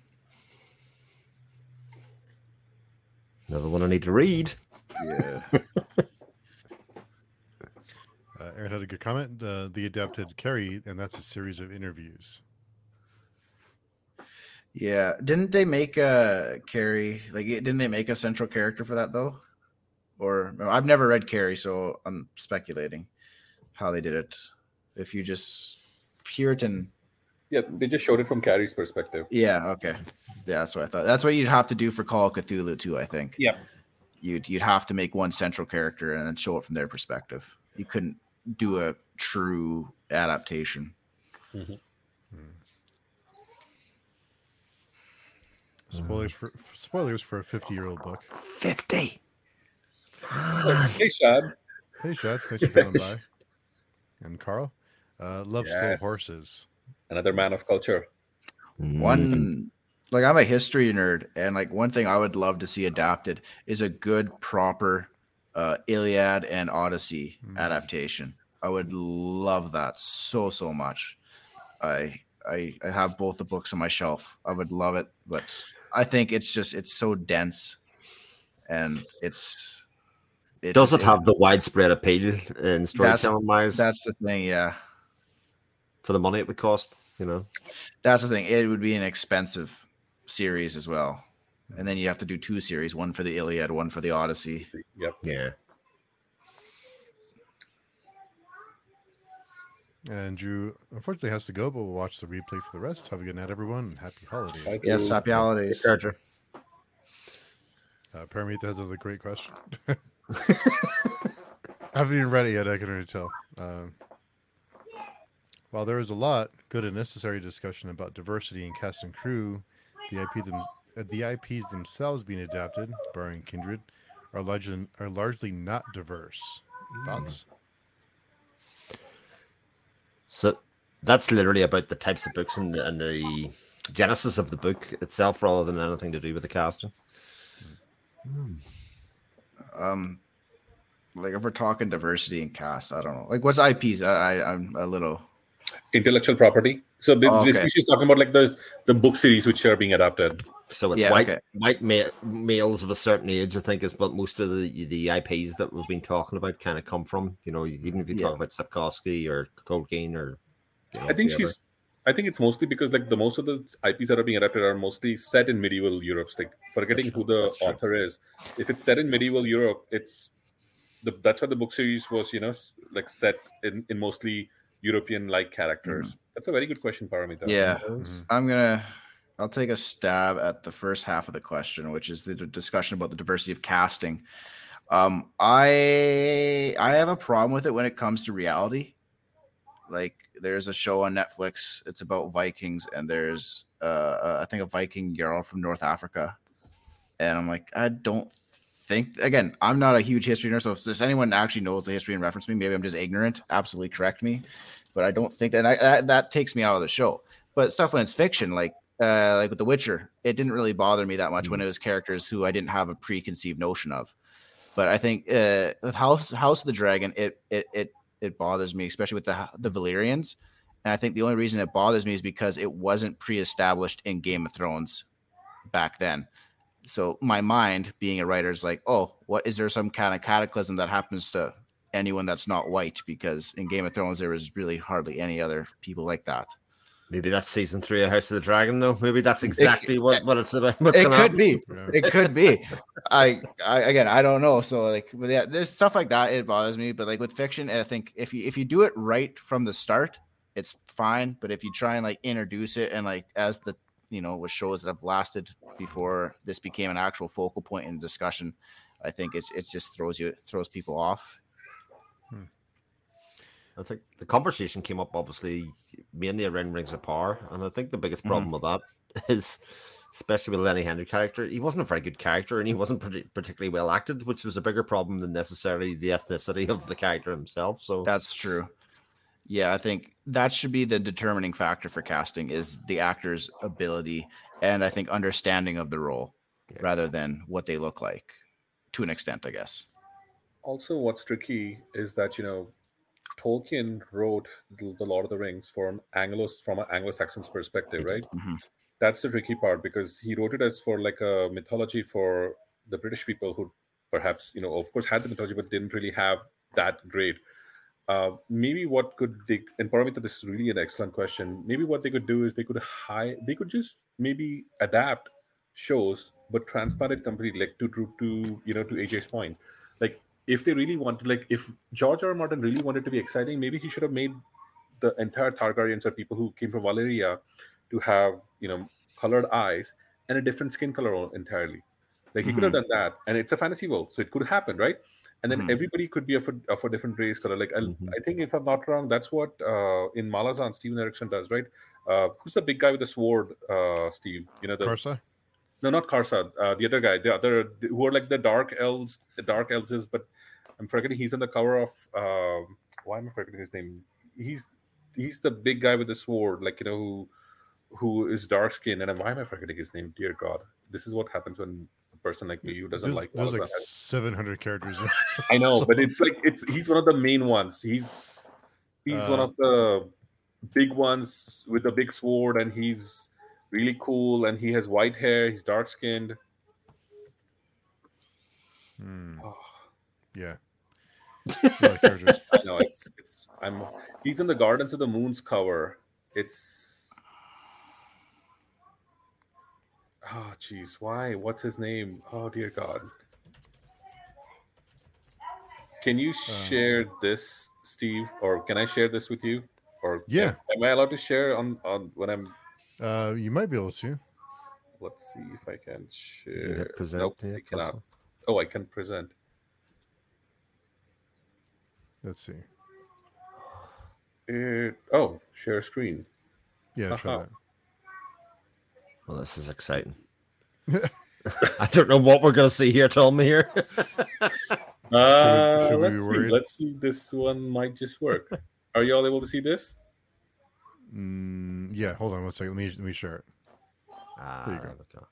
Another one I need to read. yeah. Uh, Aaron had a good comment. Uh, the adapted Carrie, and that's a series of interviews. Yeah. Didn't they make a Carrie like didn't they make a central character for that though? or I've never read Carrie, so I'm speculating how they did it. If you just Puritan, Yeah, they just showed it from Carrie's perspective. yeah, okay, yeah, that's what I thought. That's what you'd have to do for Call of Cthulhu too. I think. Yeah. You'd you'd have to make one central character and then show it from their perspective. You couldn't do a true adaptation. Spoilers for spoilers for a fifty-year-old book. Fifty. Hey, Shad. Hey, Shad, thanks for coming by. And Carl, uh, love slow horses. Another man of culture. One like I'm a history nerd, and like one thing I would love to see adapted is a good proper uh Iliad and Odyssey Mm. adaptation. I would love that so so much. I I I have both the books on my shelf. I would love it, but I think it's just it's so dense and it's it Does just- it have the widespread appeal in storytelling wise that's the thing, yeah. for the money it would cost? You know, That's the thing. It would be an expensive series as well. And then you have to do two series, one for the Iliad, one for the Odyssey. Yep. yeah. And Drew unfortunately has to go, but we'll watch the replay for the rest. Have a good night, everyone, and happy holidays. Thank Yes, you. happy holidays. Charger. Uh, Paramita has a great question. I haven't even read it yet. I can already tell. Um, while there is a lot good and necessary discussion about diversity in cast and crew, the IP them, Uh, the IPs themselves being adapted, barring Kindred, are largely are largely not diverse. Mm. Thoughts? So that's literally about the types of books and the, and the genesis of the book itself, rather than anything to do with the casting. Hmm. Um, like if we're talking diversity and cast, I don't know. Like what's IPs? I, I I'm a little. Intellectual property. So ba- Oh, okay. basically, she's talking about like the the book series which are being adapted. So it's Yeah, white okay. white ma- males of a certain age, I think, is what most of the the IPs that we've been talking about kind of come from. You know, even if you Yeah. talk about Sapkowski or Tolkien or. You know, I think whoever. she's. I think it's mostly because like the most of the IPs that are being adapted are mostly set in medieval Europe. Like forgetting who the That's true. author is. If it's set in medieval Europe, it's the that's why the book series was you know like set in in mostly European like characters. That's a very good question, Paramita. Yeah, Mhm. I'm gonna. I'll take a stab at the first half of the question, which is the d- discussion about the diversity of casting. Um, I I have a problem with it when it comes to reality. Like, there's a show on Netflix. It's about Vikings, and there's uh, I think a Viking girl from North Africa, and I'm like, I don't think. Again, I'm not a huge history nerd, so if there's anyone actually knows the history and reference me, maybe I'm just ignorant. Absolutely correct me, but I don't think that I, that, that takes me out of the show. But stuff when it's fiction, like uh, like with The Witcher, it didn't really bother me that much when it was characters who I didn't have a preconceived notion of. But I think uh, with House House of the Dragon, it it it it bothers me, especially with the the Valyrians. And I think the only reason it bothers me is because it wasn't pre-established in Game of Thrones back then. So my mind, being a writer, is like, oh, what is there some kind of cataclysm that happens to anyone that's not white? Because in Game of Thrones, there was really hardly any other people like that. Maybe that's season three of House of the Dragon, though. Maybe that's exactly what, what it's about. it could happen. be. Yeah. It could be. I, I again, I don't know. So like, but yeah, there's stuff like that. It bothers me. But like with fiction, I think if you if you do it right from the start, it's fine. But if you try and like introduce it and like as the you know with shows that have lasted before this became an actual focal point in discussion, I think it's it just throws you throws people off. Hmm. I think the conversation came up obviously mainly around Rings of Power, and I think the biggest mm-hmm. problem with that is, especially with Lenny Henry character, he wasn't a very good character, and he wasn't parti- particularly well acted, which was a bigger problem than necessarily the ethnicity of the character himself. So That's true. Yeah, I think that should be the determining factor for casting is the actor's ability and I think understanding of the role Yeah. rather than what they look like to an extent, I guess. Also, what's tricky is that you know Tolkien wrote the the Lord of the Rings from Anglo from an Anglo-Saxon's perspective, right? Mhm. That's the tricky part because he wrote it as for like a mythology for the British people who perhaps you know of course had the mythology but didn't really have that great. Uh, maybe what could they and Paramita, this is really an excellent question. Maybe what they could do is they could hire they could just maybe adapt shows but transplant it completely like to to, to you know to AJ's point like if they really wanted, like if George R. R. Martin really wanted to be exciting, maybe he should have made the entire Targaryens or people who came from Valyria to have you know colored eyes and a different skin color entirely. Like he could have done that, and it's a fantasy world, so it could happen, right? And then Mhm. everybody could be of a, of a different race color. Like I, Mhm. I think, if I'm not wrong, that's what uh, in Malazan Steven Erickson does, right? Uh, who's the big guy with the sword, uh, Steve? You know the Karsa? no, not Karsad. Uh, the other guy, the other who are like the dark elves, the dark elves is, but I'm forgetting. He's on the cover of. Um, why am I forgetting his name? He's he's the big guy with the sword, like you know who who is dark skinned. And why am I forgetting his name? Dear God, this is what happens when a person like me who doesn't There's, like. there's like Malazan 700 characters. I know, but it's like it's he's one of the main ones. He's he's one Uh, of the big ones with the big sword, and he's really cool. And he has white hair. He's dark skinned. Hmm, Oh, yeah. A lot of characters. I know it's it's I'm he's in the Gardens of the Moon's cover. It's oh jeez, why? What's his name? Oh dear God. Can you share this, Steve, or can I share this with you? Or Yeah. am I allowed to share on on when I'm? Uh, you might be able to. Let's see if I can share. hit present. Nope, I cannot. Oh, I can present. Let's see. It, oh, share screen. Yeah, try Uh-huh. Well, this is exciting. I don't know what we're going to see here. Tell me here. Uh, should we be let's see. Let's see. This one might just work. Are you all able to see this? Mm, yeah, hold on one second. Let me let me share it. Ah, There you go. there go.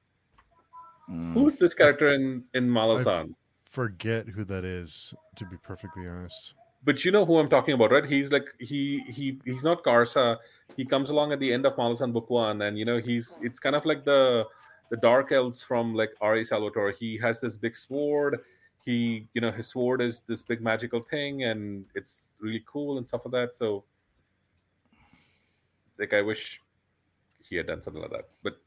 Mm. Who's this character in in Malazan? Forget who that is, to be perfectly honest. But you know who I'm talking about, right? He's like he he he's not Karsa. He comes along at the end of Malazan book one, and you know he's it's kind of like the the dark elves from like R.A. Salvatore. He has this big sword. He you know his sword is this big magical thing, and it's really cool and stuff like that. So like I wish he had done something like that. But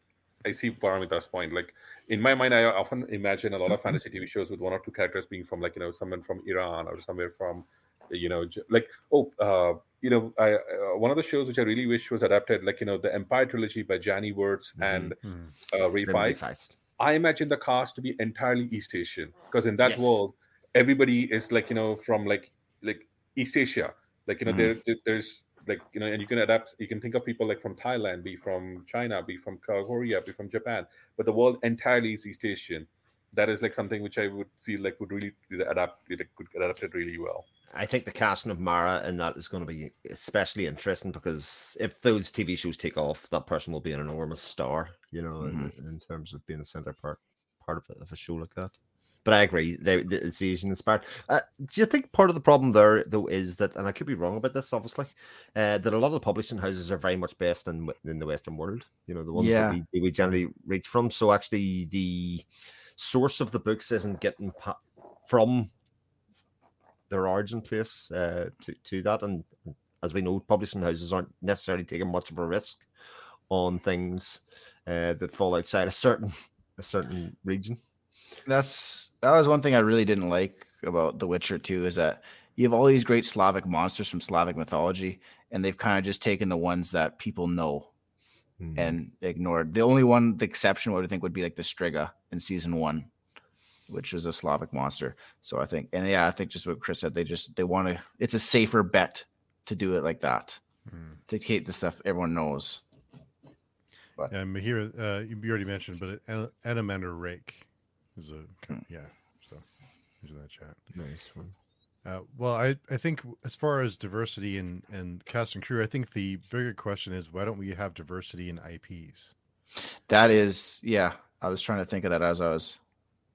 I see Paramita's point. Like in my mind, I often imagine a lot of fantasy TV shows with one or two characters being from like you know someone from Iran or somewhere from you know like oh uh, you know I uh, one of the shows which I really wish was adapted like you know the Empire trilogy by Janny Wurts and Hmm. uh, Ray Remedy Feist. I imagine the cast to be entirely East Asian because in that Yes. world, everybody is like you know from like like East Asia. Like you know, Mhm. there there- there's like you know, and you can adapt. You can think of people like from Thailand, be from China, be from Korea, be from Japan, but the world entirely is East Asian. That is like something which I would feel like would really adapt, like, could adapt it really well. I think the casting of Mara in that is going to be especially interesting because if those TV shows take off, that person will be an enormous star, you know, in, in terms of being a center part part of, it, of a show like that. But I agree, they, they- it's Asian inspired. Uh, do you think part of the problem there, though, is that, and I could be wrong about this, obviously, uh, that a lot of the publishing houses are very much based in in the Western world, you know, the ones Yeah. that we, we generally reach from. So actually, the source of the books isn't getting pa- from their origin place uh, to to that. And as we know, publishing houses aren't necessarily taking much of a risk on things uh, that fall outside a certain a certain region. That's that was one thing I really didn't like about The Witcher 2 is that you have all these great Slavic monsters from Slavic mythology, and they've kind of just taken the ones that people know Mm-hmm. and ignored. The only one, the exception, what I think would be like the Striga in season one, which was a Slavic monster. So I think, and yeah, I think just what Chris said, they just they want to. It's a safer bet to do it like that Hmm. to keep the stuff everyone knows. But And here, uh, you already mentioned, but An- Anomander Rake is a Hmm. yeah. So he's that chat. nice one. Uh, well, I, I think as far as diversity and, and cast and crew, I think the bigger question is why don't we have diversity in IPs? That is, yeah. I was trying to think of that as I was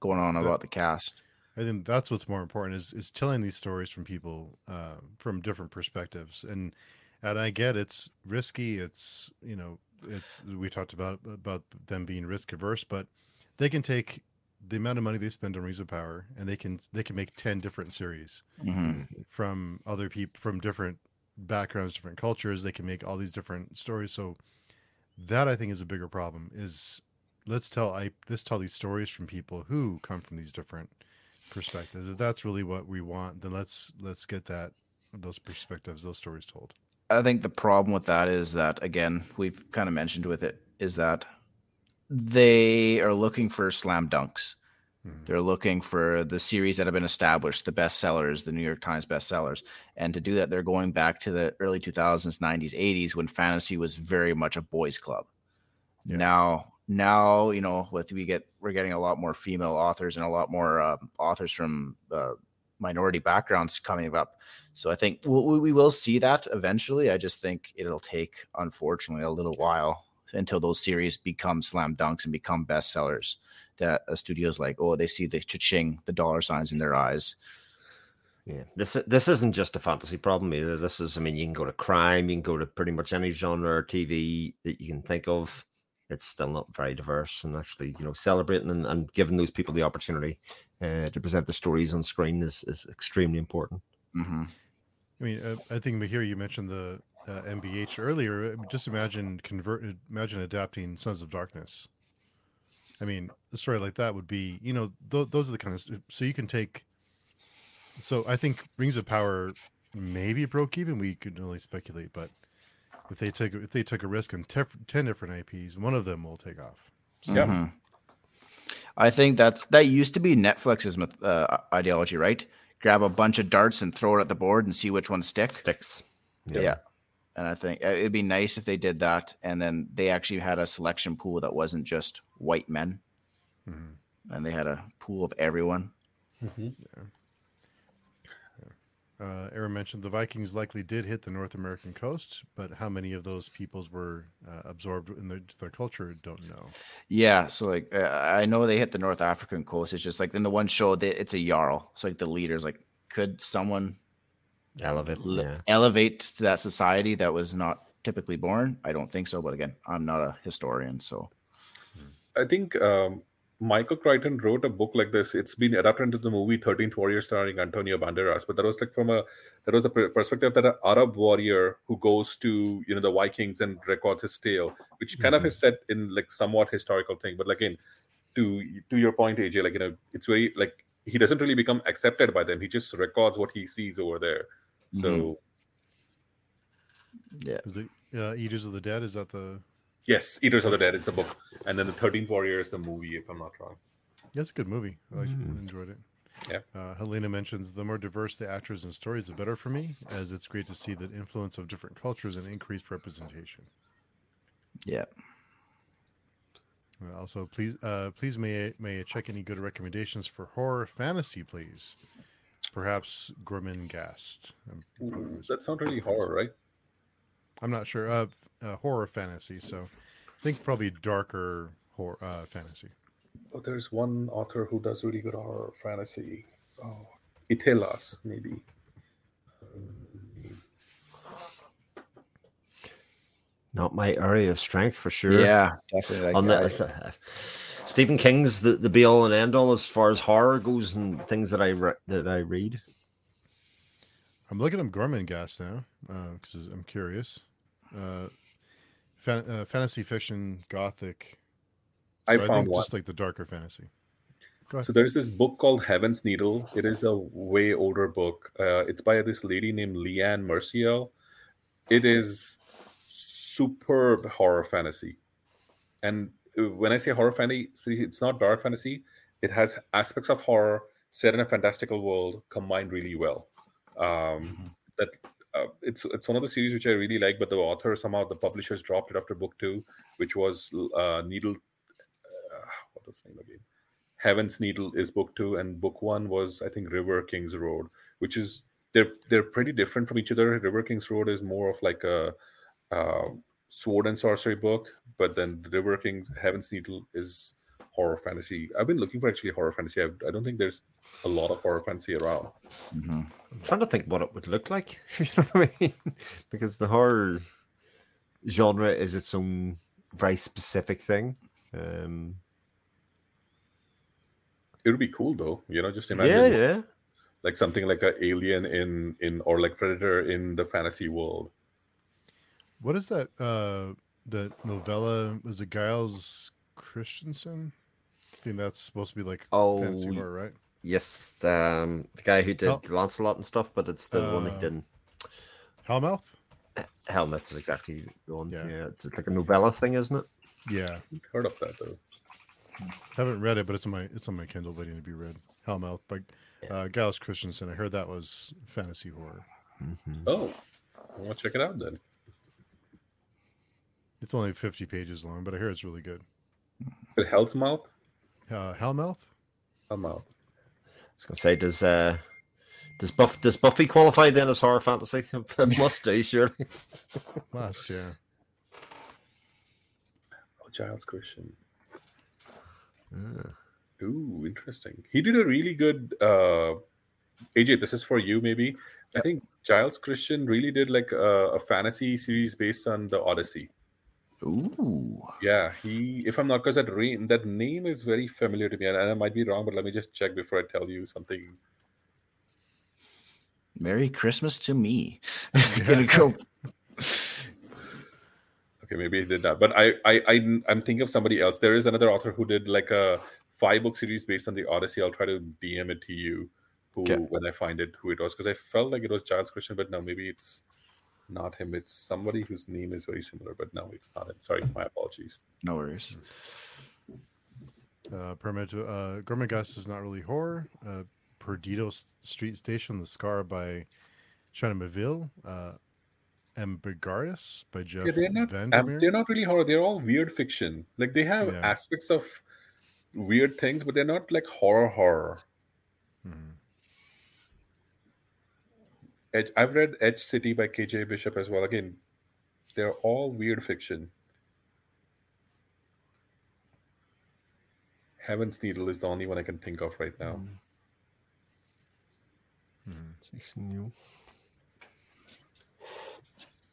going on about the cast. I think that's what's more important is is telling these stories from people uh, from different perspectives, and and I get it's risky. It's you know it's we talked about about them being risk averse, but they can take the amount of money they spend on Rings of Power, and they can they can make ten different series Mhm. from other people from different backgrounds, different cultures. They can make all these different stories. So that I think is a bigger problem. Is let's tell I let's tell these stories from people who come from these different perspectives. If that's really what we want, then let's let's get that those perspectives, those stories told. I think the problem with that is that again, we've kind of mentioned with it is that they are looking for slam dunks. Mhm. They're looking for the series that have been established, the bestsellers, the New York Times bestsellers. And to do that, they're going back to the early 2000s, 90s, 80s when fantasy was very much a boys' club. Yeah. Now, now you know, with we get we're getting a lot more female authors and a lot more uh, authors from uh, minority backgrounds coming up. So I think we'll, we will see that eventually. I just think it'll take, unfortunately, a little while until those series become slam dunks and become bestsellers. That a studio's like, oh, they see the cha-ching, the dollar signs in their eyes. Yeah, this this isn't just a fantasy problem either. This is, I mean, you can go to crime, you can go to pretty much any genre or TV that you can think of. It's still not very diverse, and actually, you know, celebrating and, and giving those people the opportunity uh, to present the stories on screen is is extremely important. Mm-hmm. I mean, uh, I think Mihir, you mentioned the uh, MBH earlier. uh, Just imagine convert, imagine adapting Sons of Darkness. I mean, a story like that would be, you know, th- those are the kind of st- so you can take. So I think Rings of Power maybe broke even. We could only speculate, but if they took if they took a risk on tef- ten different IPs, one of them will take off. So, Yeah. Mhm. I think that's that used to be Netflix's uh, ideology, right? Grab a bunch of darts and throw it at the board and see which one sticks. Sticks. Yeah. And I think uh, it'd be nice if they did that, and then they actually had a selection pool that wasn't just white men, mhm. and they had a pool of everyone. Uh, Aaron mentioned the Vikings likely did hit the North American coast, but how many of those peoples were uh, absorbed in their, their culture? Don't know. Yeah, so like uh, I know they hit the North African coast. It's just like in the one show, they, it's a jarl. So like the leader's like, could someone Elevate. le- Yeah. elevate to that society that was not typically born? I don't think so. But again, I'm not a historian, so I think um, Michael Crichton wrote a book like this. It's been adapted into the movie Thirteenth Warrior starring Antonio Banderas, but that was like from a that was a per- perspective that an Arab warrior who goes to you know the Vikings and records his tale, which kind of is set in like somewhat historical thing. But like in to to your point, AJ, like you know, it's very like he doesn't really become accepted by them. He just records what he sees over there. So yeah. Is it uh, Eaters of the Dead? Is that the? Yes, Eaters of the Dead. It's a book, and then the Thirteenth Warrior is the movie, if I'm not wrong. That's a good movie. I like, Mm. enjoyed it. Yeah. Uh, Helena mentions the more diverse the actors and stories, the better for me, as it's great to see the influence of different cultures and increased representation. Yeah. Uh, also, please, uh, please may I, may I check any good recommendations for horror fantasy, please? Perhaps Gormenghast. I'm, probably Ooh, mis- that's really horror, right? I'm not sure. Uh, uh, horror fantasy. So, I think probably darker horror uh, fantasy. Oh, there's one author who does really good horror fantasy. Oh, Itelas, maybe. Not my area of strength for sure. Yeah, definitely. On the, I- it's a- Stephen King's the, the be all and end all as far as horror goes and things that I re- that I read. I'm looking up Gormenghast now because I'm curious. Uh, fan, uh, fantasy fiction, gothic. I So found think one. just like the darker fantasy. So there's this book called Heaven's Needle. It is a way older book. Uh, it's by this lady named Liane Merciel. It is superb horror fantasy. And uh, when I say horror fantasy, it's not dark fantasy. It has aspects of horror set in a fantastical world combined really well. Um, that uh, it's it's one of the series which I really like, but the author somehow the publishers dropped it after book two, which was uh, Needle. Uh, what was the name again? Heaven's Needle is book two, and book one was I think River King's Road, which is they're they're pretty different from each other. River King's Road is more of like a uh, sword and sorcery book, but then the River King's Heaven's Needle is horror fantasy. I've been looking for actually horror fantasy. I, I don't think there's a lot of horror fantasy around. Mhm. I'm trying to think what it would look like. You know what I mean? Because the horror genre is its own very specific thing. Um, It would be cool though, you know. Just yeah, imagine yeah. like something like an alien in in or like Predator in the fantasy world. What is that? Uh, the novella was it Giles Christensen? I think that's supposed to be like Oh, fantasy y- horror, right? Yes, um, the guy who did Oh. Lancelot and stuff, but it's the one he didn't. Hellmouth. Helmet is exactly the one. Yeah. Yeah. it's like a novella thing, isn't it? Yeah, Heard of that though. haven't read it, but it's on my it's on my Kindle waiting to be read. Hellmouth by uh, Gallus Christensen. I heard that was fantasy horror. Oh, I want to check it out then. It's only 50 pages long, but I hear it's really good. It Hell's Mouth. Uh, Hellmouth. Hellmouth. I was gonna say, does uh, does Buff does Buffy qualify then as horror fantasy? Must do, surely. Last, yeah. Oh, Giles Kristian. Ah. Ooh, interesting. He did a really good. uh AJ, this is for you, maybe. I think Giles Kristian really did like a, a fantasy series based on the Odyssey. Ooh. Yeah, he. If I'm not, because that that name is very familiar to me, and, and I might be wrong, but let me just check before I tell you something. Merry Christmas to me. Gonna go. Okay, maybe he did that, but I, I, I, I'm thinking of somebody else. There is another author who did like a five book series based on the Odyssey. I'll try to DM it to you, who Okay. when I find it, who it was, because I felt like it was Giles Kristian, but no, maybe it's not him. It's somebody whose name is very similar, but no, it's not him. Sorry, my apologies. No worries. Uh, Permit, uh, Gormenghast is not really horror. Uh, Perdido Street Station, The Scar by China Miéville. Uh, Ambergris by Jeff Yeah, they're not. Um, they're not really horror. They're all weird fiction. Like they have Yeah. aspects of weird things, but they're not like horror horror. Mhm. Edge, I've read Etched City by KJ Bishop as well. Again, they're all weird fiction. Heaven's Needle is the only one I can think of right now. Mhm. Jason New.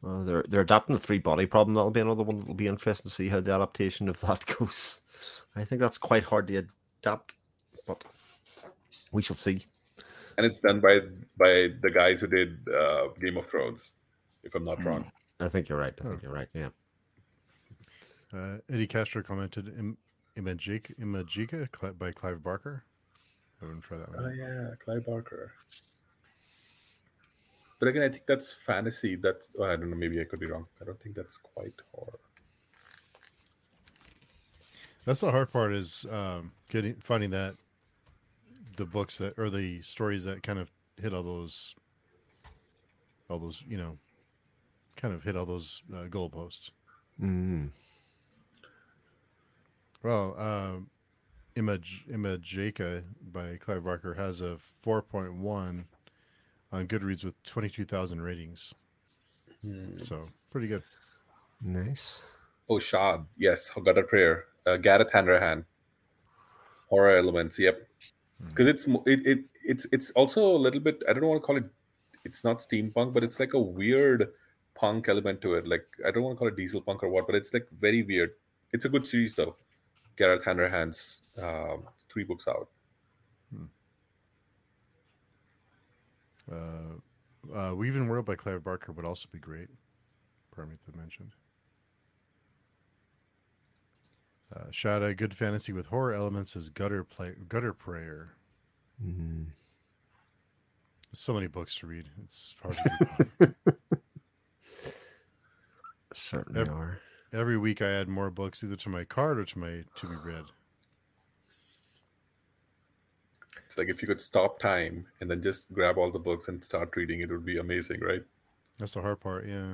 Well, they're they're adapting the three body problem. That'll be another one that'll be interesting to see how the adaptation of that goes. I think that's quite hard to adapt, but we shall see. And it's done by by the guys who did uh, Game of Thrones, if I'm not wrong. I think you're right. I Oh. think you're right. Yeah. Uh, Eddie Castro commented Im- Imajica, Imajica Cli- by Clive Barker. I wouldn't try that Oh one. yeah, Clive Barker. But again, I think that's fantasy. That's oh, I don't know. Maybe I could be wrong. I don't think that's quite horror. That's the hard part is um, getting finding that the books that or the stories that kind of hit all those all those you know kind of hit all those uh, goalposts. Mm. Well, um, Image Imajica by Clive Barker has a 4.1 on Goodreads with 22,000 ratings. So pretty good. Nice. Oh, Shab. Yes, Gutter Prayer. Uh, Gareth Hanrahan. Horror elements. Yep. Because it's it, it it's it's also a little bit. I don't want to call it. It's not steampunk, but it's like a weird punk element to it. Like I don't want to call it diesel punk or what, but it's like very weird. It's a good series though. Gareth Hanrahan's um, three books out. Uh, uh, Weaveworld by Clive Barker would also be great. Paramita mentioned. Uh, Shada, good fantasy with horror elements is Gutter play, Gutter Prayer. Mm. There's so many books to read. It's hard to keep. Certainly Ev- are. Every week I add more books either to my card or to my to be read. It's like if you could stop time and then just grab all the books and start reading, it would be amazing, right? That's the hard part. Yeah.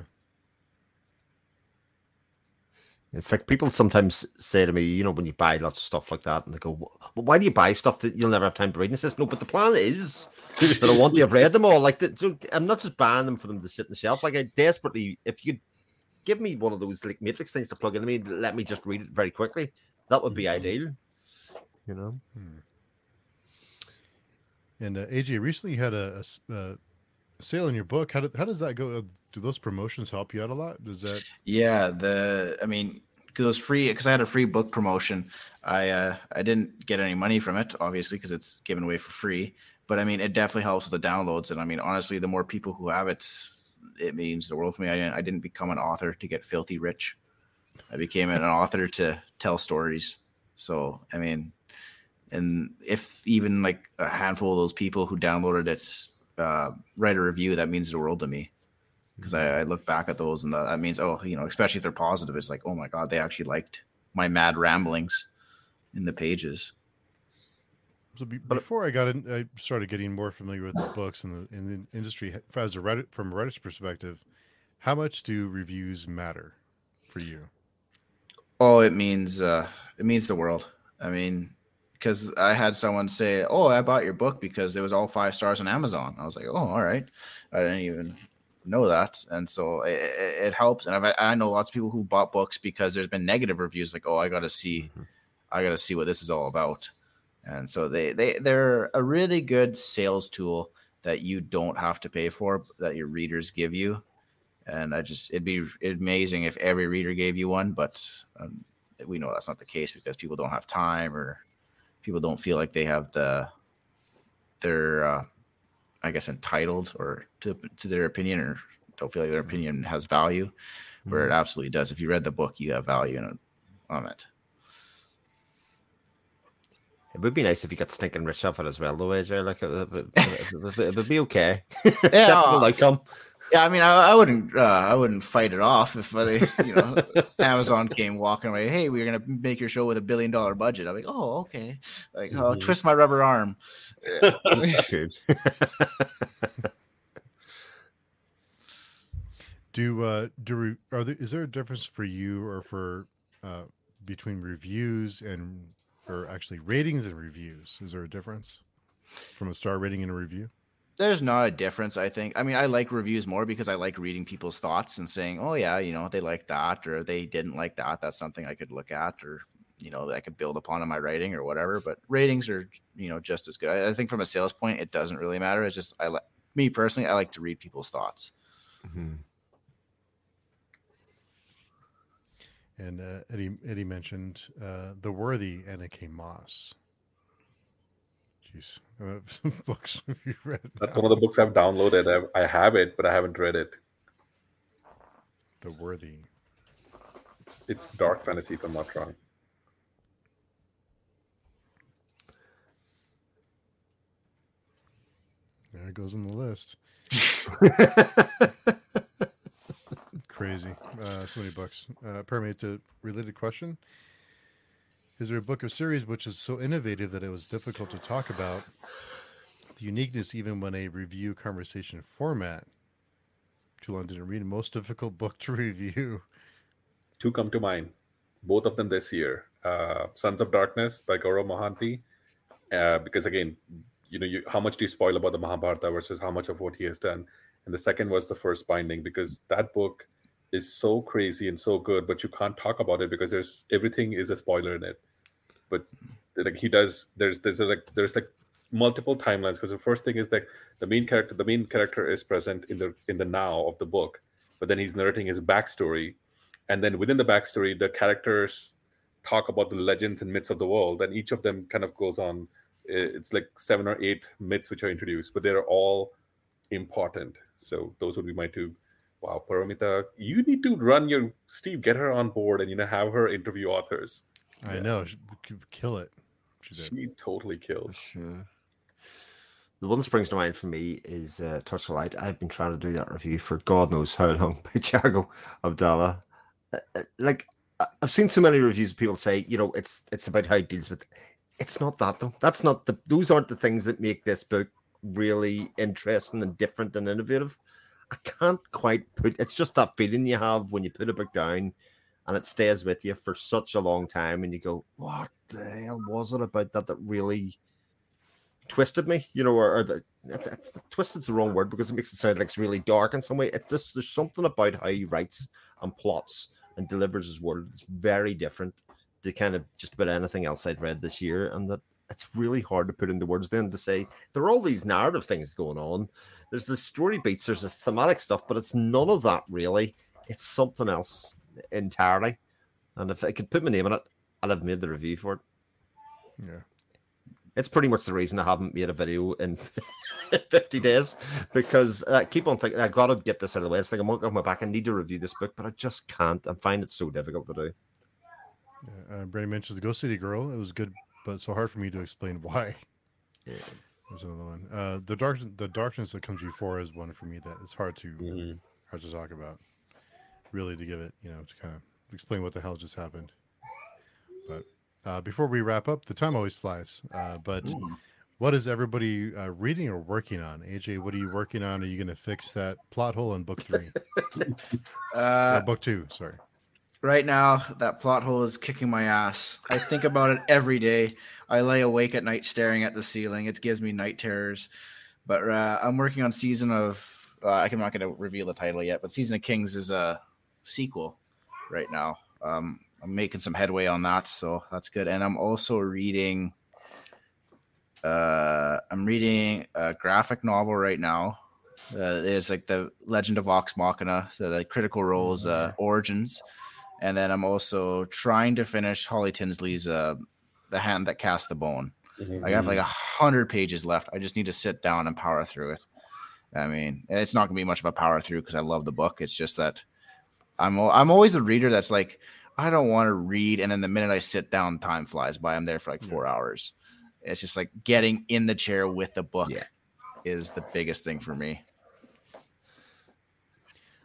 It's like people sometimes say to me, you know, when you buy lots of stuff like that, and they go, "Well, why do you buy stuff that you'll never have time to read?" And I says, "No, but the plan is that I want to have read them all. Like, the, so I'm not just buying them for them to sit on the shelf. Like, I desperately, if you give me one of those like matrix things to plug in, I mean, let me just read it very quickly. That would be mm-hmm. ideal. You know, hmm. And uh, AJ recently had a, a s- uh, sale in your book. How, did, how does that go? Do those promotions help you out a lot? Does that? Yeah, the I mean, because it was free because I had a free book promotion. I uh, I didn't get any money from it, obviously, because it's given away for free. But I mean, it definitely helps with the downloads. And I mean, honestly, the more people who have it, it means the world for me. I didn't, I didn't become an author to get filthy rich. I became an author to tell stories. So I mean, and if even like a handful of those people who downloaded it uh, write a review, that means the world to me. Because I, I, look back at those and that means, oh, you know, especially if they're positive, it's like, oh my god, they actually liked my mad ramblings in the pages. So be, before I got in, I started getting more familiar with the books and the in the industry. As a Reddit from a Reddit's perspective, how much do reviews matter for you? Oh, it means uh, it means the world. I mean, because I had someone say, "Oh, I bought your book because it was all five stars on Amazon." I was like, "Oh, all right." I didn't even know that, and so it, it helps. And I've, I know lots of people who bought books because there's been negative reviews, like, "Oh, I got to see, mm-hmm. I got to see what this is all about." And so they they they're a really good sales tool that you don't have to pay for, that your readers give you. And I just it'd be amazing if every reader gave you one, but um, we know that's not the case because people don't have time or people don't feel like they have the they're uh, I guess entitled or to to their opinion or don't feel like their mm-hmm. opinion has value, where mm-hmm. it absolutely does. If you read the book, you have value in it, on it. It would be nice if you got stinking rich off it as well, though, AJ. Like it, it, it, it would be okay. Yeah, Acceptable outcome. Yeah, I mean, I, I wouldn't, uh, I wouldn't fight it off if they, you know, Amazon came walking away. Hey, we're gonna make your show with a billion dollar budget. I'm like, oh, okay. Like, oh, mm-hmm. twist my rubber arm. do uh do are there is there a difference for you or for uh between reviews and or actually ratings and reviews? Is there a difference from a star rating and a review? There's not a difference i think i mean i like reviews more because i like reading people's thoughts and saying oh yeah you know they like that or they didn't like that that's something i could look at or you know i could build upon in my writing or whatever but ratings are you know just as good i, I think from a sales point it doesn't really matter it's just i like me personally i like to read people's thoughts mm-hmm. and uh, eddie eddie mentioned uh, the worthy Anna K. Moss Jeez, uh, books have you read? That's one of the books I've downloaded. I've, I have it, but I haven't read it. The Worthy. It's dark fantasy, if I'm not wrong. There it goes on the list. Crazy. Uh, so many books. Uh, Paramita related question. Is there a book or series which is so innovative that it was difficult to talk about the uniqueness even when a review conversation format? Too long didn't read. Most difficult book to review. Two come to mind, both of them this year. Uh, Sons of Darkness by Gaurav Mohanty. Uh, because again, you know, you, how much do you spoil about the Mahabharata versus how much of what he has done? And the second was the first binding because that book is so crazy and so good, but you can't talk about it because there's everything is a spoiler in it. But like he does there's there's like there's like multiple timelines because the first thing is that the main character the main character is present in the in the now of the book but then he's narrating his backstory. And then within the backstory the characters talk about the legends and myths of the world and each of them kind of goes on it's like seven or eight myths which are introduced but they're all important. So those would be my two wow paramita you need to run your steve get her on board and you know have her interview authors I yeah. know. She could kill it. She, she totally kills. Sure. The one that springs to mind for me is uh, Touch of Light. I've been trying to do that review for God knows how long by Jago Abdallah. Uh, uh, like I've seen so many reviews of people say, you know, it's it's about how it deals with. It's not that though. That's not the. Those aren't the things that make this book really interesting and different and innovative. I can't quite put. It's just that feeling you have when you put a book down and it stays with you for such a long time and you go what the hell was it about that that really twisted me you know or, or the it's, twisted's the wrong word because it makes it sound like it's really dark in some way it just there's something about how he writes and plots and delivers his word it's very different to kind of just about anything else I'd read this year and that it's really hard to put into words then to say there are all these narrative things going on there's the story beats there's this thematic stuff but it's none of that really it's something else entirely. And if I could put my name on it, I'd have made the review for it. Yeah. It's pretty much the reason I haven't made a video in 50 days because I keep on thinking, I got to get this out of the way. It's like I'm working on my back. I need to review this book, but I just can't. I find it so difficult to do. Yeah, uh, Brady mentions the Ghost City Girl. It was good but so hard for me to explain why. Yeah. That's another one. Uh, the dark, the darkness that comes before is one for me that it's hard to Mhm. hard to talk about. Really, to give it, you know, to kind of explain what the hell just happened. But uh, before we wrap up, the time always flies. Uh, but Mm. what is everybody uh, reading or working on? AJ, what are you working on? Are you going to fix that plot hole in book three? Uh, uh, book two, sorry. Right now, that plot hole is kicking my ass. I think about it every day. I lay awake at night staring at the ceiling. It gives me night terrors. But uh, I'm working on season of. Uh, I'm not going to reveal the title yet, but season of Kings is a sequel right now. Um, I'm making some headway on that, so that's good. And I'm also reading. Uh, I'm reading a graphic novel right now. Uh, it's like the Legend of Vox Machina, so the Critical Role's uh, origins, and then I'm also trying to finish Holly Tinsley's uh, "The Hand That Cast the Bone." Mhm. I have like a hundred pages left. I just need to sit down and power through it. I mean, it's not gonna be much of a power through because I love the book. It's just that I'm I'm always the reader that's like I don't want to read, and then the minute I sit down, time flies by. I'm there for like four hours. It's just like getting in the chair with the book Yeah. is the biggest thing for me.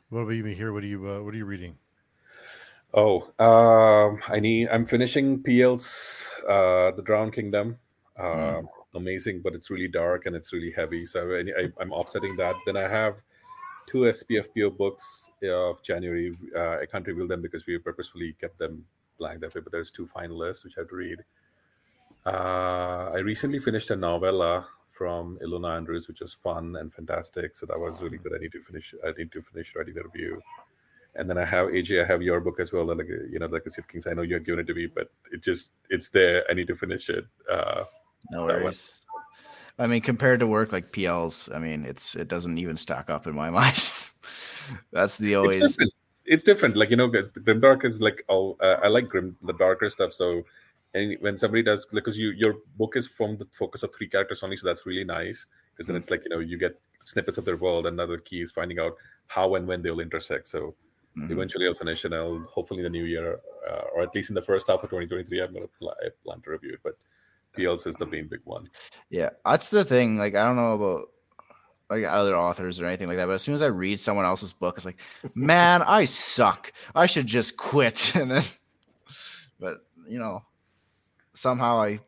What about you here? What are you uh, What are you reading? Oh, um, I need. I'm finishing PL's uh, The Drowned Kingdom. Uh, Amazing, but it's really dark and it's really heavy. So I, I'm offsetting that. Then I have two SPFBO books of January. Uh, I can't reveal them because we purposefully kept them blank that way. But there's two finalists which I have to read. Uh, I recently finished a novella from Ilona Andrews, which was fun and fantastic. So that was really good. I need to finish. I need to finish writing the review and then I have AJ. I have your book as well, like you know, like Legacy of Kings. I know you had given it to me, but it just it's there. I need to finish it. Uh, No worries. I mean, compared to work like PL's, I mean, it's it doesn't even stack up in my mind. That's the it's always different. It's different. Like you know, guys, the Grimdark is like oh, uh, I like Grim the darker stuff. So, and when somebody does because you your book is from the focus of three characters only, so that's really nice because then it's like you know you get snippets of their world, and another key is finding out how and when they'll intersect. So Mhm. eventually I'll finish and I'll hopefully in the new year uh, or at least in the first half of 2023 I'm going to pl- plan to review it but PLs is the main big one Yeah, that's the thing. Like, I don't know about like other authors or anything like that, but as soon as I read someone else's book, it's like, man, I suck. I should just quit. And then, but you know, somehow I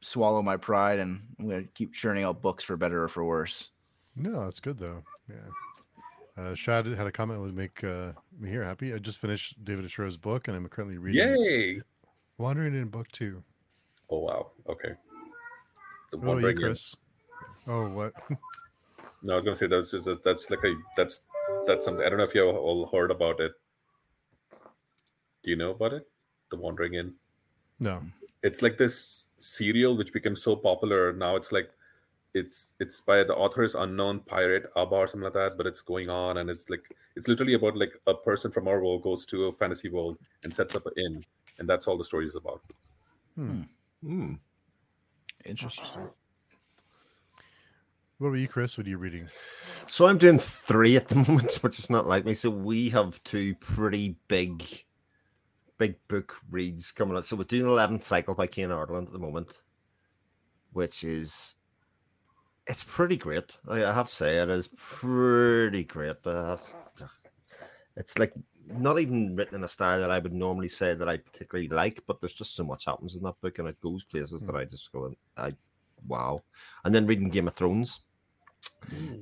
swallow my pride and I'm gonna keep churning out books for better or for worse. No, that's good though. Yeah. Uh, Shad had a comment that would make uh, me here happy. I just finished David Ashero's book, and I'm currently reading yay Wandering Inn Book Two. oh wow okay the about you, In. Chris? Oh, what? no I was to say that's just, that's like a that's that's something I don't know if you all heard about it do you know about it the Wandering Inn no. it's like this serial which became so popular now it's like it's it's by the author is unknown pirate abba or something like that but it's going on and it's like it's literally about like a person from our world goes to a fantasy world and sets up an inn and that's all the story is about Hmm. Hmm. Interesting. What about you, Chris? What are you reading? So I'm doing three at the moment, which is not like me. So we have two pretty big, big book reads coming up. So we're doing eleventh cycle by Kane Ireland at the moment, which is it's pretty great. I I have to say it is pretty great. To- it's like not even written in a style that I would normally say that I particularly like, but there's just so much happens in that book, and it goes places that I just go, I wow. And then reading Game of Thrones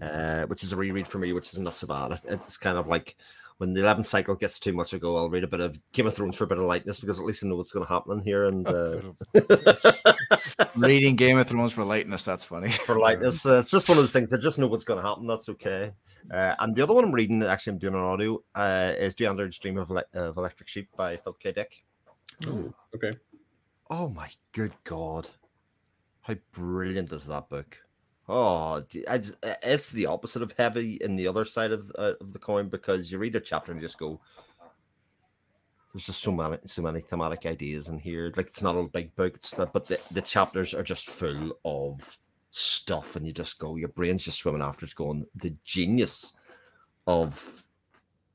uh, which is a reread for me, which is not so bad. It- It's kind of like when the 11th cycle gets too much ago, I'll read a bit of Game of Thrones for a bit of lightness because at least I know what's going to happen in here. And uh, Reading Game of Thrones for lightness, that's funny. for lightness, uh, it's just one of those things. I just know what's going to happen. That's okay. Uh, and the other one I'm reading, actually, I'm doing an audio, uh, is The Android's Dream of, Ele- of Electric Sheep by Philip K. Dick. Ooh, okay Oh my good God. How brilliant is that book? Oh, I just, it's the opposite of heavy in the other side of, uh, of the coin because you read a chapter and just go, there's just so many, so many thematic ideas in here. Like it's not a big book, it's not, but the, the chapters are just full of stuff, and you just go, your brain's just swimming after it's going. The genius of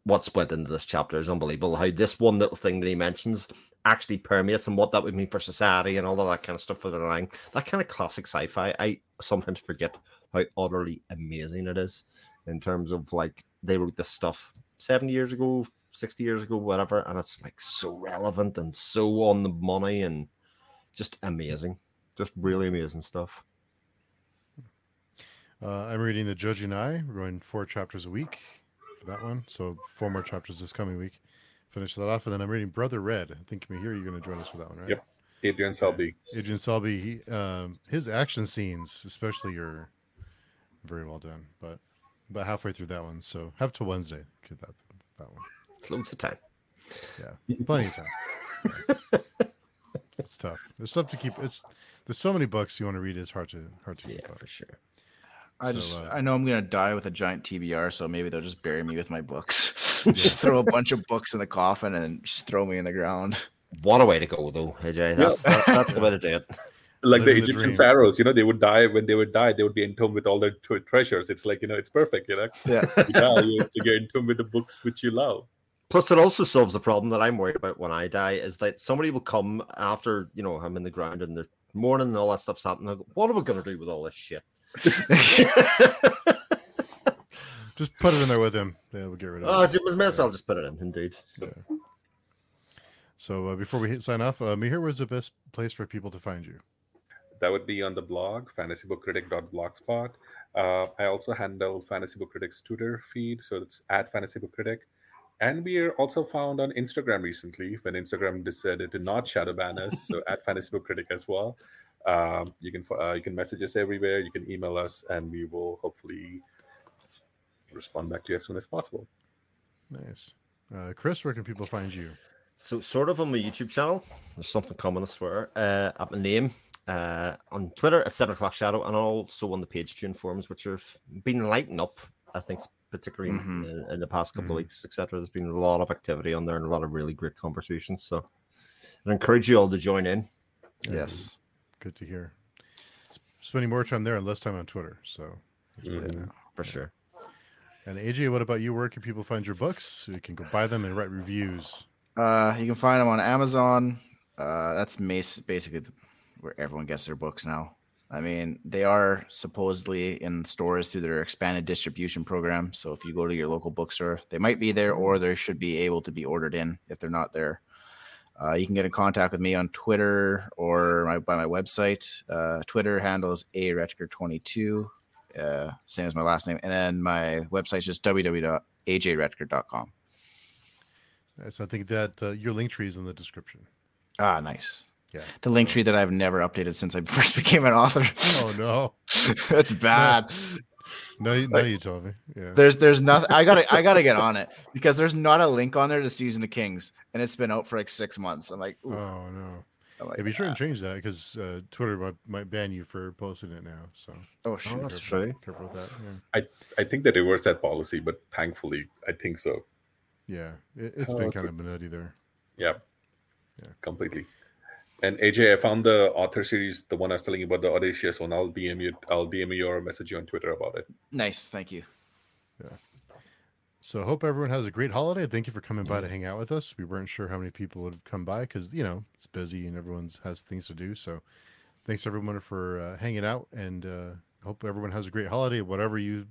what's went into this chapter is unbelievable. How this one little thing that he mentions actually permeates and what that would mean for society and all of that kind of stuff for the line. That kind of classic sci-fi. I sometimes forget how utterly amazing it is in terms of like they wrote this stuff 70 years ago, 60 years ago, whatever, and it's like so relevant and so on the money and just amazing. Just really amazing stuff. Uh, I'm reading The Judging Eye. We're going four chapters a week for that one. So four more chapters this coming week. Finish that off. And then I'm reading Brother Red. I think Mihir, you're going to join us for that one, right? Yep. Adrian Selby. Adrian Selby, he, um, his action scenes, especially, are very well done. But about halfway through that one. So have till Wednesday. to Get that, that one. Loads of time. Yeah. Plenty of time. it's tough. There's stuff to keep. It's there's so many books you want to read. It's hard to hard to Yeah, keep up. for sure. I So, just uh, I know I'm gonna die with a giant TBR, so maybe they'll just bury me with my books. just throw a bunch of books in the coffin and just throw me in the ground. What a way to go, though, AJ. That's that's, that's the way to do it. Like the Living the Egyptian dream. pharaohs, you know, they would die when they would die. They would be entombed with all their t- treasures. It's like you know, it's perfect. You know, Yeah. you die, you, so you're entombed with the books which you love. Plus, it also solves the problem that I'm worried about when I die is that somebody will come after, you know, I'm in the ground and the morning and all that stuff's happening. Go, what are we going to do with all this shit? Just put it in there with him. Yeah, we'll get rid of oh, it. you may as well just put it in, indeed. So uh, before we hit sign off, uh, Mihir, where's the best place for people to find you? That would be on the blog, fantasybookcritic.blogspot. Uh, I also handle Fantasy Book Critic's Twitter feed, so it's at Fantasy Book Critic. And we are also found on Instagram recently when Instagram decided to not shadow ban us, so at Fantasy Book Critic as well. Um, you can uh, you can message us everywhere. You can email us, and we will hopefully respond back to you as soon as possible. Nice. Uh, Chris, where can people find you? So, sort of on my YouTube channel, there's something coming, I swear, uh, at my name. Uh, on Twitter at 7 o'clock shadow, and also on the page tune forums, which have been lighting up, I think, particularly Mhm. in, in the past couple Mhm. of weeks, etc. There's been a lot of activity on there and a lot of really great conversations. So, I encourage you all to join in. Yes. Good to hear. Spending more time there and less time on Twitter. So, Mhm. now. For sure. and AJ, what about you? Where can people find your books? So you can go buy them and write reviews. Uh, you can find them on Amazon. Uh, that's basically where everyone gets their books now. I mean, they are supposedly in stores through their expanded distribution program. So if you go to your local bookstore, they might be there, or they should be able to be ordered in if they're not there. Uh, you can get in contact with me on Twitter or my, by my website. Uh, Twitter handle is aretker22, uh, same as my last name, and then my website is just www.ajretker.com. So I think that uh, your Linktree is in the description. Ah, nice. Yeah. The Linktree that I've never updated since I first became an author. Oh no, That's bad. no, you, no, you told me. Yeah. There's there's nothing I gotta I gotta get on it because there's not a link on there to Season of Kings and it's been out for like six months. I'm like, ooh. Oh no. I'm like, Yeah, be sure ah. and change that because uh, Twitter might, might ban you for posting it now. So oh Oh, shoot. that's careful, true. careful with that. Yeah, I think they reversed that policy, but thankfully, I think so. Yeah. It, it's Oh, been kind of nutty there. Yeah. Yeah. Completely. And AJ, I found the author series, the one I was telling you about, the Audacious one. I'll DM you. I'll DM you or message you on Twitter about it. Nice, thank you. Yeah. So hope everyone has a great holiday. Thank you for coming by to hang out with us. We weren't sure how many people would come by because you know it's busy and everyone's has things to do. So thanks everyone for uh, hanging out and uh, hope everyone has a great holiday, whatever you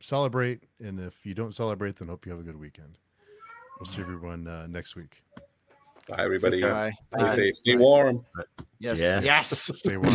celebrate. And if you don't celebrate, then hope you have a good weekend. We'll see everyone uh, next week. Bye, everybody. Bye. Stay Bye. safe. Stay warm. Yes. Yeah. Yes. Stay warm.